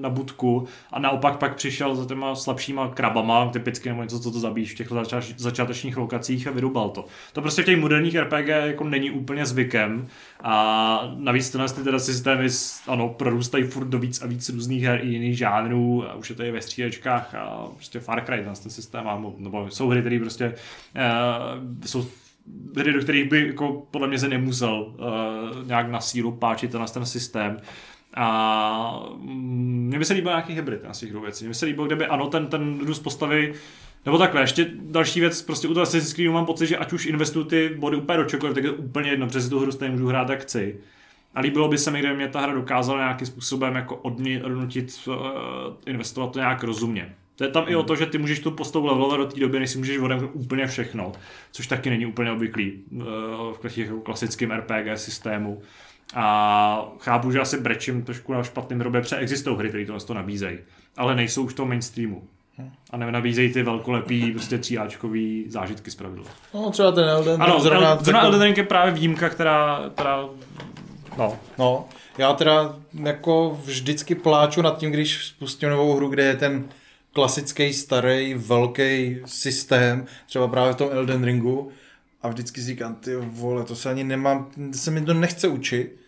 na budku a naopak pak přišel za těma slabšíma krabama, typicky nebo něco, co to zabíjíš v těch začátečních lokacích a vyrubal to. To prostě v těch moderních RPG jako není úplně zvykem a navíc tenhle ty teda systémy ano, prorůstají furt do víc a víc různých her i jiných žánrů, a už je to i ve střílečkách a prostě Far Cry ten systém má, nebo jsou hry, které prostě uh, jsou hry, do kterých by jako, podle mě se nemusel uh, nějak na sílu páčit na ten systém. A mm, mně by se líbil nějaký hybrid na těch dvou věcí. Mně by se líbilo, kdyby ano, ten, ten růst postavy nebo takhle, ještě další věc, prostě u toho Assassin's Creed mám pocit, že ať už investuju ty body úplně do čokoliv, tak je úplně jedno, přes tu hru stejně můžu hrát jak chci. A líbilo by se mi, kdyby mě ta hra dokázala nějakým způsobem jako odnutit uh, investovat to nějak rozumně. To je tam hmm. i o to, že ty můžeš tu postavu levelovat do té doby, než si můžeš odemknout úplně všechno, což taky není úplně obvyklý uh, v těch jako klasickém RPG systému. A chápu, že asi brečím trošku na špatným robě, protože existují hry, které to nabízejí, ale nejsou už v tom mainstreamu. A nenabízejí ty velkolepý, prostě tříáčkový zážitky z pravidla. No, třeba ten Elden Ring. Ano, zrovna, zrovna Elden Ring je právě výjimka, která, která no. no. Já teda jako vždycky pláču nad tím, když spustím novou hru, kde je ten klasický, starý, velký systém, třeba právě v tom Elden Ringu, a vždycky říkám, ty vole, to se ani nemám, se mi to nechce učit,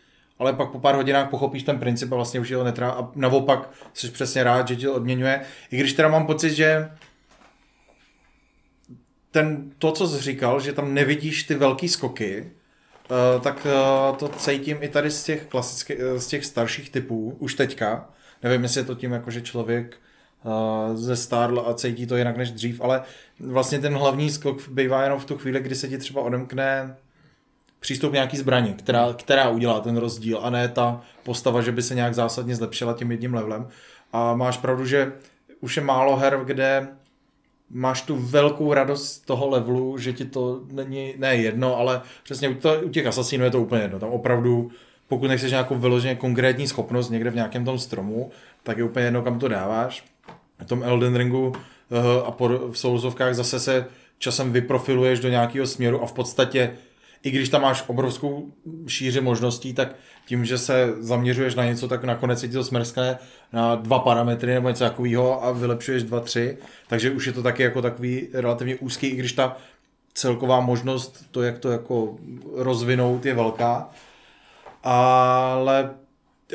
ale pak po pár hodinách pochopíš ten princip a vlastně už ho netrá a naopak jsi přesně rád, že to odměňuje. I když teda mám pocit, že ten, to, co jsi říkal, že tam nevidíš ty velký skoky, uh, tak uh, to cítím i tady z těch uh, z těch starších typů, už teďka. Nevím, jestli je to tím, jako, že člověk ze Starl a cítí to jinak než dřív, ale vlastně ten hlavní skok bývá jenom v tu chvíli, kdy se ti třeba odemkne přístup nějaký zbraní, která, která udělá ten rozdíl a ne ta postava, že by se nějak zásadně zlepšila tím jedním levelem. A máš pravdu, že už je málo her, kde máš tu velkou radost z toho levelu, že ti to není, ne jedno, ale přesně u, to, u těch asasínů je to úplně jedno. Tam opravdu, pokud nechceš nějakou vyloženě konkrétní schopnost někde v nějakém tom stromu, tak je úplně jedno, kam to dáváš. V tom Elden Ringu uh, a v Soulsovkách zase se časem vyprofiluješ do nějakého směru a v podstatě i když tam máš obrovskou šíři možností, tak tím, že se zaměřuješ na něco, tak nakonec se ti to smrskne na dva parametry nebo něco takového a vylepšuješ dva, tři. Takže už je to taky jako takový relativně úzký, i když ta celková možnost, to jak to jako rozvinout je velká. Ale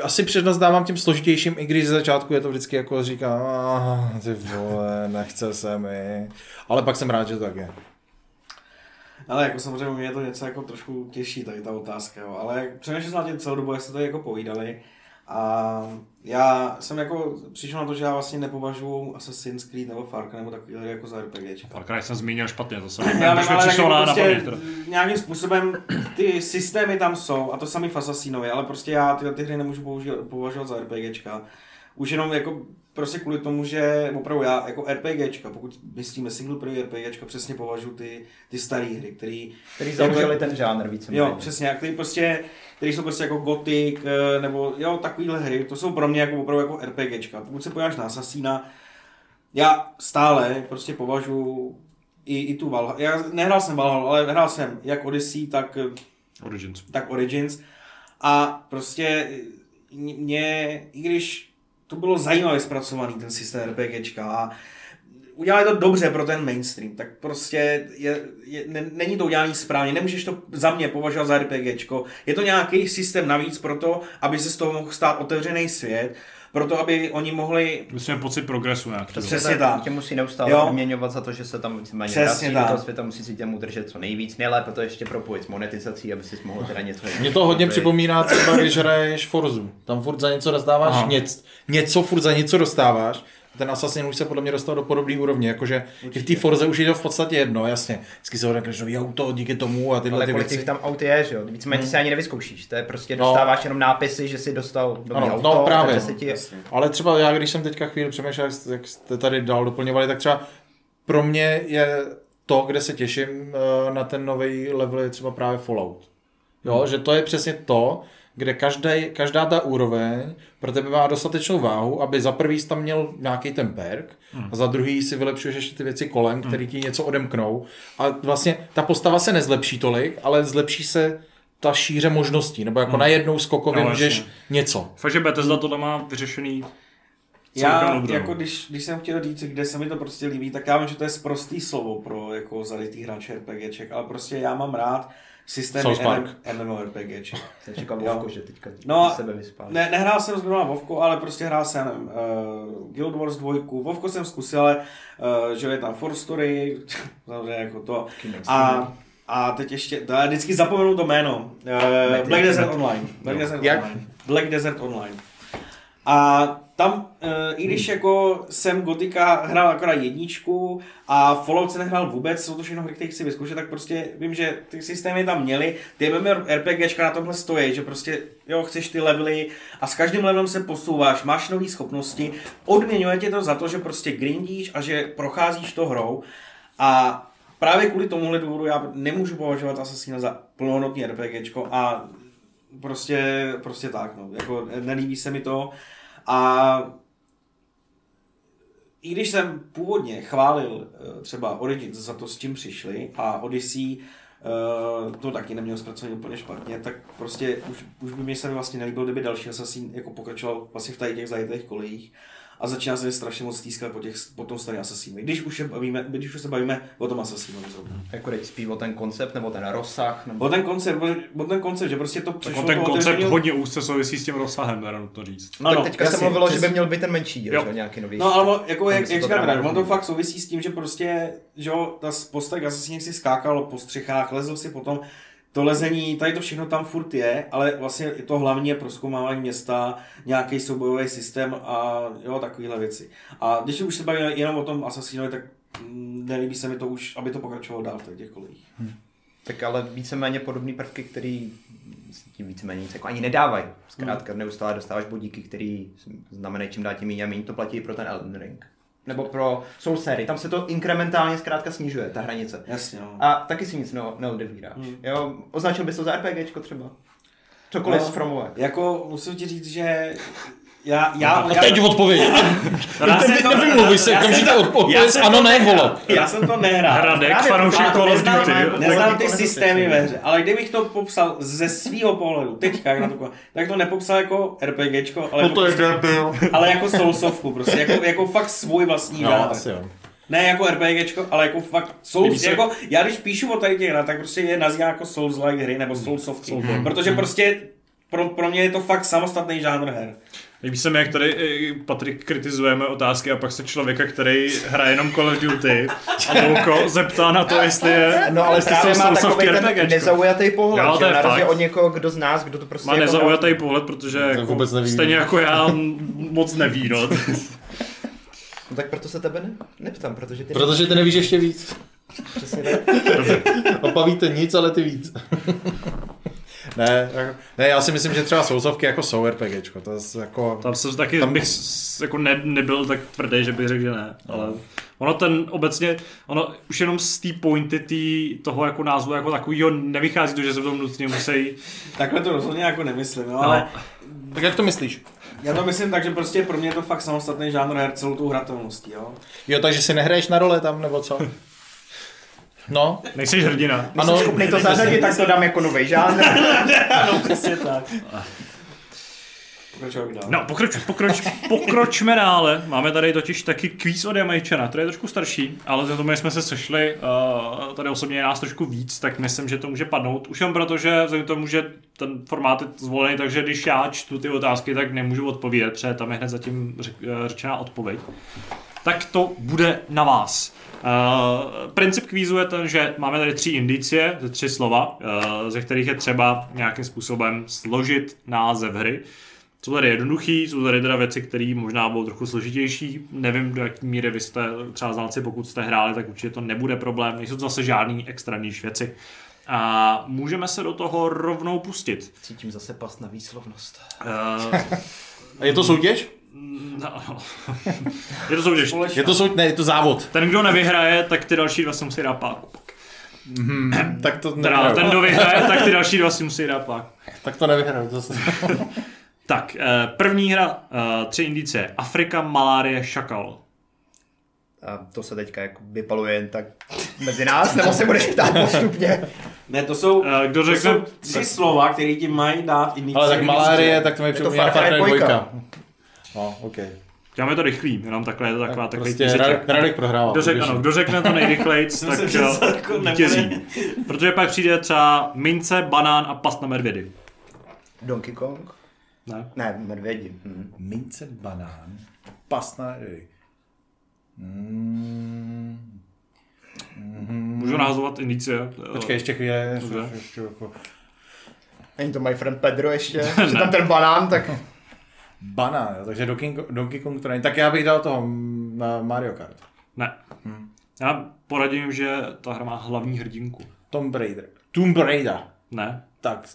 asi přednost dávám tím složitějším, i když z začátku je to vždycky jako říká, ah, ty vole, nechce se mi. Ale pak jsem rád, že to tak je. Ale jako samozřejmě mě to něco jako trošku těší tady ta otázka, jo. ale přemýšlel jsem na tím celou dobu, jak jste to jako povídali. A já jsem jako přišel na to, že já vlastně nepovažuji Assassin's Creed nebo Far Cry nebo takový jako za RPG. Far Cry jsem zmínil špatně, to jsem Já nevím, ale přišlo na, na prostě paměť. teda. nějakým způsobem ty systémy tam jsou a to samý v Assassinovi, ale prostě já tyhle ty hry nemůžu používat, považovat za RPGčka. Už jenom jako prostě kvůli tomu, že opravdu já jako RPGčka, pokud myslíme single player RPGčka, přesně považuji ty, ty staré hry, který, Který založili ten žánr více. jo, přesně, který prostě, který jsou prostě jako Gothic, eh, nebo jo, takovýhle hry, to jsou pro mě jako opravdu jako RPGčka. Pokud se podíváš na Assassina, já stále prostě považuji i, i tu Valhalla. Já nehrál jsem Valhalla, ale hrál jsem jak Odyssey, tak, Origins. tak Origins. A prostě mě, i když to bylo zajímavě zpracovaný, ten systém RPGčka a udělali to dobře pro ten mainstream, tak prostě je, je, ne, není to udělané správně, nemůžeš to za mě považovat za RPGčko. Je to nějaký systém navíc pro to, aby se z toho mohl stát otevřený svět, proto aby oni mohli Myslím, pocit progresu nějaký. Přesně tak. Tě musí neustále Jo. odměňovat za to, že se tam víceméně Přesně vrací do tak. toho světa, musí si těm udržet co nejvíc, nejlépe to ještě propojit s monetizací, aby si mohl teda něco... Mě to hodně připomíná třeba, když hraješ Forzu. Tam furt za něco dostáváš něco, něco furt za něco dostáváš. Ten Assassin už se podle mě dostal do podobné úrovně, jakože i v té Forze už je to v podstatě jedno, jasně. Vždycky se odekneš nový auto díky tomu a tyhle Ale ty kolik věci. těch tam aut je, že jo? Víceméně ty si ani nevyzkoušíš. To je prostě No. dostáváš jenom nápisy, že si dostal nový Ano, auto, no právě. se ti... Ale třeba já, když jsem teďka chvíli přemýšlel, jak jste- jak jste tady dál doplňovali, tak třeba pro mě je to, kde se těším eh, na ten nový level, je třeba právě Fallout. Jo, že to je přesně to, kde každý, každá ta úroveň pro tebe má dostatečnou váhu, aby za prvý jsi tam měl nějaký ten perk a za druhý si vylepšuješ ještě ty věci kolem, které ti něco odemknou. A vlastně ta postava se nezlepší tolik, ale zlepší se ta šíře možností, nebo jako najednou skokově No, můžeš jasně. něco. Fakt, že Bethesda tohle má vyřešený Já, jako když, když jsem chtěl říct, kde se mi to prostě líbí, tak já vím, že to je sprostý slovo pro jako zarytý hráče RPGček, ale prostě já mám rád systémy South Park. MMORPGček. Jsem čekal. Vovko, že teďka No, sebe vyspal. Ne, nehrál jsem zrovna Vovko, ale prostě hrál jsem uh, Guild Wars 2, Vovko jsem zkusil, ale uh, že je tam For Story, samozřejmě jako to. A, a teď ještě, já vždycky zapomenu to jméno. Uh, Black Desert Online. Black Desert Jak? Online. Black Desert Online. A tam, uh, i když jako jsem Gotika hrál akorát jedničku a Fallout se nehrál vůbec, jsou to všechno hry, které chci vyzkoušet, tak prostě vím, že ty systémy tam měly, ty MMORPGčka na tomhle stojí, že prostě jo, chceš ty levely a s každým levelem se posouváš, máš nové schopnosti, odměňuje tě to za to, že prostě grindíš a že procházíš to hrou. A právě kvůli tomuhle důvodu já nemůžu považovat Assassina za plnohodnotný RPGčko a prostě, prostě tak, no, jako nelíbí se mi to a i když jsem původně chválil eh, třeba Origins za to, s čím přišli a Odyssey eh, to taky neměl zpracovaný úplně špatně, tak prostě už, už by mi se vlastně nelíbil, kdyby další Assassin jako pokračoval vlastně v tady těch zajetých kolejích a začíná se mi strašně moc stýskat po, těch, po tom starém Assassinovi. Když už, se bavíme, když už se bavíme o tom Assassinovi zrovna. Jako teď spíš o ten koncept, nebo ten rozsah, nebo... O ten koncept, o ten koncept, že prostě to Tak přešlo on ten koncept otevřeného- hodně úzce souvisí s tím rozsahem, teda nutno říct. No, tak no, teďka jasně, se mluvilo, že by měl být ten menší, Jo. jo. Že, nějaký nový. No ale jako, jak, jak to říkám, on to fakt souvisí s tím, že prostě, že jo, ta postek Assassin si skákal po střechách, lezl si potom, to lezení, tady to všechno tam furt je, ale vlastně to hlavně je proskoumávání města, nějaký soubojový systém a jo, takovéhle věci. A když už se bavíme jenom o tom Assassinovi, tak mm, nelíbí se mi to už, aby to pokračovalo dál v těch kolejích. Tak ale víceméně podobné prvky, který tím víceméně nic jako ani nedávají. Zkrátka neustále dostáváš bodíky, který znamenají čím dál tím méně a méně to platí pro ten Elden Ring. Nebo pro Soul sérii. Tam se to inkrementálně zkrátka snižuje, ta hranice. Jasně, no. A taky si nic ne- neodevíráš. Jo, označil bys to za RPGčko třeba? Cokoliv No. z Fromové. Jako musím ti říct, že já, já, A já, teď odpověď. já jsem to- Nevymluvuj se, já jsem okamžitě to- od- odpověď já ano, to ne, nehrál. vole. Já jsem to nehrál. Hradek, fanoušek to- Call of neznám- Duty. neznám- ty systémy ve hře, ale kdybych to popsal ze svého pohledu, teďka jak na to tak to nepopsal jako RPGčko, ale, jako, debil. ale jako soulsovku, prostě, jako, jako fakt svůj vlastní No, žánr. asi jo. Ne jako RPGčko, ale jako fakt Souls, se- jako, já když píšu o tady těch hrách, tak prostě je nazývá jako Souls-like hry nebo Soulsovky, Soulsovky. protože prostě pro, pro mě je to fakt samostatný žánr her. Líbí se mi, jak tady eh, Patrik kritizujeme otázky a pak se člověka, který hraje jenom Call of Duty a Louko zeptá na to, jestli je No ale jestli právě jsou má takový ten nezaujatý pohled, Jo, to že je na rozdíl fakt. od někoho, kdo z nás, kdo to prostě Má jako nezaujatý pohled, protože jako, vůbec neví. stejně jako já moc neví, no. No tak proto se tebe ne, neptám, protože ty Protože ty nevíš ještě víc. přesně tak. Opavíte nic, ale ty víc. Ne, ne, já si myslím, že třeba sousovky jako jsou RPGčko, to je jako... Tam se taky Tam- bych jako ne, nebyl tak tvrdý, že bych řekl, že ne. Ale ono ten obecně, ono už jenom z té pointy tý, toho jako názvu jako takovýho nevychází to, že se v tom nutně musí Takhle to rozhodně jako nemyslím, no, ale Tak jak to myslíš? já to myslím tak, že prostě pro mě je to fakt samostatný žánr her celou tou hratelností, jo. Jo, takže si nehraješ na role tam, nebo co? No, Nejseš hrdina. ano. Ano, schopný to zařadit, tak to dám jako nový žánr. Ano, přesně tak. No, pokroč, pokroč, pokročme dále. Máme tady totiž taky kvíz od Jamajčana, který je trošku starší, ale za tomu jsme se sešli, uh, tady osobně je nás trošku víc, tak myslím, že to může padnout. Už jen proto, že vzhledem k tomu, že ten formát je zvolený, takže když já čtu ty otázky, tak nemůžu odpovědět, protože tam je hned zatím eh, řečená odpověď. Tak to bude na vás. Uh, princip kvízu je ten, že máme tady tři indicie, ze tři slova, uh, ze kterých je třeba nějakým způsobem složit název hry. Jsou tady jednoduchý, jsou tady teda věci, které možná budou trochu složitější. Nevím, do jaké míry vy jste třeba znalci, pokud jste hráli, tak určitě to nebude problém. Nejsou to zase žádný extrémnější věci. A můžeme se do toho rovnou pustit. Cítím zase past na výslovnost. Uh, A je to soutěž? no, je to soutěž. Je to soutěž? Ne, je to závod. Ten, kdo nevyhraje, tak ty další dva si musí dát páku. Tak to Teda, nevyhraju. ten, kdo vyhraje, tak ty další dva si musí dát páku. Tak to nevyhraju. To se... Tak, eh, první hra, eh, tři indicie. Afrika, malárie, šakal. A to se teďka jako vypaluje jen tak mezi nás, nebo se budeš ptát postupně? Ne, to jsou, Eh, Kdo to řekne, jsou tři slova, které ti mají dát indicie. Ale tak malárie, tak to mi to připomíná Far Cry 2. 2. No, ok. děláme to rychlý, jenom takhle je to taková takový Prostě týzeček. Radek, Radek prohrává. Kdo, řek, ano, kdo řekne to nejrychleji, Jsem tak jo, jako vítězí. Protože pak přijde třeba mince, banán a past na medvědy. Donkey Kong? Ne? Ne, medvědi. Hm. Mince, banán, pasna, mm, Můžu názovat indicie. Počkej, ještě chvíli. Ještě- ještě jako- Není to my friend Pedro ještě? Že tam ten banán, tak Banán, jo, takže Donkey Kong, Donkey Kong to není. Tak já bych dal toho na Mario Kart. Ne. Já poradím, že ta hra má hlavní hrdinku. Tomb Raider. Tomb Raider. Ne? Tak,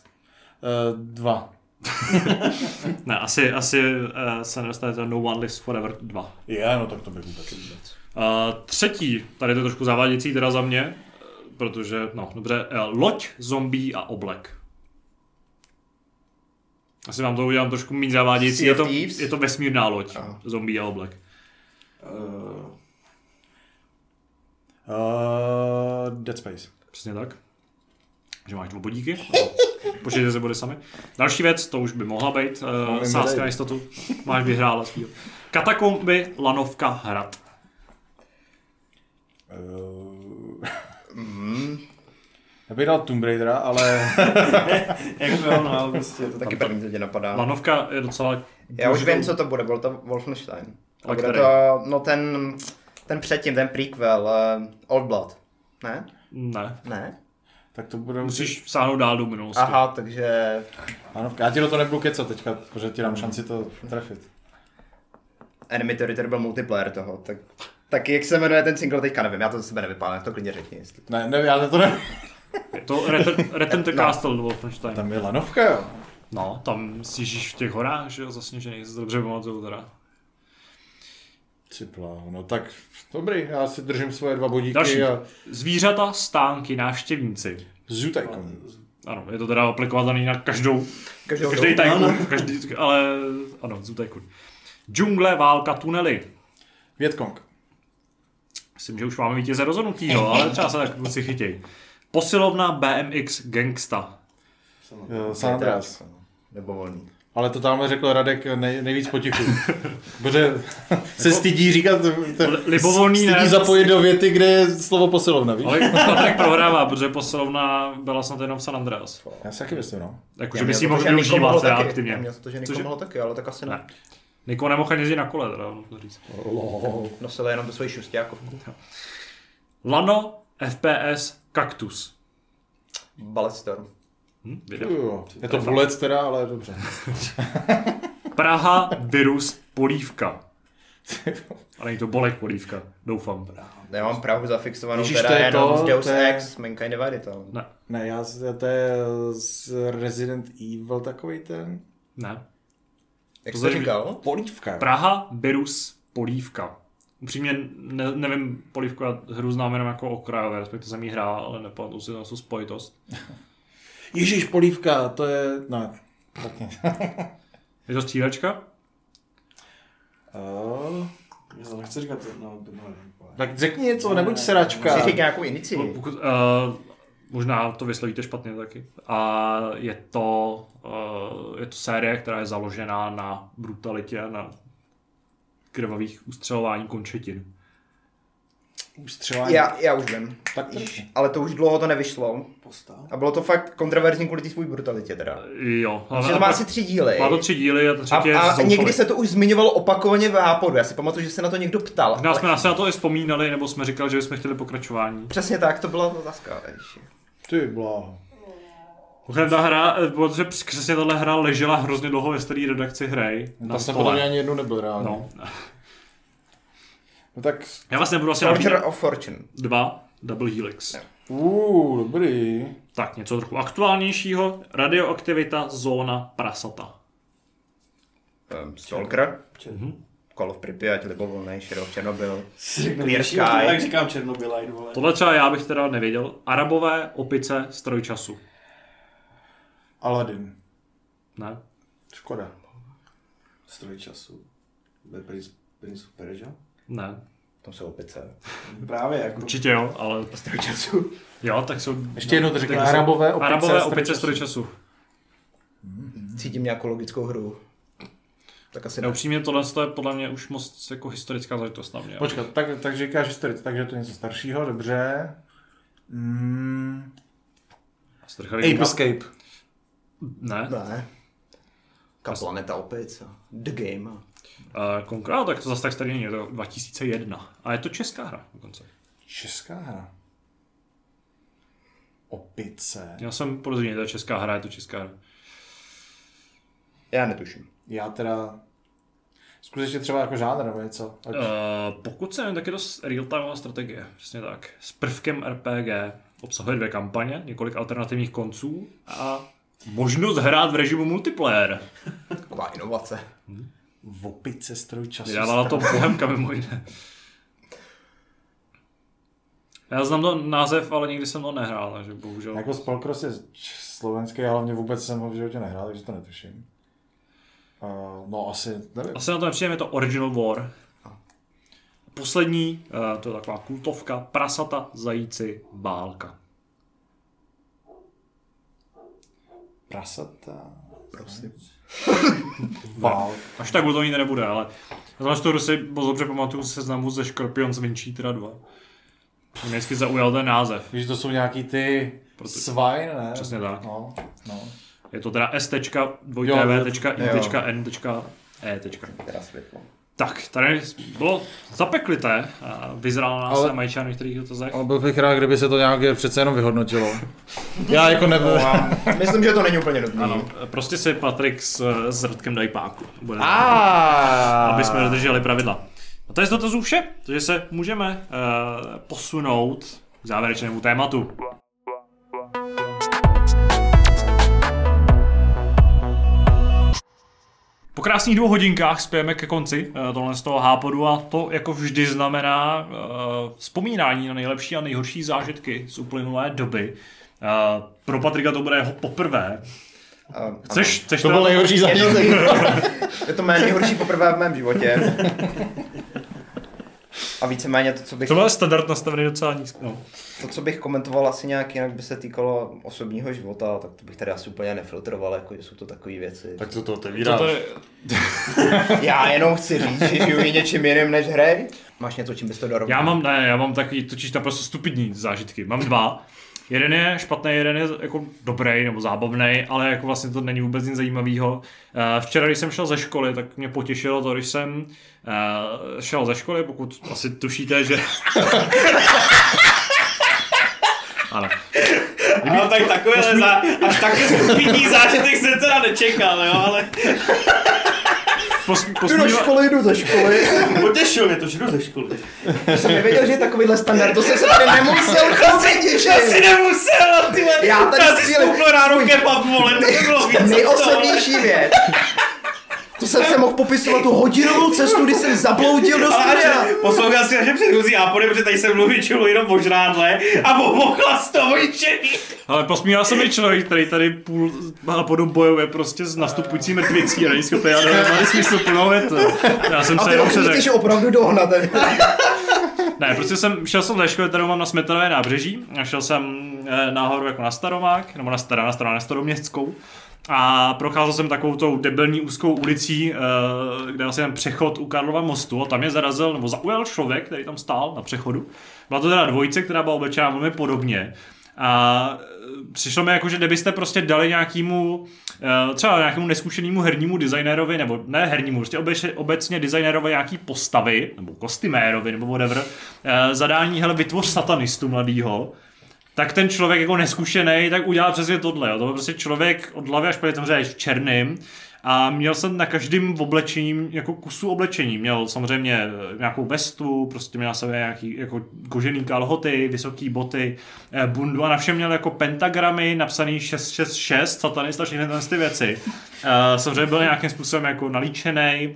uh, dva. Ne, asi, asi uh, se nedostane to No One Lives Forever 2. Je, no tak to bych vůbec vůbec. Uh, třetí, tady to je trošku zavádějící teda za mě, protože, no dobře, uh, loď, zombie a oblek. Asi vám to udělám trošku méně zavádějící, je to, je to vesmírná loď, Aha. zombie a oblek. Uh, Uh, Dead Space. Přesně tak. Že máš dva bodíky. Počítejte se body sami. Další věc, to už by mohla být uh, sázka na jistotu. Máš vyhrála svýho. Katakomby, lanovka, hrad. Uh, mm, já bych dal Tomb Raidera, ale jako jo, no, ale prostě to taky první, co tě napadá. Lanovka je docela... Já už vím, co to bude, byl to Wolfenstein. A Ale bude to, no ten, ten předtím, ten prequel, uh, Old Blood. Ne? Ne. Ne? Tak to bude Musíš sáhnout dál do minulosti. Aha, takže Ano, já ti do toho nebudu kecat teďka, protože ti dám šanci to trefit. Enemy Territory byl multiplayer toho, tak, tak jak se jmenuje ten single, teďka nevím, já to za sebe nevypálím, tak to klidně řekni. Jestli to... Ne, ne, já to ne. Je to Return, Return to Castle do Wolfenstein. Tam je lanovka, jo. No, tam sjíždíš v těch horách, že jo, zasněžených, se to dobře pamatuju teda. Bláho, no tak dobrý, já si držím svoje dva bodíky Další. a Zvířata, stánky, návštěvníci. Zoo Tycoon. Ano, je to teda aplikovatelný na každou, Každou každý tycoon, každý, ale ano, Tycoon. Džungle, válka, tunely. Vietkong. Vlastně Myslím, že už máme vítěze rozhodnutýho, ale třeba se tak kluci chytěj. Posilovna BMX Gangsta. San Andreas. Nebo volný. Ale to tam řekl Radek nej, nejvíc potichu. Protože se stydí říkat, to, libovolný stydí ne, zapojit do věty, kde je slovo posilovna, víš? Ale Patrik prohrává, protože posilovna byla snad jenom v San Andreas. Já si taky myslím, no. Jakože by měl si to, mohl využívat mohl teda aktivně. měl to, že Niko Cože? mohl taky, ale tak asi ne. Ne. Niko nemohl ani jezdit na kole, teda nutno říct. Nosil jenom tu svoji šustiákovku. Lano, FPS, Kaktus. Balletstorm. Hm, video. Jo, Je to bullet teda, ale dobře. Praha, virus, polívka. A není to bolek polívka, doufám. Já mám Prahu zafixovanou Ježíš, teda to je jenom to, z Deus to je- Ex, Mankind Divided. ale- Ne, Ne, já, to je z Resident Evil takový ten. ne. Jak To jsi to říkal? Polívka. Praha, virus, polívka. Upřímně ne, nevím, polívku já hru znám jenom jako okrajové, respektive jsem jí hrál, ale nepamatuju si na tu spojitost. Ježíš, polívka, to je... Ne, tak ne. Je to střílečka? Uh, Já to nechci říkat, no, no, tak řekni něco, nebuď sračka. Si říct nějakou inici. Pokud, uh, možná to vyslovíte špatně taky. A je to, uh, je to série, která je založená na brutalitě, na krvavých ustřelování končetin. Ustřelání. Já, já už vím. Tak trošku. Ale to už dlouho to nevyšlo. postav. A bylo to fakt kontroverzní kvůli té svůj brutalitě teda. Jo. Protože to má asi tři díly. má to tři díly a to A, třetí je a zoufalý. někdy se to už zmiňovalo opakovaně v Hápodu. Já si pamatuju, že se na to někdo ptal. Možná ale- jsme se na to i vzpomínali, nebo jsme říkali, že jsme chtěli pokračování. Přesně tak, to byla otázka. Ty bláho. Mimochodem ta hra, eh, protože přesně tahle hra ležela hrozně dlouho ve staré redakci hry. Ta jsem podle mě ani jednou nebyl reálně. No. no tak, Já vlastně budu asi Soldier nabídnout of Fortune. dva Double Helix. uh, dobrý. Tak, něco trochu aktuálnějšího. Radioaktivita, zóna, prasata. Um, Stalker. Mhm. Call of Pripyat, Libovolnej, Shadow of Chernobyl. Clear Sky. Jak říkám Černobylite, vole. Tohle třeba já bych teda nevěděl. Arabové, opice, stroj času. Aladdin. Ne? Škoda. Stroj času. Byl Prince, Prince of Persia? Ne. Tam jsou opice. Právě jako. Určitě jo, ale... Stroj času. Jo, tak jsou... Ještě jednou to řekni. Arabové, opice, Arabové, stroj opice, času. stroj času. Cítím nějakou logickou hru. Tak asi Ne, upřímně tohle je podle mě už moc jako historická záležitost na mě. Počkat, tak, tak říkáš historic, takže to je něco staršího, dobře. Mm, Ape Escape. Ne. Ne. Kaplaneta opic. a The Game. Uh, konkrétně, tak to zase tak starý není, je to 2001. A je to česká hra dokonce. Česká hra. Opice. Já jsem porozuměl, to je česká hra, je to česká hra. Já netuším. Já teda... Zkus ještě třeba jako žánr nebo něco. Ať... Uh, pokud se nevím, tak je to real-timeová strategie, přesně tak. S prvkem RPG. Obsahuje dvě kampaně, několik alternativních konců a možnost hrát v režimu multiplayer. Taková inovace. V opice stroj času. Vydávala to Bohemka mimo jiné. Já znám to název, ale nikdy jsem to nehrál, takže bohužel. Jako Spellcross je slovenský, já hlavně vůbec jsem ho v životě nehrál, takže to netuším. Uh, no asi, nevím. Asi na to nepřijeme, je to Original War. Poslední, eh, to je taková kultovka, prasata, zajíci, bálka. Prasata. Prosím. Vál. Až tak to nikdy nebude, ale já z toho si moc dobře pamatuju se seznamu ze Scorpions Wincheatera 2. Mě vždycky zaujal ten název. Víš, to jsou nějaký ty Proto- svine, ne? Přesně tak. No, no. Je to teda s, Jo, Tak, tady bylo zapeklité a vyzrál nás Ale-. Majčan v některých dotazech. Ale byl bych rád, kdyby se to nějak přece jenom vyhodnotilo. Já jako. Já myslím, že to není úplně nutné. Ano, prostě si Patrik s, s Radkem dají páku. Bude A. aby jsme dodrželi pravidla. A to je z dotazů vše, takže se můžeme uh, posunout k závěrečnému tématu. Po krásných dvou hodinkách spějeme ke konci uh, tohle z toho hápodu a to jako vždy znamená uh, vzpomínání na nejlepší a nejhorší zážitky z uplynulé doby. Uh, pro Patrika to bude jeho poprvé. Uh, Chceš, chceš To byl nejhorší to, zážitek. je to mé nejhorší poprvé v mém životě. A víceméně to, co bych, To byl standard nastavený docela nízko. No. to, co bych komentoval asi nějak jinak by se týkalo osobního života, tak to bych tady asi úplně nefiltroval, jako že jsou to takové věci. Tak co to To otevíráš? tady, Já jenom chci říct, že žiju něčím jiným než hry. Máš něco, čím bys to dorovnal? Já mám, ne, já mám takový totiž naprosto stupidní zážitky. Mám dva. Jeden je špatný, jeden je jako dobrý nebo zábavný, ale jako vlastně to není vůbec nic zajímavého. Eh, Včera, když jsem šel ze školy, tak mě potěšilo to, když jsem eh, šel ze školy, pokud asi tušíte, že... ano. No tak takovéhle za, až takhle stupidní zážitek jsem teda nečekal, jo, ale Pos, Jdu do školy, jdu ze školy. potěšil mě to, že jdu ze školy. jsem nevěděl, že je takovýhle standard, to jsem se tady nemusel chopit, Já si nemusel, ty. Já tady já stoupil ráno kebab, vole, to by bylo víc. Nejosobnější věc. To jsem se mohl popisovat tu hodinovou cestu, kdy jsem zabloudil do studia. Poslouchal si naše předchozí ápody, protože tady jsem mluvil čulu jenom o žrádle a o pochlastovičení. ale posmíval se mi člověk, který tady půl podu bojuje prostě s nastupující mrtvicí a není schopný, já nevím, smysl plnou větu. Já jsem A se jenom předek. že opravdu dohnat. Ne, prostě jsem, šel jsem ze školy, kterou mám na Smetanové nábřeží a šel jsem eh, nahoru jako na Staromák, nebo na Stará, na Stará, na Staroměstskou. A procházel jsem takovou tou debilní úzkou ulicí, eh, kde vlastně ten přechod u Karlova mostu a tam mě zarazil, nebo zaujal člověk, který tam stál na přechodu. Byla to teda dvojice, která byla oblečená velmi podobně. A eh, přišlo mi jako, že kdybyste prostě dali nějakému, eh, třeba nějakému neskušenému hernímu designérovi, nebo ne hernímu, prostě obecně, obecně designérovi nějaký postavy, nebo kostymérovi, nebo whatever, zadání, hele, vytvoř satanistu mladýho, tak ten člověk jako neskušený, tak udělá přesně tohle. Jo. To byl prostě člověk od hlavy až po samozřejmě v černým a měl jsem na každém oblečení, jako kusu oblečení. Měl samozřejmě eh, nějakou vestu, prostě měl jsem nějaký jako kožený kalhoty, vysoké boty, eh, bundu a na všem měl jako pentagramy napsaný 666, satanista, všechny ty věci. Eh, Samozřejmě byl nějakým způsobem jako nalíčený,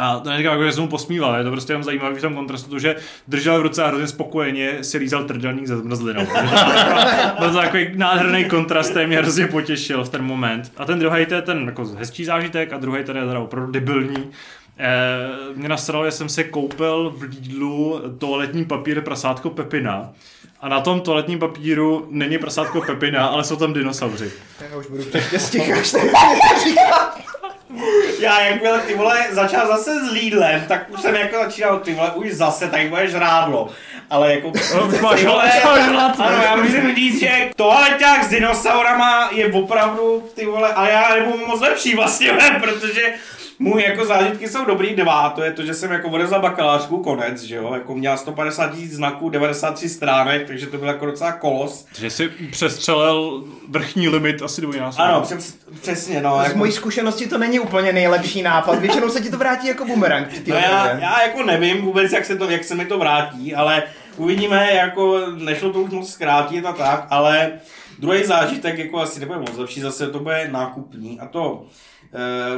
a to neříkám, jako, že jsem mu posmíval, je to prostě jenom zajímavý v tom kontrastu, to, že držel v ruce a hrozně spokojeně si lízal trdelník ze zmrzlinou. Byl to takový nádherný kontrast, který mě hrozně potěšil v ten moment. A ten druhý to je ten jako hezčí zážitek a druhý ten je teda opravdu debilní. Eh, mě nasralo, že jsem si koupil v Lidlu toaletní papír prasátko Pepina. A na tom toaletním papíru není prasátko Pepina, ale jsou tam dinosauři. Já už budu stíkáš tady. Já jak byl ty vole začal zase s Lidlem, tak už jsem jako začínal ty vole už zase, tak bude žrádlo. Ale jako... už máš vole, Ano, já musím říct, že toaleťák s dinosaurama je opravdu, ty vole, ale já nebudu moc lepší vlastně, ne, protože můj jako zážitky jsou dobrý dva, to je to, že jsem jako odezal bakalářku, konec, že jo, jako měl 150 tisíc znaků, 93 stránek, takže to byl jako docela kolos. Že si přestřelil vrchní limit asi dvojnásobně. Ano, přes, přesně, no. Z Jako, mojí zkušenosti to není úplně nejlepší nápad. Většinou se ti to vrátí jako bumerang. No já, já jako nevím vůbec, jak se, to, jak se mi to vrátí, ale uvidíme, jako nešlo to už moc zkrátit a tak, ale druhý zážitek jako asi nebude moc lepší, zase to bude nákupní a to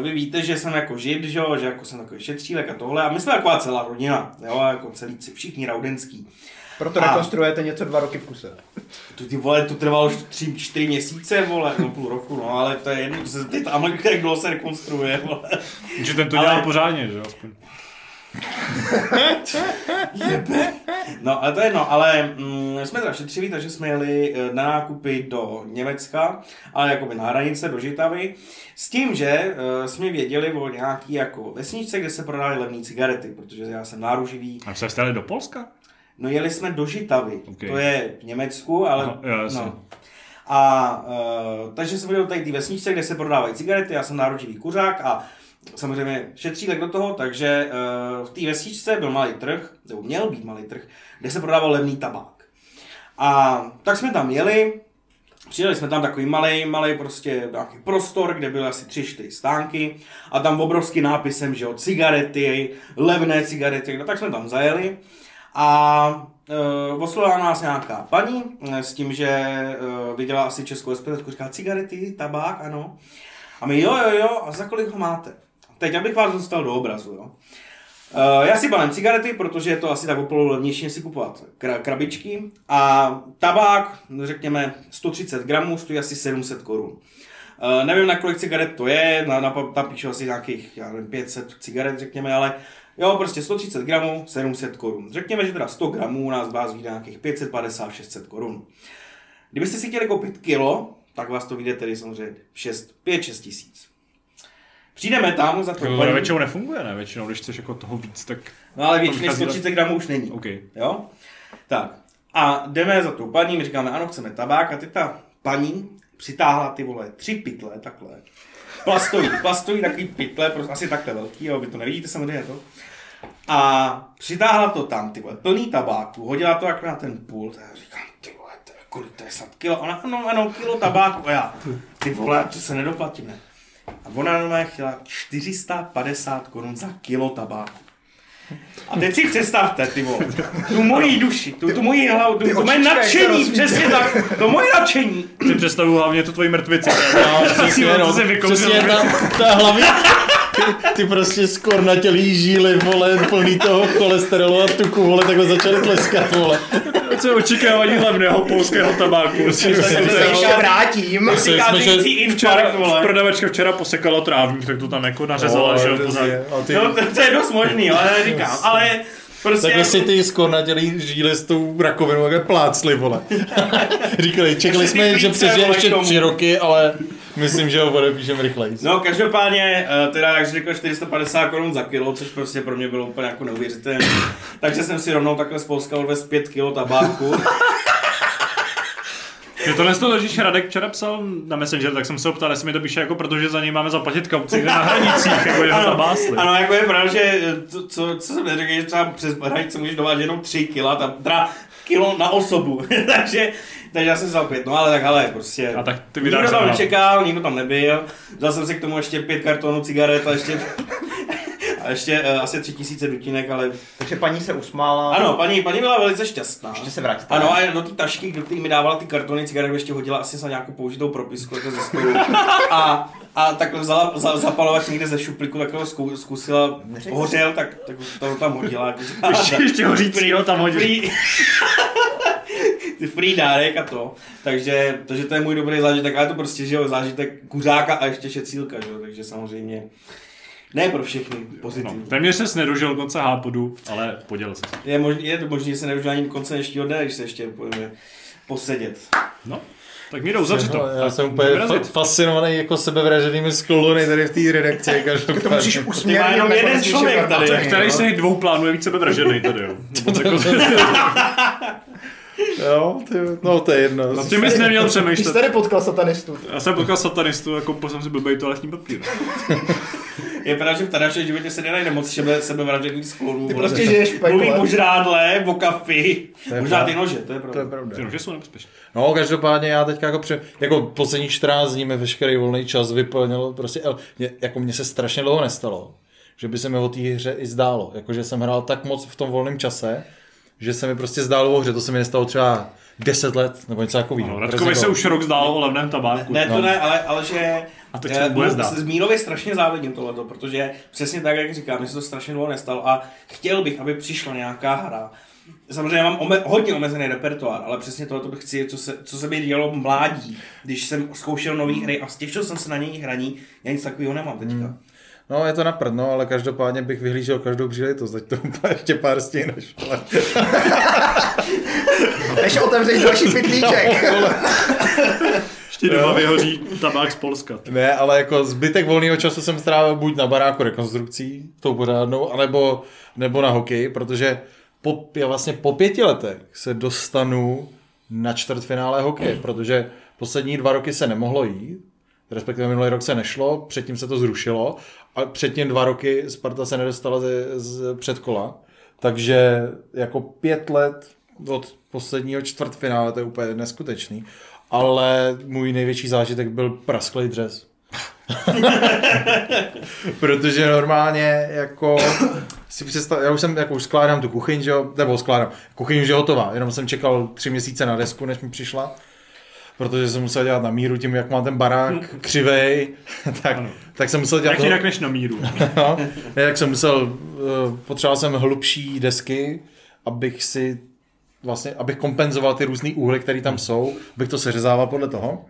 vy víte, že jsem jako žid, že, jo, že jako jsem takový šetřílek a tohle a my jsme taková celá rodina, jo, jako celý, všichni raudenský. Proto A- rekonstruujete něco dva roky v kuse. To ty vole, to trvalo už tři, čtyři měsíce, vole, no půl roku, no, ale to je jedno, to se, ty tam, jak dlouho se rekonstruuje, vole. Že ten to Ale- dělal pořádně, že jo? Aspoň. No, ale to je jedno, ale mm, jsme teda šetřili, takže jsme jeli eh, na nákupy do Německa, ale jakoby na hranice, do Žitavy, s tím, že uh, jsme věděli o nějaký jako vesničce, kde se prodávaly levné cigarety, protože já jsem náruživý. A se stali do Polska? No jeli jsme do Žitavy, Ok. to je v Německu, ale... Jo, jasně. no. A uh, takže jsem byl tady ty vesničce, kde se prodávají cigarety, já jsem náručivý kuřák a samozřejmě šetřílek do toho, takže uh, v té vesničce byl malý trh, nebo měl být malý trh, kde se prodával levný tabák. A tak jsme tam jeli Přijeli jsme tam takový malý, malý prostě nějaký prostor, kde byly asi tři, čtyři stánky a tam obrovský nápisem, že jo, cigarety, levné cigarety, no tak jsme tam zajeli a e, oslovila nás nějaká paní e, s tím, že e, viděla asi českou SPD, říká cigarety, tabák, ano. A my jo, jo, jo, a za kolik ho máte? Teď abych vás dostal do obrazu, jo. Uh, já si balím cigarety, protože je to asi tak o levnější, si kupovat kra- krabičky. A tabák, řekněme 130 gramů, stojí asi 700 korun. Uh, nevím, na kolik cigaret to je, na, na, tam píšu asi nějakých, já nevím, 500 cigaret, řekněme, ale jo, prostě 130 gramů, 700 korun. Řekněme, že teda 100 gramů nás vás vyjde nějakých 550-600 korun. Kdybyste si chtěli koupit kilo, tak vás to vyjde tedy samozřejmě 5-6 tisíc. Přijdeme tam za to To paní... většinou nefunguje, ne? Většinou, když chceš jako toho víc, tak... No ale vychází 130 gramů už není. OK. Jo? Tak. A jdeme za tou paní, my říkáme, ano, chceme tabák a teď ta paní přitáhla ty vole tři pytle, takhle. Plastový, plastový takový pytle, prostě asi takhle velký, jo, vy to nevidíte samozřejmě to. A přitáhla to tam, ty vole, plný tabáku, hodila to jak na ten pult a já říkám, ty vole, to je, kolik to je snad kilo? Ona, ano, ano, kilo tabáku a já, ty vole, to se nedoplatím, ne? A ona normálně chtěla 450 korun za kilo tabáku. A teď si představte, ty vole, tu moji duši, tu, tu moji hlavu, tu, tu moje nadšení, přesně tak, to moje nadšení. Si představuju hlavně tu tvoji mrtvici. No, přesně, to no, se vykouřil. přesně ta, ta hlavě, ty, ty prostě skornatělý žíly, vole, plný toho cholesterolu a tuku, vole, takhle začaly tleskat, vole. Co je očekávání hlavného polského tabáku? Prostě, Se ještě vrátím. Infarkt, vole. Prodavačka včera posekala trávník, tak to tam jako nařezala, že jo, No, to, je dost možný, ale neříkám, ale prostě... Takhle si ty skornatělý žíly s tou rakovinou takhle plácli, vole. Říkali, čekali jsme, že přežije ještě tři roky, ale myslím, že ho odepíšeme rychleji. No, každopádně, eh, teda, jak řekl, 450 korun za kilo, což prostě pro mě bylo úplně jako neuvěřitelné. Takže jsem si rovnou takhle z Polska odvez 5 kilo tabáku. Tohle z toho Ježíš Radek včera psal na Messenger, tak jsem se ho ptal, jestli mi to píše jako protože za něj máme zaplatit kauci na hranicích, jako že ho zabásli. ano, jako je pravda, že to, co, co jsem neřekl, že třeba přes hranice můžeš dovážet jenom 3 kila, tam, teda kilo na osobu, takže, takže já jsem vzal pět, no ale tak ale prostě. A tak ty nikdo tam nečekal, nikdo tam nebyl, vzal jsem si k tomu ještě pět kartonů cigaret a ještě, a ještě uh, asi tři tisíce dutinek, ale Takže paní se usmála. ano, paní, paní byla velice šťastná. Ještě se vrátit. Ano, a do té tašky, do které mi dávala ty kartony cigaret, ještě hodila asi za nějakou použitou propisku jako ze stolu. A, a takhle vzala za, zapalovač někde ze šuplíku, takhle zku, zkusila, hořel, tak, tak to tam hodila. Jako říká, Ještě, ještě hořícího tam hodil. free, ty free dárek a to. Takže, takže to je můj dobrý zážitek, ale to prostě, že jo, zážitek kuřáka a ještě šecílka, že jo, takže samozřejmě ne pro všechny No, pozitivní. téměř se nedožil konce hápodu, ale podělil se. Je možný, je možný, že se neužil ani konce dnešního dne, když se ještě pojďme posedět. No, tak Míro, uzavři to. Já jsem úplně fa- fascinovaný jako sebevraženými sklony tady v té redakci. To musíš usměrnit. jenom jeden člověk tady. Tak který z těch dvou plánů je více sebevražený tady, jo? Jako, Jo, ty, no to je jedno. nad tím bys neměl Ty jsi přemýšlet. tady potkal satanistu. Já jsem potkal satanistu a koupil jsem si blbej toaletní papír. Je pravda, že v Tadášově životě se nenajde moc sebe, sebevražených sklonů. Ty prostě žiješ v Mluví pekle. o žrádle, o kafi, To je možná pravda. ty nože, to je To je pravda. pravda. Ty nože jsou nebezpečné. No, každopádně já teďka jako, pře- jako poslední 14 dní mi veškerý volný čas vyplnil, prostě, mě, jako mně se strašně dlouho nestalo, že by se mi o té hře i zdálo, jakože jsem hrál tak moc v tom volném čase, že se mi prostě zdálo o hře, to se mi nestalo třeba 10 let, nebo něco takového. No, Radkovi se už rok zdálo o levném tabáku. Ne, to No. ne, ale, ale že... A teď eh, se mu bude mu- zdát. S Mírovi strašně závidím tohleto, protože přesně tak, jak říkám, mi se to strašně dlouho nestalo a chtěl bych, aby přišla nějaká hra. Samozřejmě já mám ome- hodně omezený repertoár, ale přesně tohle bych chci, co se, co se mi dělo v mládí, když jsem zkoušel nové hry a stěšil jsem se na něj hraní, já nic takového nemám teďka. Hmm. No, je to na prd, no, ale každopádně bych vyhlížel každou příležitost, ať to ještě pár stěn než Než otevřeš další pytlíček. Ještě doma vyhoří tabák z Polska. Ne, ale jako zbytek volného času jsem strávil buď na baráku rekonstrukcí, tou pořádnou, anebo, nebo na hokej, protože po, já vlastně po pěti letech se dostanu na čtvrtfinále hokeje, protože poslední dva roky se nemohlo jít, respektive minulý rok se nešlo, předtím se to zrušilo a předtím dva roky Sparta se nedostala ze, z předkola, takže jako pět let od posledního čtvrtfinále, to je úplně neskutečný. ale můj největší zážitek byl prasklý dřez. Protože normálně jako si představ, já už jsem jako už skládám tu kuchyň, že jo, nebo skládám, kuchyň už je hotová, jenom jsem čekal tři měsíce na desku, než mi přišla, protože jsem musel dělat na míru tím, jak má ten barák křivej, tak, tak jsem musel dělat Jak jinak než na míru. no, jak jsem musel, eh, potřeboval jsem hlubší desky, abych si vlastně, abych kompenzoval ty různé úhly, které tam jsou, abych to seřezával podle toho.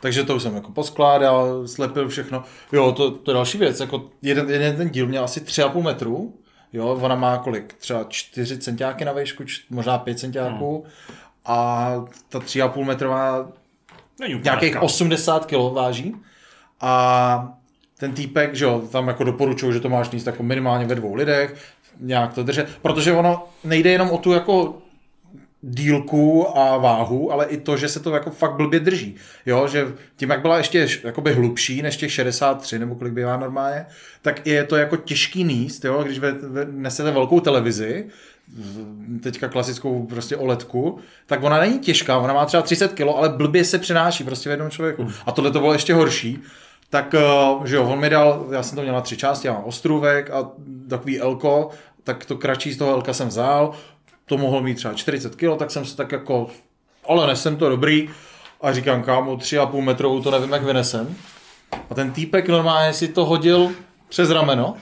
Takže to už jsem jako poskládal, slepil všechno. Jo, to, to je další věc, jako jeden, jeden ten díl měl asi 3,5 metru, jo, ona má kolik, třeba 4 centiáky na výšku, č- možná 5 centiáků a ta 3,5 metrová nějakých lehká. 80 kg váží a ten týpek, že jo, tam jako doporučuju, že to máš níst jako minimálně ve dvou lidech, nějak to držet, protože ono nejde jenom o tu jako dílku a váhu, ale i to, že se to jako fakt blbě drží. Jo, že tím, jak byla ještě jakoby hlubší než těch 63, nebo kolik bývá normálně, tak je to jako těžký níst, jo, když ve, ve, nesete velkou televizi, teďka klasickou prostě OLEDku, tak ona není těžká, ona má třeba 30 kg, ale blbě se přenáší prostě v jednom člověku. A tohle to bylo ještě horší. Tak, eh, že jo, on mi dal, já jsem to měl na tři části, já mám ostrůvek a takový elko, tak to kratší z toho elka jsem vzal, to mohl mít třeba 40 kg, tak jsem se tak jako, ale nesem to dobrý, a říkám, kámo, 3,5 metrovou to nevím, jak vynesem. A ten týpek normálně si to hodil přes rameno.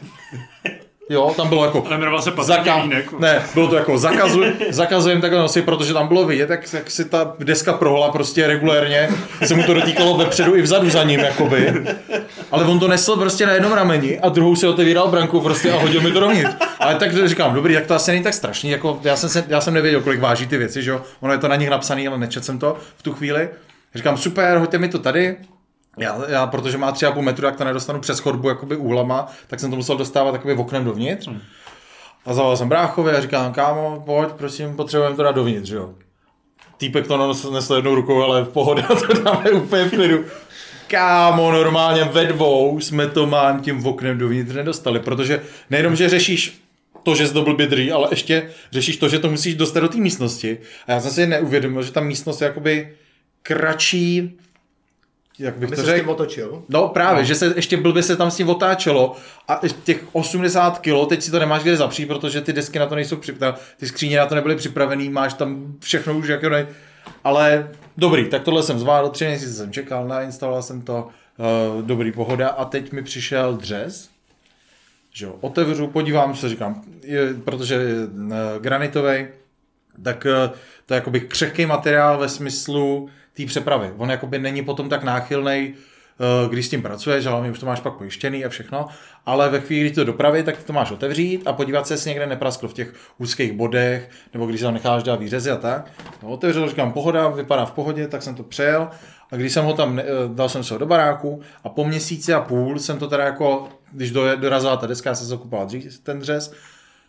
Jo, tam bylo jako... Jmenoval se Zaka- Jelínek. ne, bylo to jako zakazu, zakazujem takhle nosit, protože tam bylo vidět, jak, jak si ta deska prohla prostě regulérně, se mu to dotýkalo vepředu i vzadu za ním, jakoby. Ale on to nesl prostě na jednom rameni a druhou si otevíral branku prostě a hodil mi to dovnitř. Ale tak říkám, dobrý, tak to asi není tak strašný, jako já jsem, se, já jsem nevěděl, kolik váží ty věci, že jo, ono je to na nich napsaný, ale nečet jsem to v tu chvíli. Říkám, super, hoďte mi to tady, já, já, protože má 3,5 metru, jak to nedostanu přes chodbu jakoby úhlama, tak jsem to musel dostávat jakoby oknem dovnitř. Hmm. A zavolal jsem bráchovi a říkám, kámo, pojď, prosím, potřebujeme to dát dovnitř, že jo. Týpek to nesl jednou rukou, ale v pohodě, to dáme úplně v klidu. Kámo, normálně ve dvou jsme to mám tím oknem dovnitř nedostali, protože nejenom, že řešíš to, že jsi to blbě drý, ale ještě řešíš to, že to musíš dostat do té místnosti. A já jsem si neuvědomil, že ta místnost je jakoby kratší, jak bych Aby to se s tím řekl, otočil. No právě, no. že se ještě blbě se tam s tím otáčelo a těch 80 kg, teď si to nemáš kde zapřít, protože ty desky na to nejsou připravené, ty skříně na to nebyly připravený, máš tam všechno už jako ne... Ale dobrý, tak tohle jsem zvládl, tři měsíce jsem čekal, nainstaloval jsem to, uh, dobrý pohoda a teď mi přišel dřez, že jo, otevřu, podívám se, říkám, je, protože je uh, granitový, tak uh, to je jakoby křehký materiál ve smyslu té přepravy. On jakoby není potom tak náchylný, když s tím pracuješ, ale už to máš pak pojištěný a všechno, ale ve chvíli, kdy to dopravy, tak to máš otevřít a podívat se, jestli někde neprasklo v těch úzkých bodech, nebo když tam necháš dát výřezy a tak. No, otevřel, říkám, pohoda, vypadá v pohodě, tak jsem to přejel a když jsem ho tam, ne- dal jsem se ho do baráku a po měsíci a půl jsem to teda jako, když do- dorazila ta deska, já jsem dřív ten dřez,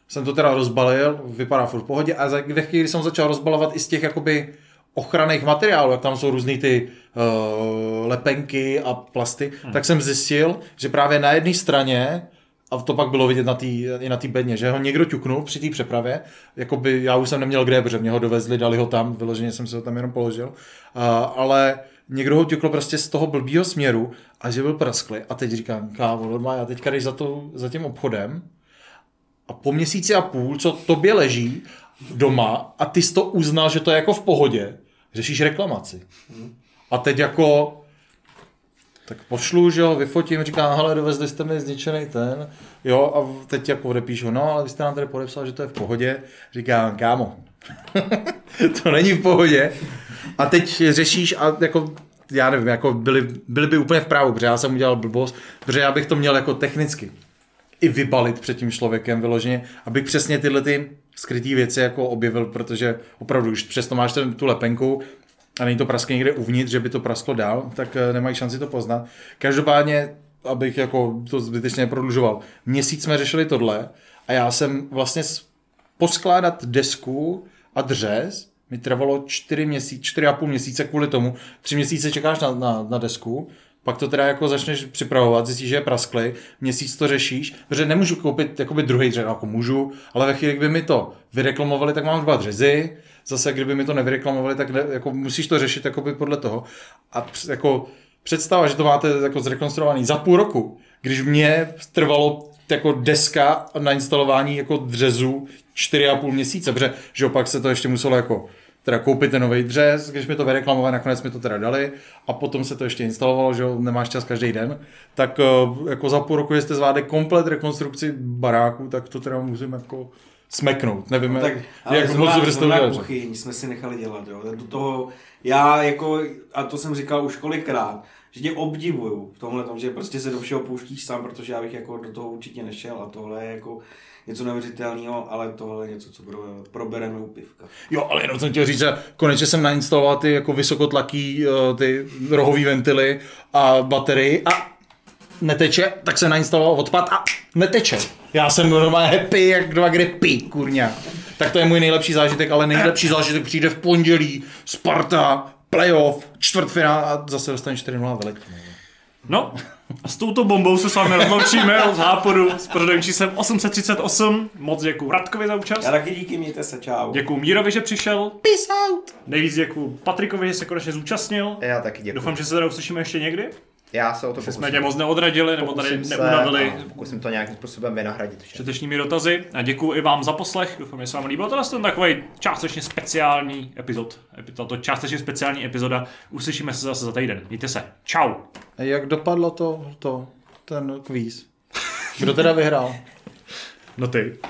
jsem to teda rozbalil, vypadá furt v pohodě a ve chvíli, kdy jsem začal rozbalovat i z těch jakoby ochranných materiálů, jak tam jsou různý ty uh, lepenky a plasty, hmm. tak jsem zjistil, že právě na jedné straně a to pak bylo vidět na tý, i na té bedně, že ho někdo ťuknul při té přepravě, jakoby já už jsem neměl kde, protože mě ho dovezli, dali ho tam, vyloženě jsem se ho tam jenom položil, uh, ale někdo ho ťukl prostě z toho blbýho směru a že byl prasklý a teď říkám, kámo, normálně, já teďka jdeš za, to, za tím obchodem a po měsíci a půl, co tobě leží doma a ty jsi to uznal, že to je jako v pohodě, řešíš reklamaci. A teď jako tak pošlu, že jo, vyfotím, říkám, hele, dovezli jste mi zničený ten, jo, a teď jako odepíšu, no, ale vy jste nám tady podepsal, že to je v pohodě. Říkám, kámo, to není v pohodě. A teď řešíš a jako, já nevím, jako byli, byli by úplně v právu, protože já jsem udělal blbost, protože já bych to měl jako technicky i vybalit před tím člověkem vyloženě, abych přesně tyhle ty skrytý věci jako objevil, protože opravdu, když přesto máš ten, tu lepenku a není to praskne někde uvnitř, že by to prasklo dál, tak eh, nemají šanci to poznat. Každopádně, abych jako to zbytečně neprodlužoval, měsíc jsme řešili tohle a já jsem vlastně poskládat desku a dřez mi trvalo 4 měsíce, 4,5 měsíce kvůli tomu. 3 měsíce čekáš na, na, na desku, pak to teda jako začneš připravovat, zjistíš, že je praskly, měsíc to řešíš, protože nemůžu koupit jakoby druhý dřez, jako můžu, ale ve chvíli, kdyby mi to vyreklamovali, tak mám dva dřezy, zase kdyby mi to nevyreklamovali, tak ne, jako musíš to řešit jakoby podle toho. A jako představa, že to máte jako zrekonstruovaný za půl roku, když mě trvalo jako deska na instalování jako dřezu 4,5 měsíce, protože že opak se to ještě muselo jako teda koupit ten nový dřez, když mi to vyreklamovali, nakonec mi to teda dali a potom se to ještě instalovalo, že nemáš čas každý den, tak eh, jako za půl roku, jestli zvládne komplet rekonstrukci baráku, tak to teda musím jako smeknout. Nevím, No tak, jak ale moc dobře jste udělali. kuchyň jsme si nechali dělat, jo. Do toho, já jako, a to jsem říkal už kolikrát, že tě obdivuju v tomhle tom, že prostě se do všeho pouštíš sám, protože já bych jako do toho určitě nešel a tohle je jako něco neuvěřitelného, ale tohle je něco, co pro, probereme u pivka. Jo, ale jenom jsem chtěl říct, že konečně jsem nainstaloval ty jako vysokotlaký eh, ty rohový ventily a baterii a neteče, tak jsem nainstaloval odpad a neteče. Já jsem normálně happy jak dva gripy, kurňa. Tak to je můj nejlepší zážitek, ale nejlepší zážitek přijde v pondělí, Sparta, playoff, čtvrtfinál a zase dostane 4-0 velik. No, a s touto bombou se s vámi rozloučíme od Hápodu s pořadovým číslem 838. Moc děkuji Radkovi za účast. Já taky díky, mějte se, čau. Děkuji Mírovi, že přišel. Peace out! Nejvíc děkuji Patrikovi, že se konečně zúčastnil. Já taky děkuji. Doufám, že se teda uslyšíme ještě někdy. Já se o to pokusím. jsme tě moc neodradili, nebo tady Pokusím se neunavili a Pokusím to nějakým způsobem vynahradit. vše. četečními dotazy. A děkuji i vám za poslech. Doufám, že se vám líbilo. Tohle je ten takový částečně speciální epizod. Epi- Tato částečně speciální epizoda. Uslyšíme se zase za týden. Mějte se. Čau. A jak dopadlo to, to, ten kvíz? Kdo teda vyhrál? No ty.